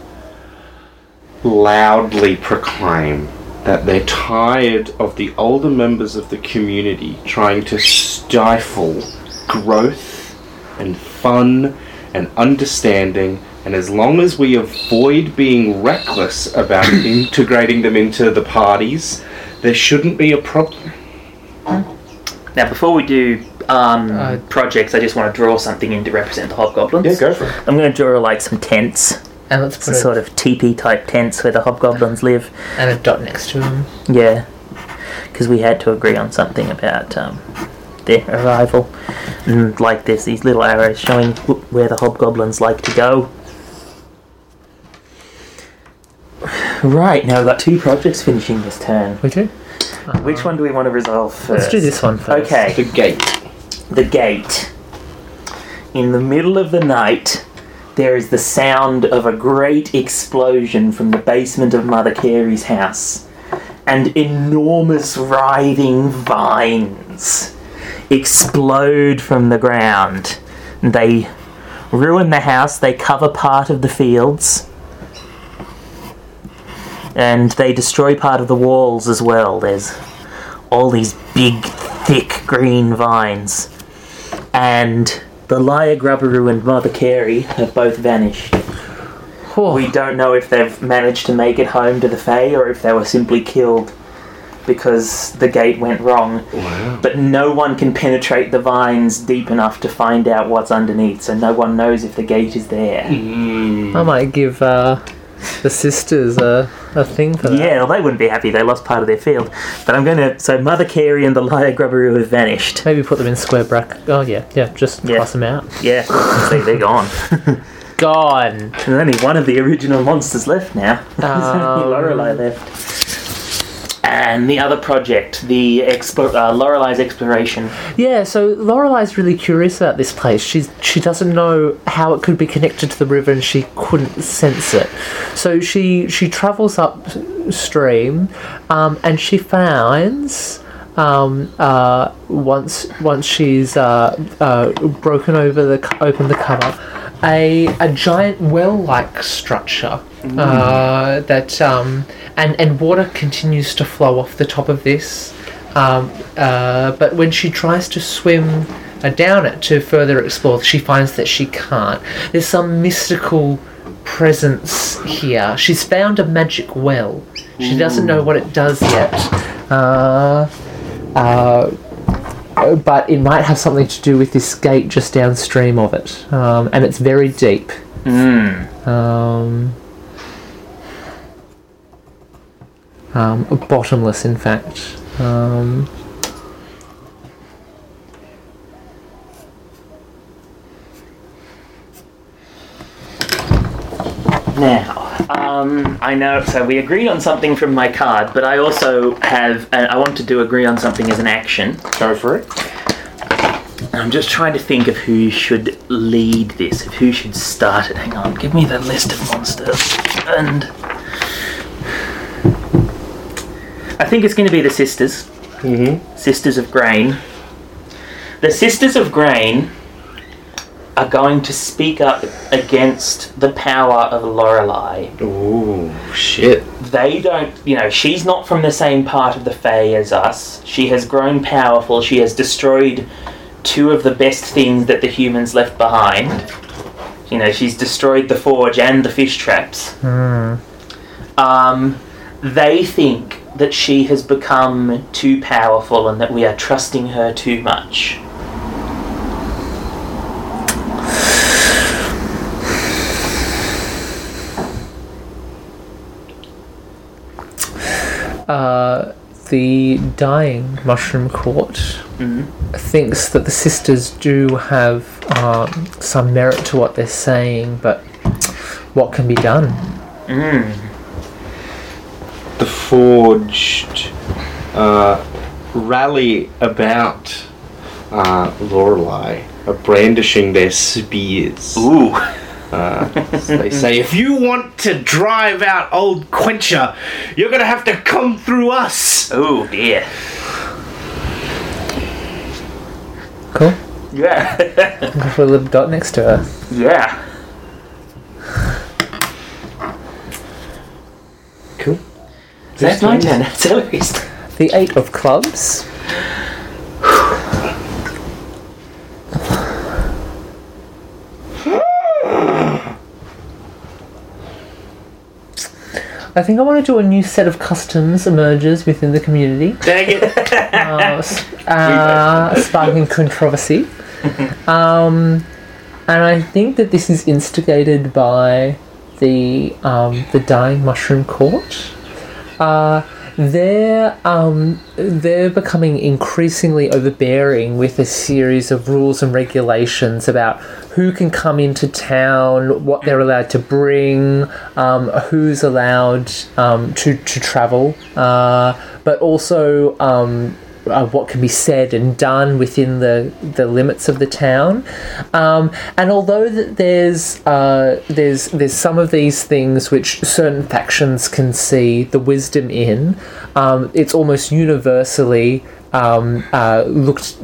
S1: loudly proclaim that they're tired of the older members of the community trying to stifle growth and fun and understanding. And as long as we avoid being reckless about integrating them into the parties, there shouldn't be a problem.
S3: Now, before we do um,
S2: Uh,
S3: projects, I just want to draw something in to represent the hobgoblins.
S1: Yeah, go for it.
S3: I'm going to draw like some tents,
S2: And let's put
S3: some
S2: a,
S3: sort of teepee type tents where the hobgoblins live.
S2: and a dot next to them.
S3: Yeah, because we had to agree on something about um, their arrival. And like this, these little arrows showing where the hobgoblins like to go. Right, now we've got two projects finishing this turn.
S2: We do.
S3: Which one do we want to resolve first?
S2: Let's do this one first.
S3: Okay.
S1: The gate.
S3: the gate. In the middle of the night, there is the sound of a great explosion from the basement of Mother Carey's house, and enormous writhing vines explode from the ground. They ruin the house, they cover part of the fields, and they destroy part of the walls as well. There's all these big, thick green vines. And the Lyre Grubberoo and Mother Carey have both vanished.
S2: Oh,
S3: We don't know if they've managed to make it home to the Fae or if they were simply killed because the gate went wrong.
S1: Wow.
S3: But no one can penetrate the vines deep enough to find out what's underneath, so no one knows if the gate is there.
S2: I might give uh, the sisters a, a thing for that.
S3: Yeah, well, they wouldn't be happy. They lost part of their field. But I'm going to. So Mother Carey and the Lyre Grubberoo have vanished.
S2: Maybe put them in square bracket. Oh yeah, yeah. Just
S3: Yeah.
S2: cross them out.
S3: Yeah, see, they're gone.
S2: Gone.
S3: There's only one of the original monsters left now. There's only
S2: Um,
S3: Lorelei left. And the other project, the expo- uh, Lorelei's exploration.
S2: Yeah. So Lorelei's really curious about this place. She's she doesn't know how it could be connected to the river, and she couldn't sense it. So she she travels upstream, um, and she finds. Um, uh, once once she's uh, uh, broken over the open the cover, a a giant well-like structure uh, that um, and and water continues to flow off the top of this. Um, uh, but when she tries to swim uh, down it to further explore, she finds that she can't. There's some mystical presence here. She's found a magic well. She doesn't know what it does yet. Uh, uh, but it might have something to do with this gate just downstream of it, um, and it's very deep. Um, um, bottomless, in fact. Um,
S3: Now, um, I know. So we agreed on something from my card, but I also have. Uh, I want to do agree on something as an action.
S1: Go for it.
S3: I'm just trying to think of who should lead this, of who should start it. Hang on, give me the list of monsters. And I think it's going to be the sisters.
S1: Mm-hmm.
S3: Sisters of Grain. The Sisters of Grain are going to speak up against the power of Lorelei.
S1: Ooh, shit.
S3: They don't, you know, she's not from the same part of the Fae as us. She has grown powerful. She has destroyed two of the best things that the humans left behind. You know, she's destroyed the forge and the fish traps. Um, they think that she has become too powerful and that we are trusting her too much.
S2: Uh, the dying mushroom court thinks that the sisters do have um, some merit to what they're saying, but what can be done?
S3: Mm.
S1: The forged uh, rally about uh, Lorelei, are brandishing their spears.
S3: Ooh.
S1: Uh, they say, if you want to drive out old Quencher, you're gonna have to come through us.
S3: Oh dear.
S2: Cool.
S3: Yeah.
S2: Go for a little dot next to her.
S3: yeah.
S1: Cool.
S3: That's my turn. That's Ellery's.
S2: The eight of clubs. I think I want to do a new set of customs emerges within the community,
S3: Dang it.
S2: uh, s- uh, sparking controversy. Um, and I think that this is instigated by the um, the dying mushroom court. Uh, they're um, they're becoming increasingly overbearing with a series of rules and regulations about who can come into town, what they're allowed to bring, um, who's allowed um, to to travel, uh, but also. Uh, what can be said and done within the, the limits of the town, um, and although there's uh, there's there's some of these things which certain factions can see the wisdom in, um, it's almost universally um, uh, looked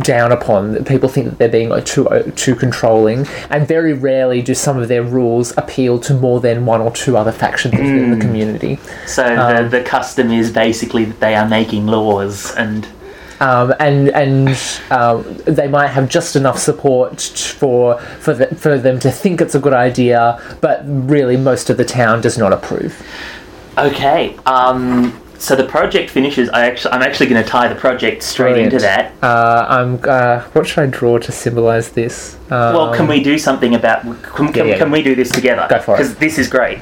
S2: down upon. People think that they're being like, too too controlling, and very rarely do some of their rules appeal to more than one or two other factions within the community.
S3: So
S2: Um,
S3: the, the custom is basically that they are making laws and
S2: um, and and um, they might have just enough support for for the, for them to think it's a good idea, but really most of the town does not approve.
S3: Okay. Um, so the project finishes. I actually, I'm actually going to tie the project straight
S2: Brilliant.
S3: into that.
S2: Uh, I'm uh, what should I draw to symbolize this? Um,
S3: Well, can we do something about? Can, can,
S2: yeah.
S3: can we do this together?
S2: Go for it.
S3: Because this is great.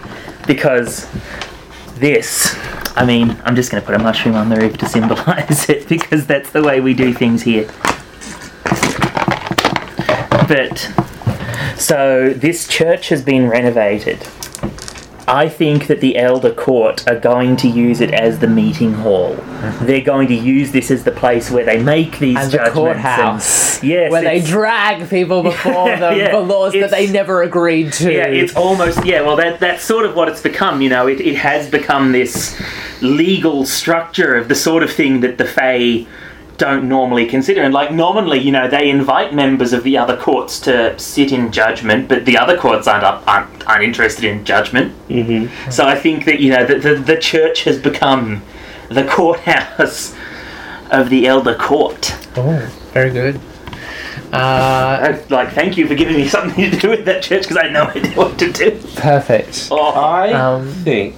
S3: Because this, I mean, I'm just going to put a mushroom on the roof to symbolise it because that's the way we do things here. But so this church has been renovated. I think that the elder court are going to use it as the meeting hall. Mm-hmm. They're going to use this as the place where they make these
S2: and the
S3: judgments
S2: courthouse,
S3: And, yes,
S2: where they drag people before them
S3: Yeah,
S2: for laws that they never agreed to.
S3: Yeah, it's almost yeah. Well, that that's sort of what it's become. You know, it, it has become this legal structure of the sort of thing that the Fae don't normally consider. And like normally, you know, they invite members of the other courts to sit in judgment, but the other courts aren't up, aren't, aren't interested in judgment.
S1: Mm-hmm.
S3: So I think that you know the, the the church has become the courthouse of the elder court.
S2: oh, very good. Uh,
S3: Uh, Like, thank you for giving me something to do with that church because I had no idea what to do.
S2: perfect.
S3: Oh,
S1: I
S2: Um,
S1: think.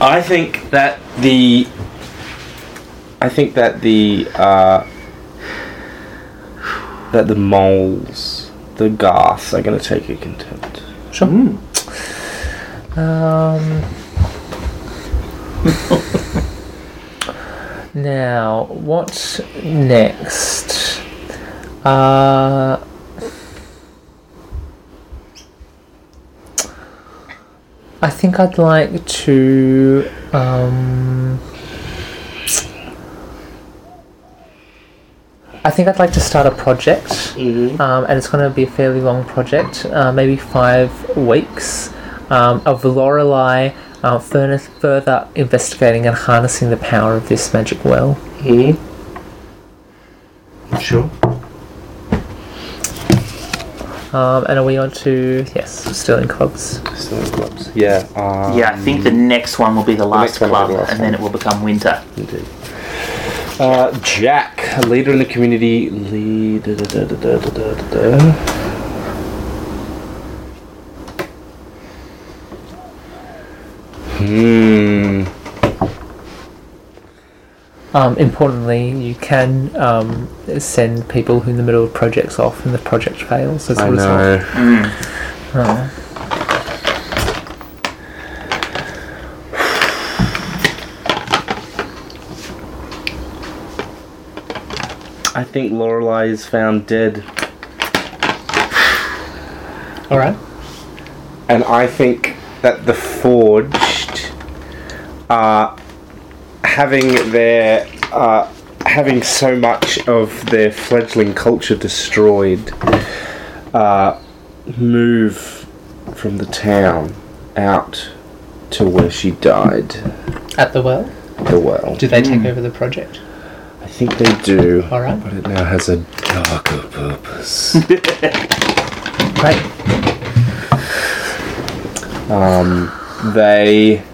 S1: I think that the. I think that the uh, that the moles, the Garths, are going to take a contempt.
S2: Sure. Um, now, what next? Uh, I think I'd like to. Um, I think I'd like to start a project,
S1: Mm-hmm.
S2: um, and it's going to be a fairly long project, uh, maybe five weeks, um, of Lorelei uh, further, further investigating and harnessing the power of this magic well.
S1: hmm Sure.
S2: Um, and are we on to yes, still in clubs?
S1: Still in clubs. Yeah. Um,
S3: Yeah, I think the next one will be the last
S1: next one will be
S3: club,
S1: the last
S3: and then it will become winter.
S1: Indeed. Uh, Jack, a leader in the community. Lead. Da, da, da, da, da, da, da, da. Hmm.
S2: Um, importantly, you can um, send people who in the middle of projects off, and the project fails as a
S1: I
S2: result.
S1: know.
S3: Mm.
S2: Oh.
S1: I think Lorelei is found dead,
S2: All right.
S1: and I think that the Forged are having their uh, having so much of their fledgling culture destroyed. Uh, move from the town out to where she died.
S2: At the well,
S1: The well.
S2: do they take over the project?
S1: I think they do.
S2: All right.
S1: But it now has a darker purpose.
S2: Great.
S1: um, they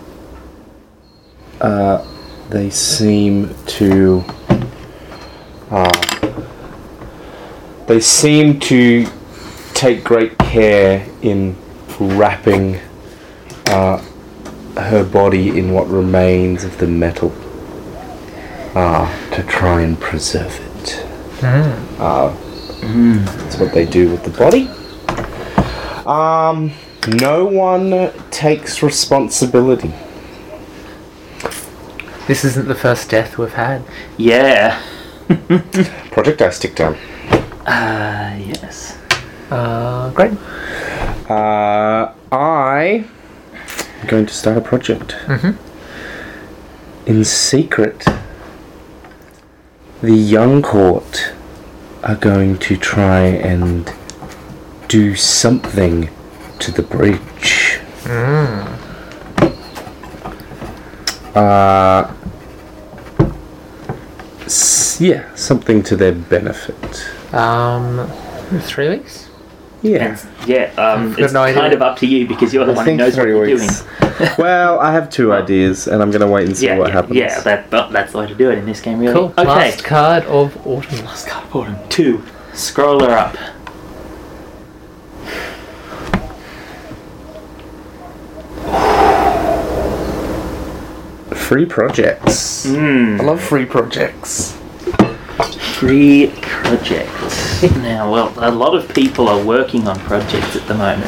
S1: uh, they seem to uh, they seem to take great care in wrapping uh, her body in what remains of the metal uh, to try and preserve it. Uh, That's what they do with the body. Um, no one takes responsibility.
S2: This isn't the first death we've had.
S3: Yeah.
S1: Project I stick down.
S3: Uh, yes.
S2: Uh, great.
S1: Uh, I am going to start a project.
S2: Mhm.
S1: In secret, the young court are going to try and do something to the bridge. Uh, s- yeah, something to their benefit.
S2: Um, three weeks.
S1: Yeah.
S3: Yeah, um,
S2: I've got
S3: it's
S2: no idea.
S3: kind of up to you because you're the
S1: I
S3: one who
S1: think
S3: knows what
S1: three
S3: you're
S1: weeks.
S3: doing.
S1: well, I have two ideas, and I'm going to wait and see
S3: Yeah,
S1: what
S3: yeah,
S1: happens.
S3: yeah. That, but that's the way to do it in this game, really.
S2: Cool.
S3: Okay.
S2: Last card of autumn.
S3: Last card of autumn. Two. Scroller up.
S1: Free projects.
S3: Mm.
S1: I love free projects.
S3: Free projects. now, well, a lot of people are working on projects at the moment.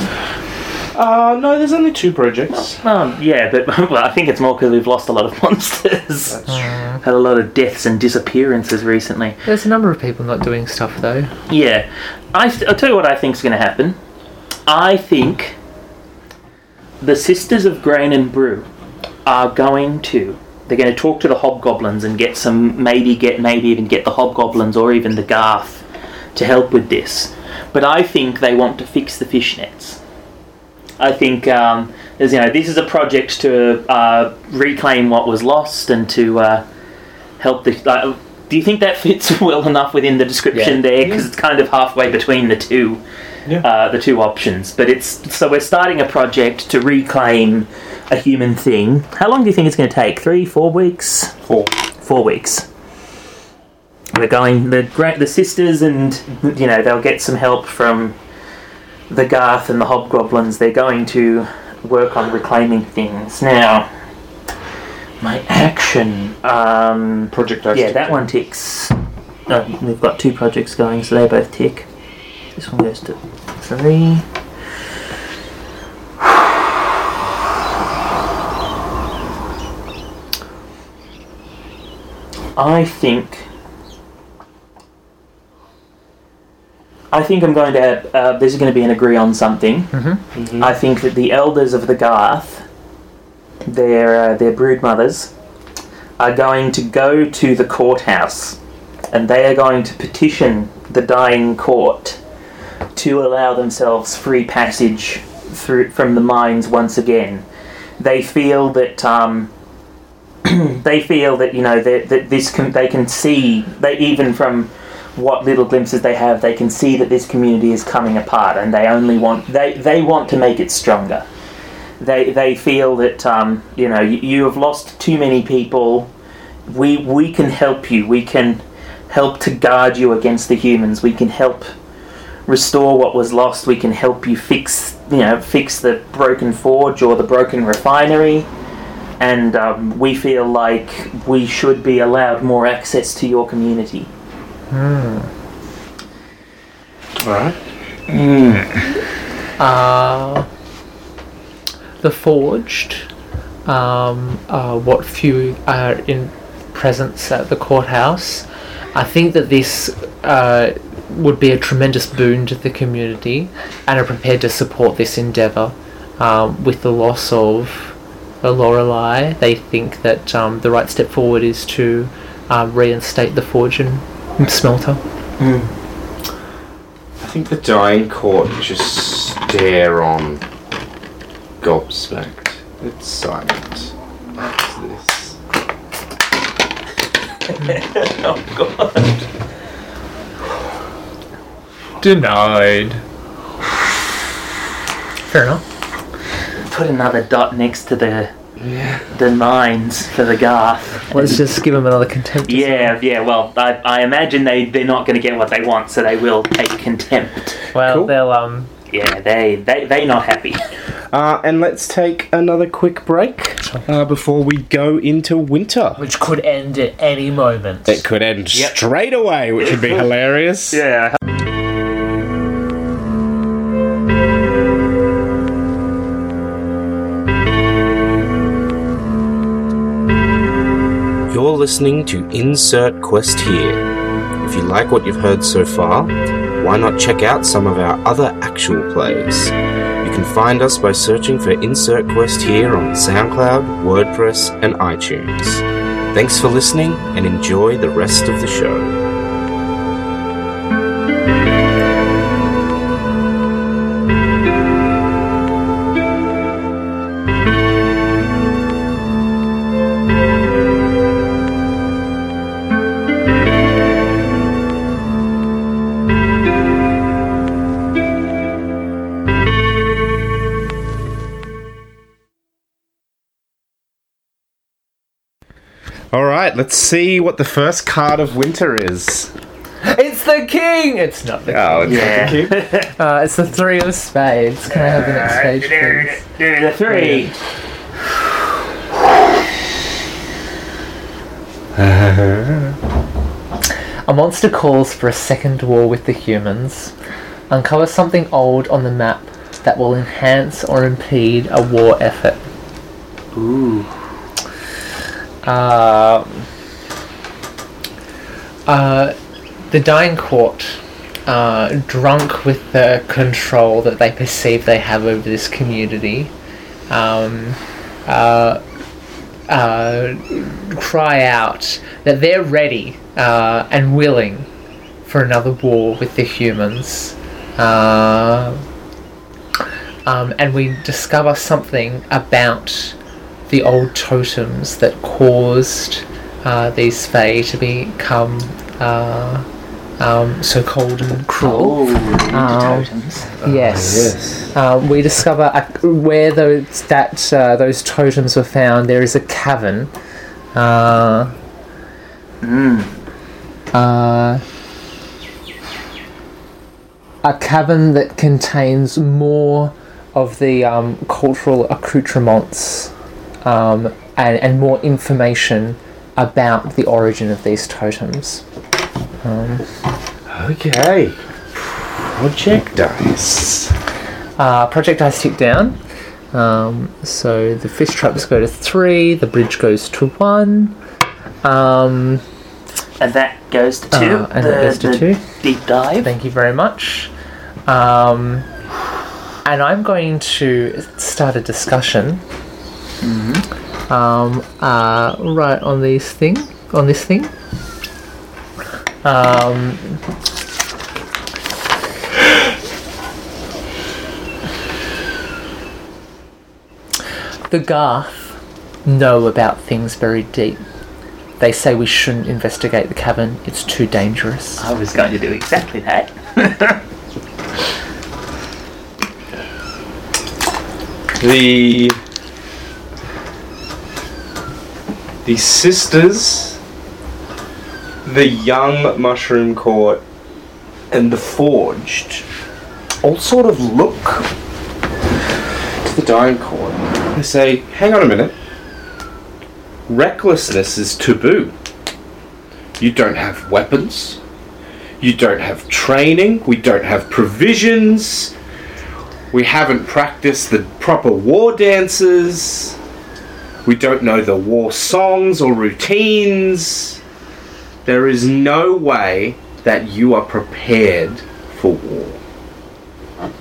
S1: Uh, no, there's only two projects.
S3: Um, yeah, but well, I think it's more because we've lost a lot of monsters. Had a lot of deaths and disappearances recently.
S2: there's a number of people not doing stuff though.
S3: Yeah, I th- I'll tell you what I think's going to happen. I think the Sisters of Grain and Brew are going to. They're going to talk to the hobgoblins and get some, maybe get, maybe even get the hobgoblins or even the Garth to help with this. But I think they want to fix the fish nets. I think um, you know, this is a project to uh, reclaim what was lost and to uh, help the. Uh, do you think that fits well enough within the description
S2: Yeah.
S3: there? Because it's kind of halfway between the two,
S1: Yeah.
S3: uh, the two options. But it's so we're starting a project to reclaim a human thing. How long do you think it's going to take? Three, four weeks?
S1: Four.
S3: Four weeks. We're going the the sisters, and you know they'll get some help from the Garth and the Hobgoblins. They're going to work on reclaiming things now. My action. Um,
S1: Project
S3: yeah, that one ticks. No, we've got two projects going, so they both tick. This one goes to three. I think. I think I'm going to have. Uh, this is going to be an agree on something.
S2: Mm-hmm.
S3: I think that the elders of the Garth, their uh, their brood mothers, are going to go to the courthouse and they are going to petition the dying court to allow themselves free passage through from the mines once again. They feel that um, they feel that you know that, that this can they can see they even from what little glimpses they have they can see that this community is coming apart and they only want they they want to make it stronger. They they feel that um, you know you, you have lost too many people. We we can help you. We can help to guard you against the humans. We can help restore what was lost we can help you fix you know fix the broken forge or the broken refinery and um, we feel like we should be allowed more access to your community
S1: Alright.
S2: Uh, the forged, um, uh, what few are in presence at the courthouse. I think that this uh, would be a tremendous boon to the community and are prepared to support this endeavour. Um, with the loss of the Lorelei, they think that um, the right step forward is to uh, reinstate the forge and smelter.
S1: I think the dying court just stare on gobsmacked. It's silent. What's this?
S2: Denied. Fair enough.
S3: put another dot next to the
S1: Yeah.
S3: the mines for the Garth
S2: Let's just give him another contempt.
S3: yeah yeah well I, I imagine they they're not going to get what they want so they will take contempt
S2: Well,
S1: Cool.
S2: they'll um.
S3: yeah they they they not happy
S1: Uh, and let's take another quick break uh, before we go into winter.
S2: Which could end at any moment.
S1: It could end
S3: Yep.
S1: straight away, which would be hilarious.
S3: yeah
S1: listening to Insert Quest here. If you like what you've heard so far, why not check out some of our other actual plays? You can find us by searching for Insert Quest here on SoundCloud, WordPress, and iTunes. Thanks for listening and enjoy the rest of the show. Right, let's see what the first card of winter is.
S2: It's the king. It's not the king.
S1: Oh, it's
S3: Yeah.
S1: not the king.
S2: Uh, it's the three of spades. Can I have the next page, please?
S3: do the three
S2: A monster calls for a second war with the humans. Uncover something old on the map that will enhance or impede a war effort.
S3: ooh
S2: the Dying Court, uh, drunk with the control that they perceive they have over this community, um, uh, uh, cry out that they're ready uh, and willing for another war with the humans. Uh, um, and we discover something about the old totems that caused uh, these Fae to become uh, um, so cold and cruel.
S3: oh
S2: Um,
S3: totems
S2: Yes. Um, we discover uh, where those that uh, those totems were found. There is a cavern. Uh,
S3: mm.
S2: uh, a cavern that contains more of the um, cultural accoutrements um, and, and more information about the origin of these totems. Um,
S1: Okay. Project Dice.
S2: Uh, project dice tick down. Um, so the fish traps go to three, the bridge goes to one. Um,
S3: and that goes to two
S2: Uh, and that goes to two.
S3: deep dive
S2: thank you very much. Um, and I'm going to start a discussion. Um, uh, right on this thing, on this thing. Um, the Garth know about things very deep. They say we shouldn't investigate the cavern, it's too dangerous.
S3: I was going to do exactly that.
S1: The the sisters, the young mushroom court, and the forged all sort of look to the dying court. They say, "Hang on a minute. Recklessness is taboo. You don't have weapons. You don't have training. We don't have provisions." We haven't practiced the proper war dances. We don't know the war songs or routines. There is no way that you are prepared for war.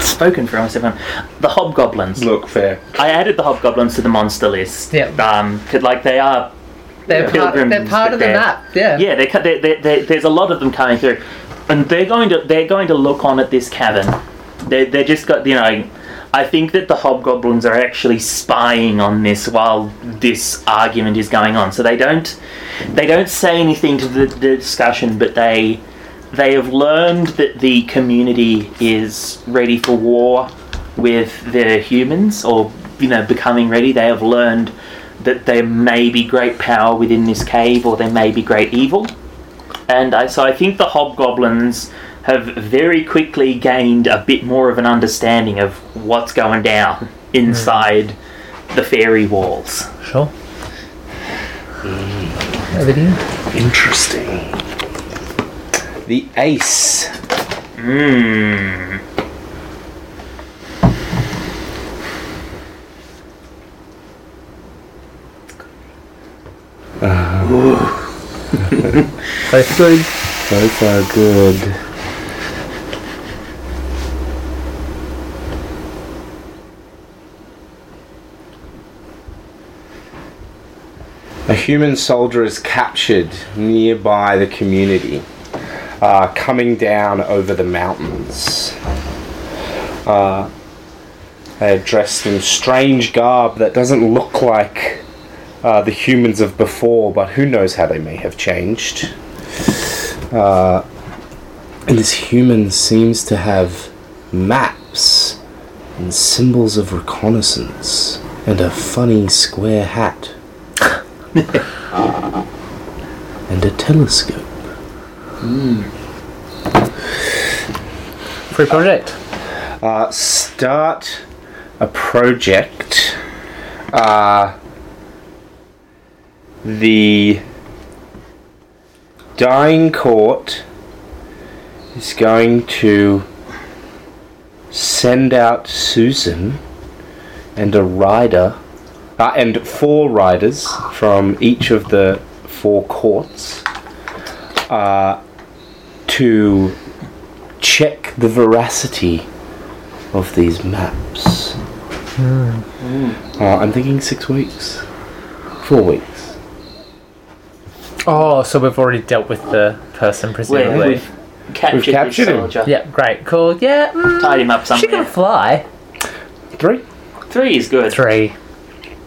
S3: Spoken for almost everyone. The hobgoblins.
S1: Look, fair.
S3: I added the hobgoblins to the monster list.
S2: Yeah.
S3: Um, 'cause, like they are.
S2: They're, part, they're part of the
S3: they're-
S2: map, yeah.
S3: Yeah, they, cut- they, they, they, there's a lot of them coming through, and they're going to they're going to look on at this cavern. They they just got you know. I think that the hobgoblins are actually spying on this while this argument is going on. So they don't they don't say anything to the, the discussion, but they they have learned that the community is ready for war with the humans, or you know, becoming ready. They have learned that there may be great power within this cave, or there may be great evil. And I, so I think the hobgoblins have very quickly gained a bit more of an understanding of what's going down inside the fairy walls.
S2: Sure. Over to you.
S1: Interesting. The ace.
S3: Uh, mmm.
S2: Both good.
S1: Both are good. A human soldier is captured nearby the community, uh, coming down over the mountains. Uh, they're dressed in strange garb that doesn't look like uh, the humans of before, but who knows how they may have changed. Uh, and this human seems to have maps and symbols of reconnaissance and a funny square hat and a telescope.
S2: Free project.
S1: Uh, start a project. Uh, the dying court is going to send out Susan and a rider, uh, and four riders from each of the four courts uh, to check the veracity of these maps. Uh, I'm thinking six weeks. Four weeks.
S2: Oh, so we've already dealt with the person,
S3: Where
S2: presumably.
S3: we've captured,
S1: We've captured him.
S3: soldier.
S2: Yeah, great, cool. Yeah, mm,
S3: Tied him up Something.
S2: she can fly.
S1: Three.
S3: Three is good.
S2: Three.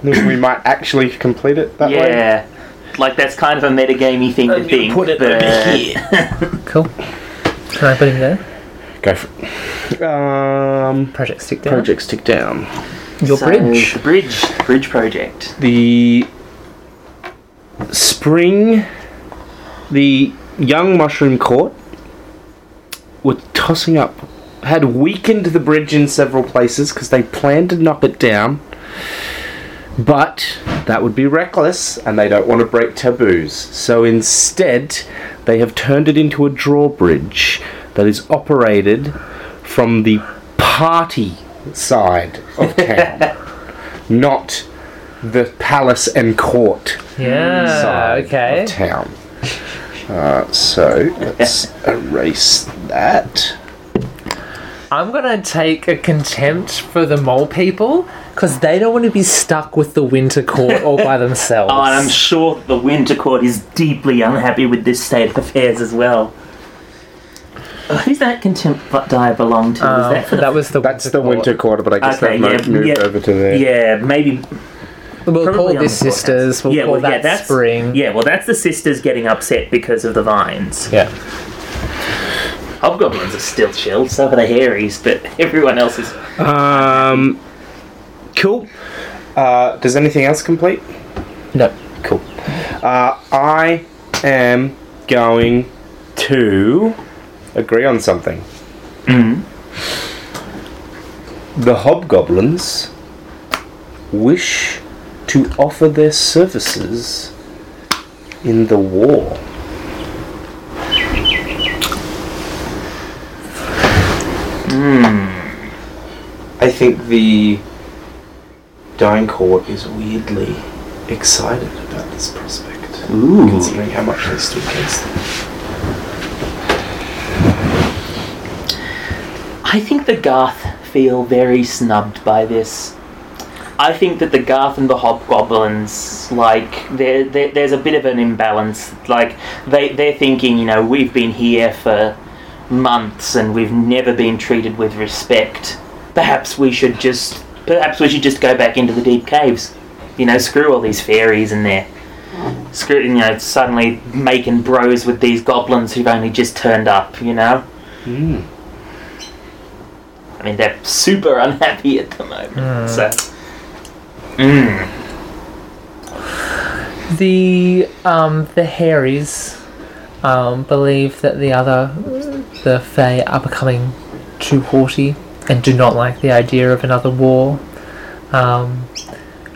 S1: We might actually complete it that way.
S3: Yeah. Like that's kind of a metagamey thing to
S1: I'm gonna
S3: think.
S1: put it
S3: but
S1: over here.
S2: Cool. Can I put him there?
S1: Go for it. Um,
S2: Project stick down.
S1: project stick down.
S2: Your
S3: So,
S2: bridge.
S3: The bridge. Bridge project.
S1: The spring, the young mushroom court were tossing up, had weakened the bridge in several places because they planned to knock it down. But that would be reckless, and they don't want to break taboos. So instead, they have turned it into a drawbridge that is operated from the party side of town, not the palace and court
S2: Yeah,
S1: side
S2: okay.
S1: of town. Uh, so let's erase that.
S2: I'm gonna take a contempt for the mole people Because they don't want to be stuck with the winter court all by themselves.
S3: Oh, and I'm sure the Winter Court is deeply unhappy with this state of affairs as well. Uh, Who's that contempt die belong to?
S2: Um,
S3: that for
S2: that was the
S1: That's
S2: winter
S1: the winter Court, but I guess
S3: Okay,
S1: they've
S3: yeah,
S1: moved
S3: yeah,
S1: over to there.
S3: Yeah, maybe.
S2: We'll
S3: probably
S2: call this
S3: the
S2: sisters. We'll
S3: yeah,
S2: call
S3: well,
S2: that
S3: yeah, that's
S2: spring.
S3: Yeah, well, that's the sisters getting upset because of the vines.
S2: Yeah.
S3: Hobgoblins are still chilled. so are the Hairies, but everyone else is.
S1: Um, cool. Uh, does anything else complete?
S2: No.
S1: Cool. Uh, I am going to agree on something. The hobgoblins wish to offer their services in the war. Hmm. I think the Dying Court is weirdly excited about this prospect,
S3: Ooh.
S1: considering how much they stood against them.
S3: I think the Garth feel very snubbed by this. I think that the Garth and the Hobgoblins, like, there, there, there's a bit of an imbalance. Like, they, they're thinking, you know, we've been here for months and we've never been treated with respect. Perhaps we should just, perhaps we should just go back into the deep caves. You know, screw all these fairies and their, screw, you know, suddenly making bros with these goblins who've only just turned up, you know?
S1: Mm.
S3: I mean, they're super unhappy at the moment. So, mm.
S2: The um the Hairies um believe that the other the Fae are becoming too haughty and do not like the idea of another war. Um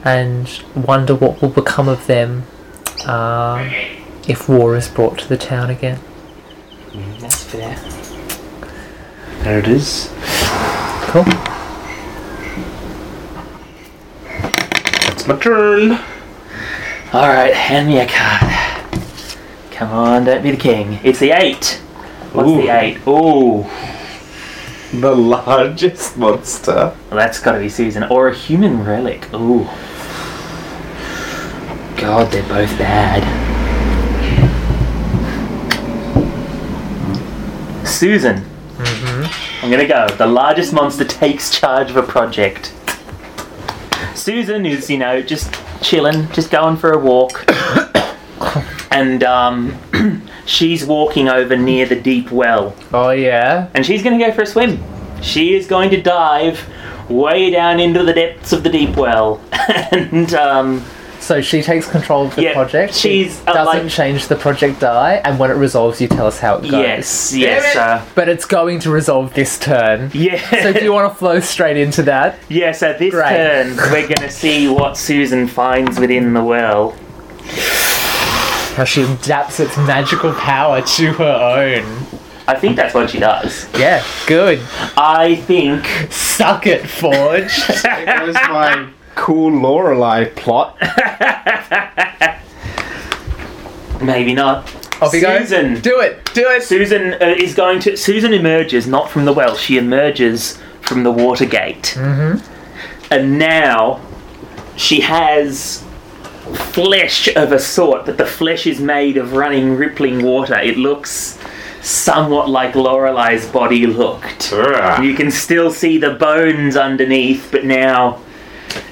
S2: and wonder what will become of them uh, if war is brought to the town again.
S3: that's fair.
S1: There it is.
S2: Cool.
S1: It's my turn.
S3: All right, hand me a card. Come on, don't be the king. It's the eight. What's
S1: Ooh.
S3: the eight? Ooh,
S1: The largest monster.
S3: well, that's got to be Susan or a human relic. Ooh. God, they're both bad. Susan. Mm-hmm. I'm gonna go. The largest monster takes charge of a project. Susan is, you know, just chilling, just going for a walk. and um, she's walking over near the deep well.
S2: Oh yeah.
S3: And she's gonna go for a swim. She is going to dive way down into the depths of the deep well. and um,
S2: So she takes control of the
S3: Yeah,
S2: project.
S3: she's,
S2: It
S3: uh,
S2: doesn't
S3: like-
S2: change the project die, and when it resolves, you tell us how it goes.
S3: yes, yes, uh,
S2: But it's going to resolve this turn.
S3: yeah.
S2: So do you want to flow straight into that?
S3: Yeah, so this
S2: Great.
S3: turn we're gonna see what Susan finds within the well.
S2: How she adapts its magical power to her own.
S3: I think that's what she does.
S2: Yeah, good.
S3: I think
S2: Suck it, Forge.
S1: It was my cool Lorelei plot.
S3: maybe not.
S2: Off you go.
S3: Susan.
S2: Do it. Do it.
S3: Susan uh, is going to. Susan emerges not from the well. She emerges from the water gate. Mm-hmm. And now she has flesh of a sort, but the flesh is made of running, rippling water. It looks somewhat like Lorelei's body looked. You can still see the bones underneath, but now,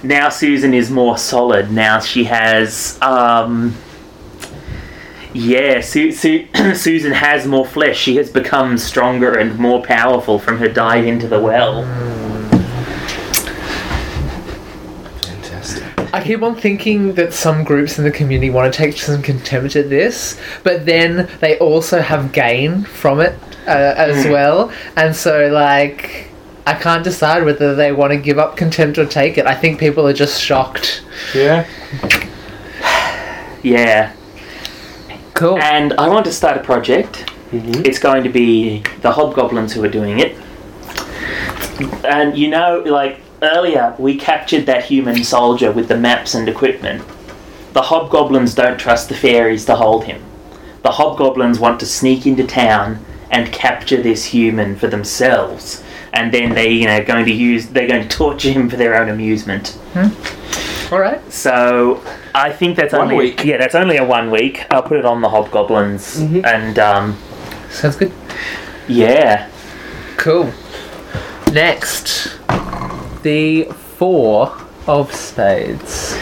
S3: now Susan is more solid. Now she has, um, yeah, Su- Su- Susan has more flesh. She has become stronger and more powerful from her dive into the well.
S1: Fantastic.
S2: I keep on thinking that some groups in the community want to take some contempt at this, but then they also have gain from it uh, as well. And so, like, I can't decide whether they want to give up contempt or take it. I think people are just shocked.
S1: Yeah.
S3: Yeah,
S2: Cool.
S3: and I want to start a project. It's going to be the hobgoblins who are doing it. And you know, like earlier, we captured that human soldier with the maps and equipment. The hobgoblins don't trust the fairies to hold him. The hobgoblins want to sneak into town and capture this human for themselves. and then they you know going to use they're going to torture him for their own amusement.
S2: All right.
S3: So I think that's
S1: One
S3: only
S1: week.
S3: yeah that's only a one week. I'll put it on the hobgoblins and um,
S2: Sounds good.
S3: yeah.
S2: Cool. Next, the four of spades.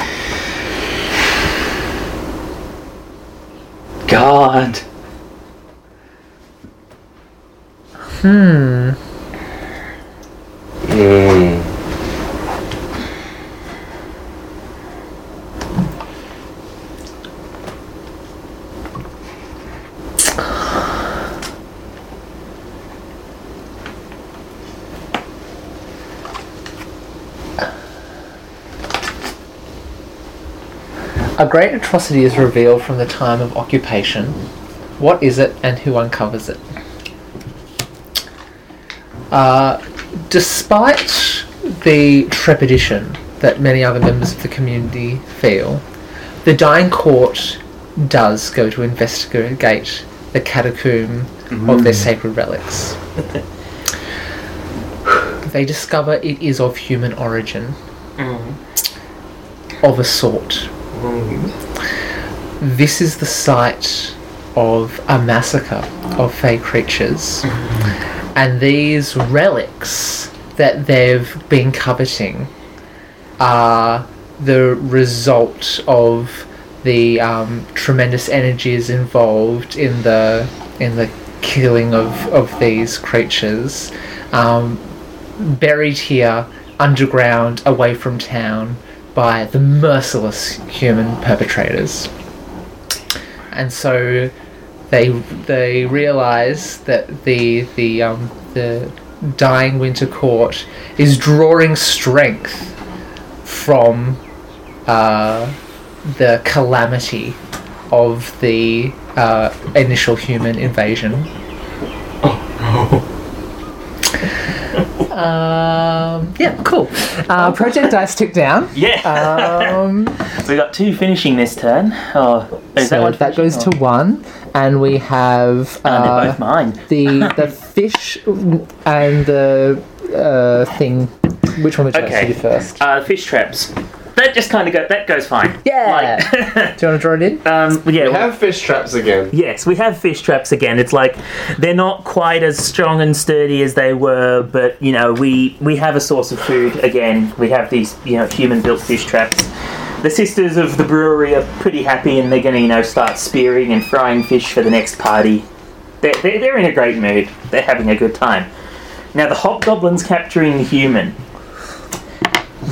S3: God. Hmm.
S1: Mm.
S2: A great atrocity is revealed from the time of occupation. What is it and who uncovers it? Uh, despite the trepidation that many other members of the community feel, the Dying Court does go to investigate the catacomb of their sacred relics. they discover it is of human origin, of a sort. This is the site of a massacre of fey creatures. And these relics that they've been coveting are the result of the um, tremendous energies involved in the in the killing of, of these creatures, um, buried here underground, away from town, by the merciless human perpetrators. And so they they realize that the the um, the dying winter court is drawing strength from uh, the calamity of the uh, initial human invasion. Um, yeah, cool. Uh, Project Dice tick down.
S3: Yeah.
S2: Um,
S3: we got two finishing this turn. Oh, is
S2: so
S3: that one
S2: that goes
S3: finishing
S2: to one, and we have
S3: or- Oh, they're
S2: uh,
S3: both mine.
S2: the the fish and the uh, thing. Which one would you like to do first?
S3: Uh, fish traps. That just kind of go. That goes fine.
S2: Yeah.
S3: Like,
S2: Do you want to draw it in?
S3: um, yeah.
S1: We have fish traps again.
S3: Yes, we have fish traps again. It's like they're not quite as strong and sturdy as they were, but you know, we we have a source of food again. We have these, you know, human-built fish traps. The sisters of the brewery are pretty happy, and they're going to, you know, start spearing and frying fish for the next party. They're, they're, they're in a great mood. They're having a good time. Now, the hobgoblins capturing the human.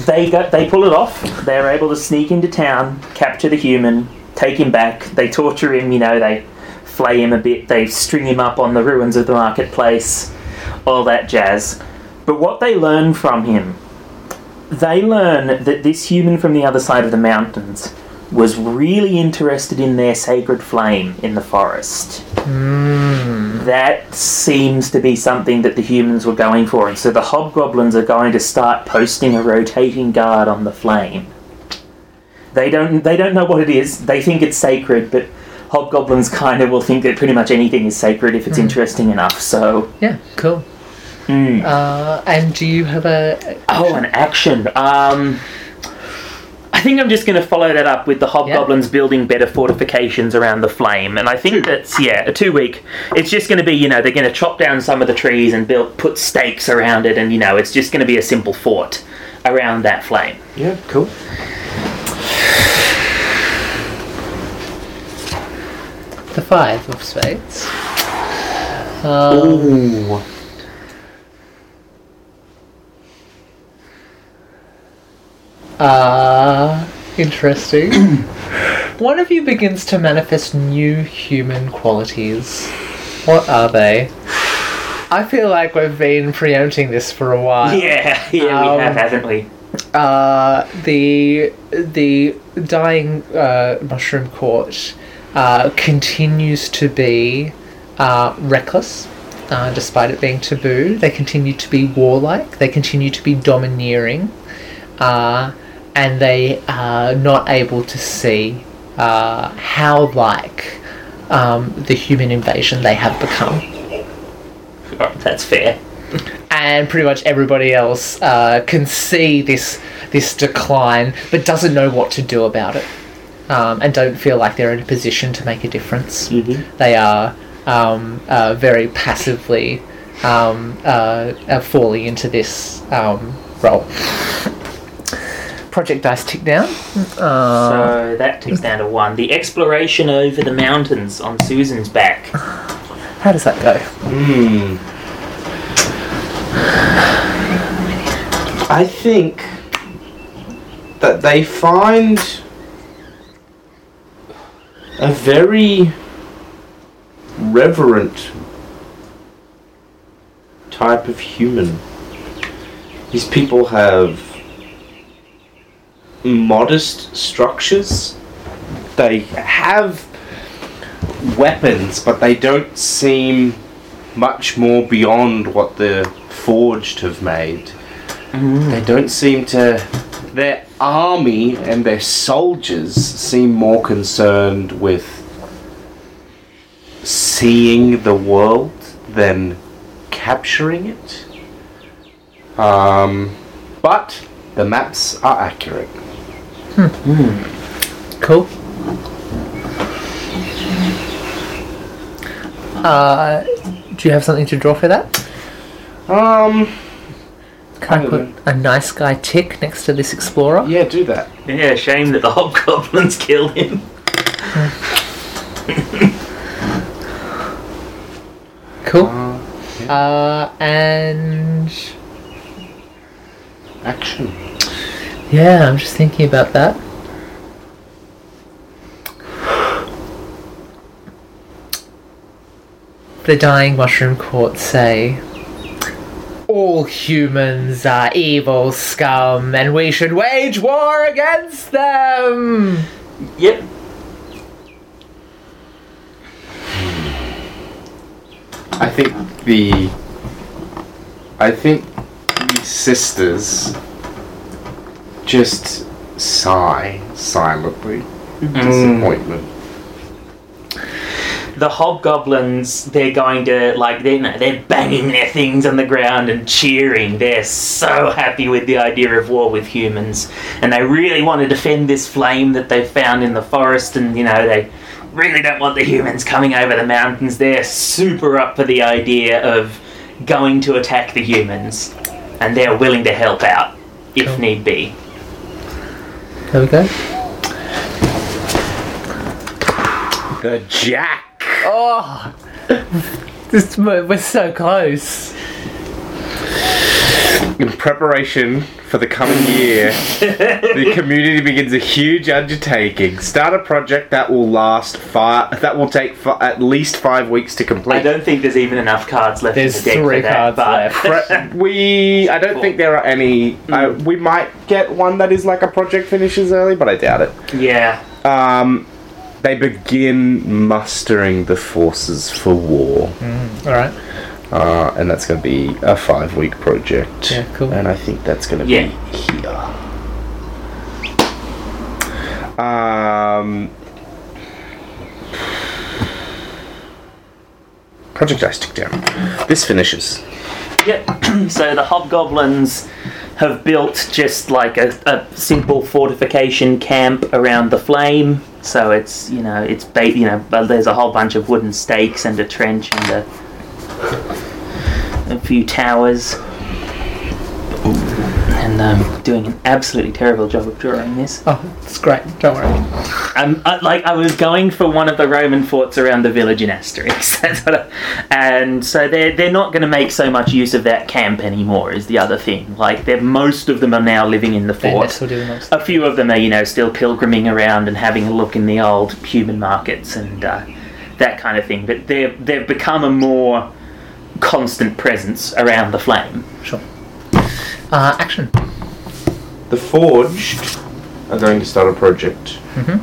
S3: They got they pull it off. They're able to sneak into town, capture the human, take him back. They torture him. You know, they flay him a bit. They string him up on the ruins of the marketplace, all that jazz. But what they learn from him, they learn that this human from the other side of the mountains was really interested in their sacred flame in the forest. That seems to be something that the humans were going for, and so the hobgoblins are going to start posting a rotating guard on the flame. They don't they don't know what it is. They think it's sacred, but hobgoblins kind of will think that pretty much anything is sacred if it's interesting enough. So,
S2: Yeah, cool.
S3: mm.
S2: Uh, and do you have a?
S3: oh, an action. Um, I think I'm just going to follow that up with the hobgoblins building better fortifications around the flame, and I think that's yeah a two week. It's just going to be you know they're going to chop down some of the trees and build put stakes around it, and you know it's just going to be a simple fort around that flame.
S1: Yeah, cool.
S2: The five of spades. Um,
S1: Ooh.
S2: Uh, interesting. One of you begins to manifest new human qualities. What are they? I feel like we've been preempting this for a while.
S3: Yeah, yeah,
S2: Um,
S3: we have, haven't we?
S2: Uh, the the dying uh, mushroom court uh, continues to be uh, reckless, uh, despite it being taboo. They continue to be warlike. They continue to be domineering, uh, and they are not able to see uh, how like um, the human invasion they have become.
S3: Oh, that's fair.
S2: and pretty much everybody else uh, can see this this decline, but doesn't know what to do about it, um, and don't feel like they're in a position to make a difference. They are um, uh, very passively um, uh, uh, falling into this um, role. Project dice tick down. Uh,
S3: So that ticks down to one. The exploration over the mountains on Susan's back.
S2: how does that go?
S1: Hmm. I think that they find a very reverent type of human. These people have modest structures. They have weapons, but they don't seem much more beyond what the forged have made. They don't seem to. Their army and their soldiers seem more concerned with seeing the world than capturing it. Um, but the maps are accurate.
S2: Cool. Uh, do you have something to draw for that?
S1: Um,
S2: Can I
S1: I
S2: put
S1: don't
S2: a nice guy tick next to this explorer?
S1: yeah, do that.
S3: Yeah, shame that the hobgoblins killed him.
S2: Cool.
S1: Uh,
S2: Uh, and
S1: action.
S2: Yeah, I'm just thinking about that. The dying mushroom court say all humans are evil scum and we should wage war against them.
S3: Yep.
S1: I think the. I think the sisters just sigh silently. Mm. Disappointment.
S3: The hobgoblins, they're going to like they're no, they're banging their things on the ground and cheering. They're so happy with the idea of war with humans, and they really want to defend this flame that they've found in the forest. And you know they really don't want the humans coming over the mountains. They're super up for the idea of going to attack the humans, and they're willing to help out if
S2: Cool.
S3: need be.
S2: There we go.
S1: The Jack.
S2: Oh, this, we're so close.
S1: In preparation for the coming year, the community begins a huge undertaking. Start a project that will last five. That will take fi- at least five weeks to complete.
S3: I don't think there's even enough cards left
S2: There's
S3: in the deck
S2: three
S3: for that,
S2: cards
S3: but
S2: left.
S1: Pre- we. I don't think there are any. Uh, we might get one that is like a project finishes early, but I doubt it.
S3: yeah.
S1: Um, they begin mustering the forces for war,
S2: All right.
S1: Uh, and that's going to be a five-week project.
S2: Yeah, cool.
S1: And I think that's going to
S3: Yeah.
S1: be here. Um, project dice tick down. This finishes.
S3: Yep. so the hobgoblins have built just like a, a simple fortification camp around the flame. So it's you know it's ba- you know but there's a whole bunch of wooden stakes and a trench and a, a few towers. And um, doing an absolutely terrible job of drawing this.
S2: Oh, it's great. Don't worry.
S3: Um, I, like I was going for one of the Roman forts around the village in Asterix. That's what I, and so they're they're not going to make so much use of that camp anymore. Is the other thing. Like they're most of them are now living in the fort.
S2: will do the most.
S3: A few of them are you know still pilgriming around and having a look in the old human markets and uh, that kind of thing. But they've they've become a more constant presence around the flame.
S2: Sure. Uh, action.
S1: The Forged are going to start a project.
S2: Mhm.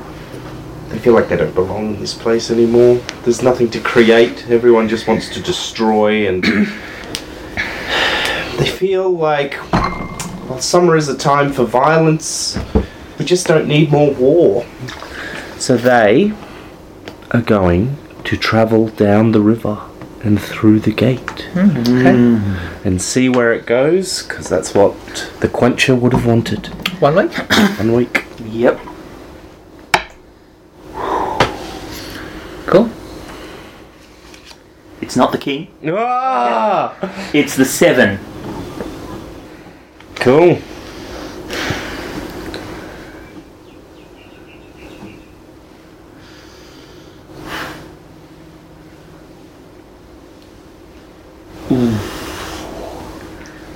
S1: They feel like they don't belong in this place anymore. There's nothing to create. Everyone just wants to destroy, and they feel like, well, summer is a time for violence. We just don't need more war. So they are going to travel down the river and through the gate
S2: Okay.
S1: and see where it goes because that's what the quencher would have wanted.
S2: One week.
S1: One week.
S3: Yep.
S2: Cool.
S3: It's not the king.
S1: Ah!
S3: It's the seven.
S1: Cool.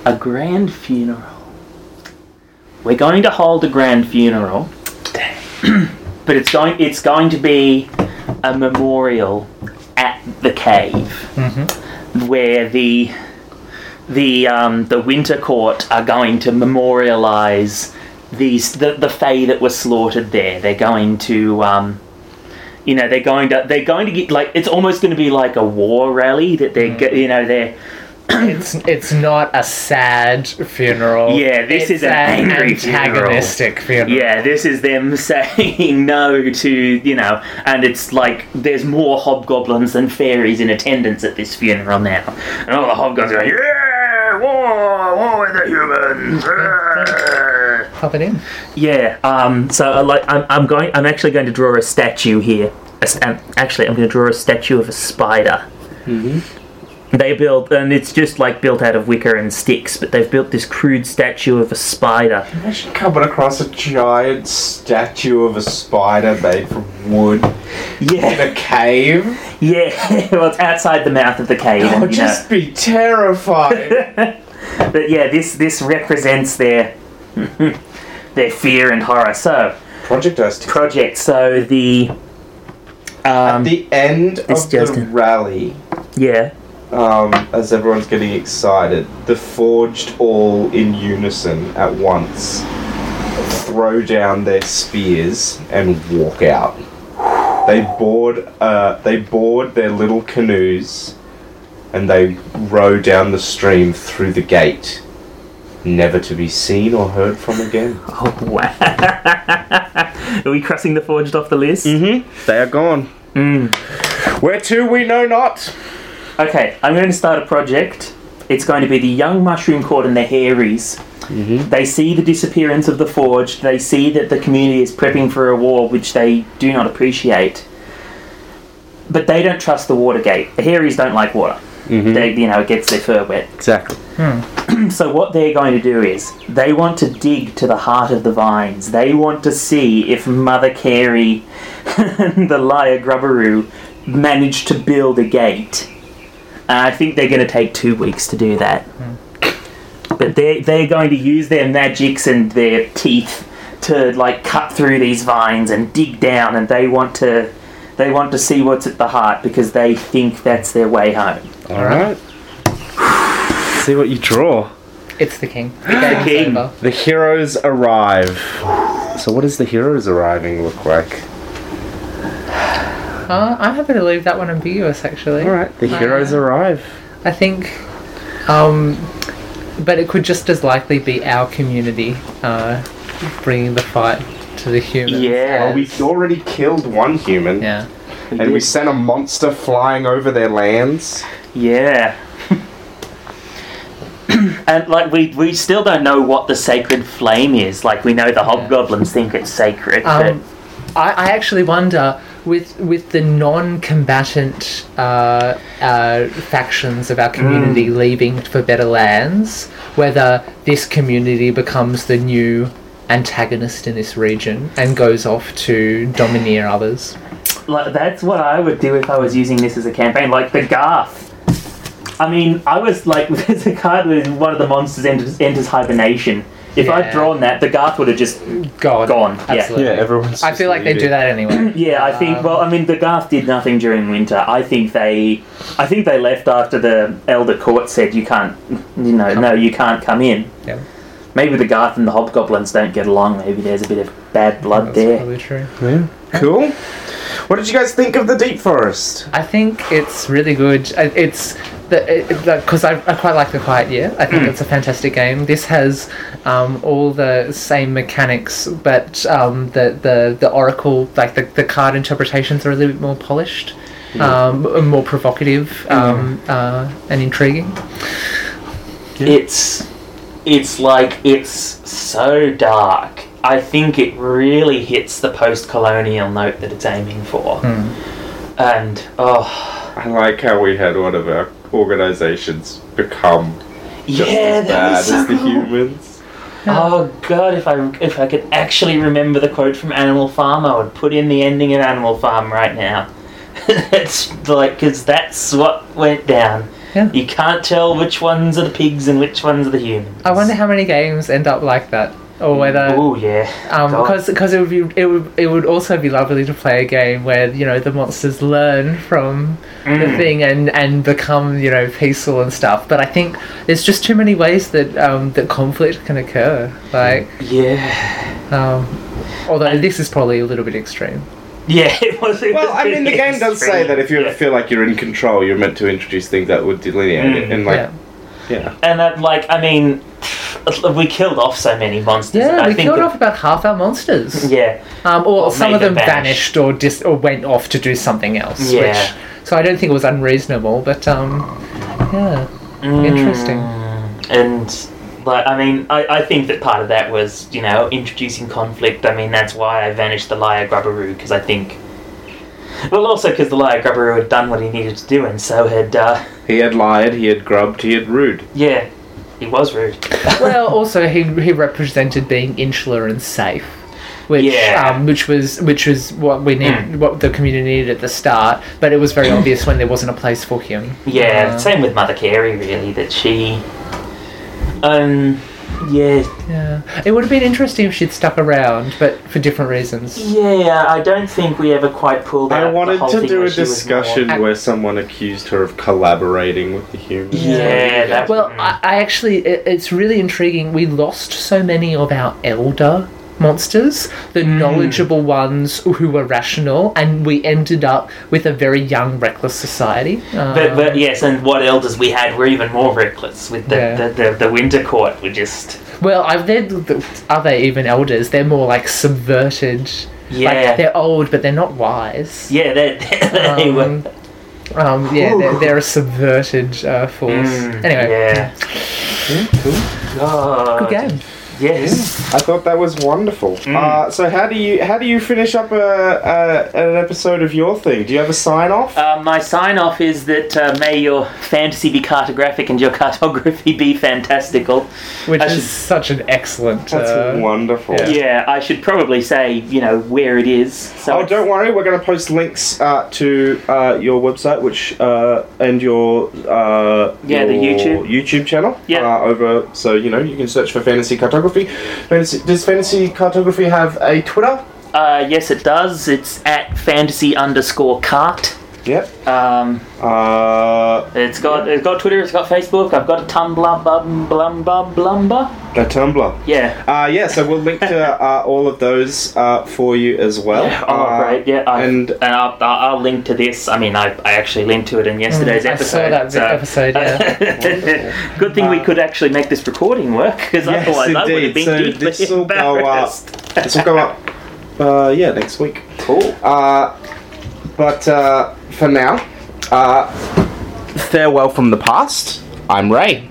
S3: A grand funeral. We're going to hold a grand funeral. but it's going it's going to be a memorial at the cave. Where the the um, the winter court are going to memorialize these the the fae that were slaughtered there. They're going to um, you know they're going to they're going to get like it's almost going to be like a war rally that they're go- you know they're
S2: It's it's not a sad funeral.
S3: Yeah, this
S2: It's
S3: is an angry
S2: antagonistic funeral.
S3: Yeah, this is them saying no to, you know, and it's like there's more hobgoblins than fairies in attendance at this funeral now. And all the hobgoblins are going, yeah, war, war with the humans.
S2: Pop it in.
S3: Yeah, um, so I like I'm, I'm going. I'm actually going to draw a statue here. A um, actually, I'm going to draw a statue of a spider. They built, and it's just like built out of wicker and sticks. But they've built this crude statue of a spider.
S1: Imagine coming across a giant statue of a spider made from wood in a cave.
S3: yeah. well, it's outside the mouth of the cave,
S1: I'd
S3: and, you know.
S1: just be terrified.
S3: But yeah, this this represents their their fear and horror. So
S1: Project Earth.
S3: project. So the
S1: At
S3: um,
S1: the end of the rally,
S3: yeah.
S1: Um, as everyone's getting excited, the Forged all in unison at once throw down their spears and walk out. They board, uh, they board their little canoes, and they row down the stream through the gate, never to be seen or heard from again.
S3: Oh wow! Are we crossing the forged off the list?
S1: Mm-hmm. They are gone. Where to we know not.
S3: Okay, I'm going to start a project. It's going to be the young mushroom court and the Hairies. Mm-hmm. They see the disappearance of the forge. They see that the community is prepping for a war, which they do not appreciate. But they don't trust the Watergate. The Hairies don't like water. Mm-hmm. They, you know, it gets their fur wet.
S1: Exactly. Hmm.
S3: So what they're going to do is they want to dig to the heart of the vines. They want to see if Mother Carey and the Lyre Grubberoo managed to build a gate. And I think they're going to take two weeks to do that. Hmm. But they they're going to use their magics and their teeth to like cut through these vines and dig down and they want to they want to see what's at the heart because they think that's their way home.
S1: All right. See what you draw.
S2: It's the king. The
S3: the king.
S2: over.
S1: The heroes arrive. So, what does the heroes arriving look like?
S2: Uh, I'm happy to leave that one ambiguous, actually.
S1: All right, the
S2: Uh,
S1: heroes arrive.
S2: I think, um, but it could just as likely be our community uh, bringing the fight to the humans.
S3: Yeah.
S1: Well, we already killed one human,
S2: Yeah.
S1: and we sent a monster flying over their lands.
S3: Yeah. and like we we still don't know what the sacred flame is. Like we know the hobgoblins think it's sacred,
S2: Um, I, I actually wonder with with the non-combatant uh, uh, factions of our community leaving for better lands, whether this community becomes the new antagonist in this region and goes off to domineer others.
S3: like that's what I would do if I was using this as a campaign. Like the Garth. I mean, I was like, there's a card where one of the monsters enters, enters hibernation. If I'd drawn that, the Garth would have just
S2: God,
S3: Gone, yeah.
S2: Absolutely.
S1: everyone's.
S2: I feel like they do that anyway.
S3: Yeah, I think.
S2: Um,
S3: Well, I mean, the Garth did nothing during winter. I think they, I think they left after the Elder Court said you can't, you know, no, you can't come in.
S2: Yeah.
S3: Maybe the Garth and the Hobgoblins don't get along. Maybe there's a bit of bad blood
S2: That's
S3: there.
S2: probably true.
S1: Yeah. Cool. What did you guys think of the Deep Forest?
S2: I think it's really good. It's because I, I quite like the Quiet Year. I think it's a fantastic game. This has um, all the same mechanics, but um, the, the the Oracle like the, the card interpretations are a little bit more polished. um, more provocative um, uh, and intriguing.
S3: It's it's like it's so dark. I think it really hits the post-colonial note that it's aiming for. And oh
S1: I like how we had one of our organizations become just
S3: yeah,
S1: as bad
S3: so
S1: as the
S3: cool.
S1: humans.
S3: Oh god, if I if I could actually remember the quote from Animal Farm, I would put in the ending of Animal Farm right now. it's like because that's what went down.
S2: Yeah.
S3: You can't tell which ones are the pigs and which ones are the humans.
S2: I wonder how many games end up like that, or whether
S3: Oh yeah.
S2: Um, because because it would be it would it would also be lovely to play a game where you know the monsters learn from the
S3: Mm.
S2: thing and and become you know peaceful and stuff. But I think there's just too many ways that um, that conflict can occur. Like,
S3: Yeah.
S2: um, although this is probably a little bit extreme.
S3: Yeah, it was. It
S1: Well,
S3: was
S1: I mean, the
S3: pretty
S1: game does say that if you
S3: Yeah.
S1: feel like you're in control, you're meant to introduce things that would delineate it.
S3: Mm.
S1: And, like,
S2: yeah,
S1: yeah.
S3: And that, like, I mean, we killed off so many monsters.
S2: yeah,
S3: I
S2: we
S3: think
S2: killed
S3: that-
S2: off about half our monsters.
S3: Yeah,
S2: Um, or
S3: Or
S2: some of them
S3: them vanish.
S2: vanished or dis- or went off to do something else.
S3: Yeah.
S2: Which, so I don't think it was unreasonable, but um, yeah, interesting.
S3: Mm, And like, I mean, I, I think that part of that was, you know, introducing conflict. I mean, that's why I vanished the Lyre Grubberoo because I think. Well, also because the Lyre Grubberoo had done what he needed to do, and so had, uh,
S1: He had lied, he had grubbed, he had rude.
S3: yeah, he was rude.
S2: well, also he he represented being insular and safe, which
S3: Yeah.
S2: um, which was which was what we need,
S3: Mm.
S2: what the community needed at the start. But it was very obvious when there wasn't a place for him.
S3: Yeah,
S2: Uh,
S3: same with Mother Carey, really, that she. Um, yeah,
S2: yeah. It would have been interesting if she'd stuck around, but for different reasons.
S3: yeah, I don't think we ever quite pulled out
S1: I
S3: the
S1: wanted
S3: whole
S1: to do a discussion
S3: more-
S1: where someone accused her of collaborating with the humans.
S3: Yeah, that-
S2: Well. I, I actually, it, it's really intriguing. We lost so many of our elder monsters, the
S3: Mm.
S2: knowledgeable ones who were rational, and we ended up with a very young, reckless society.
S3: But,
S2: Um,
S3: but yes, and what elders we had were even more reckless with the,
S2: Yeah.
S3: the, the, the Winter Court. We just
S2: Well, I've they're, they even elders? They're more like subverted.
S3: yeah
S2: Like, they're old, but they're not wise.
S3: yeah they, they were.
S2: Um, um, yeah, they're, they're a subverted uh, force.
S3: Mm,
S2: anyway,
S3: yeah. God.
S2: good game.
S3: Yes.
S1: I thought that was wonderful. Uh, so how do you how do you finish up a, a an episode of your thing? Do you have a sign off?
S3: Uh, my sign off is that uh, may your fantasy be cartographic and your cartography be fantastical.
S2: Which
S3: I
S2: is
S3: should-
S2: such an excellent.
S1: That's
S2: uh,
S1: wonderful.
S2: yeah.
S3: Yeah, I should probably say, you know, where it is. So
S1: Oh, don't worry. We're going to post links uh, to uh, your website, which uh, and your uh,
S3: Yeah, the YouTube.
S1: YouTube channel.
S3: Yeah.
S1: Uh, over, so you know you can search for fantasy cartography. Fantasy, does fantasy cartography have a Twitter?
S3: Uh, yes, it does. It's at fantasy underscore cart.
S1: Yep.
S3: Um,
S1: Uh,
S3: it's got it's got Twitter. It's got Facebook. I've got a Tumblr. Bum blum bum blumber.
S1: a Tumblr.
S3: Yeah.
S1: Uh, yeah, so we'll link to uh, all of those uh, for you as well.
S3: Yeah, oh,
S1: Uh,
S3: great. Yeah, I,
S1: and-
S3: and, I'll, I'll, I'll link to this. I mean, I, I actually linked to it in yesterday's
S2: Mm, I
S3: episode.
S2: saw that
S3: so-
S2: episode,
S3: yeah. Good thing we
S1: Uh,
S3: could actually make this recording work, because
S1: Yes,
S3: otherwise I would have
S1: indeed.
S3: been
S1: So
S3: deeply
S1: this will go up. This will go up. Uh, yeah, next week.
S3: Cool.
S1: But uh, for now, uh, farewell from the past. I'm Ray.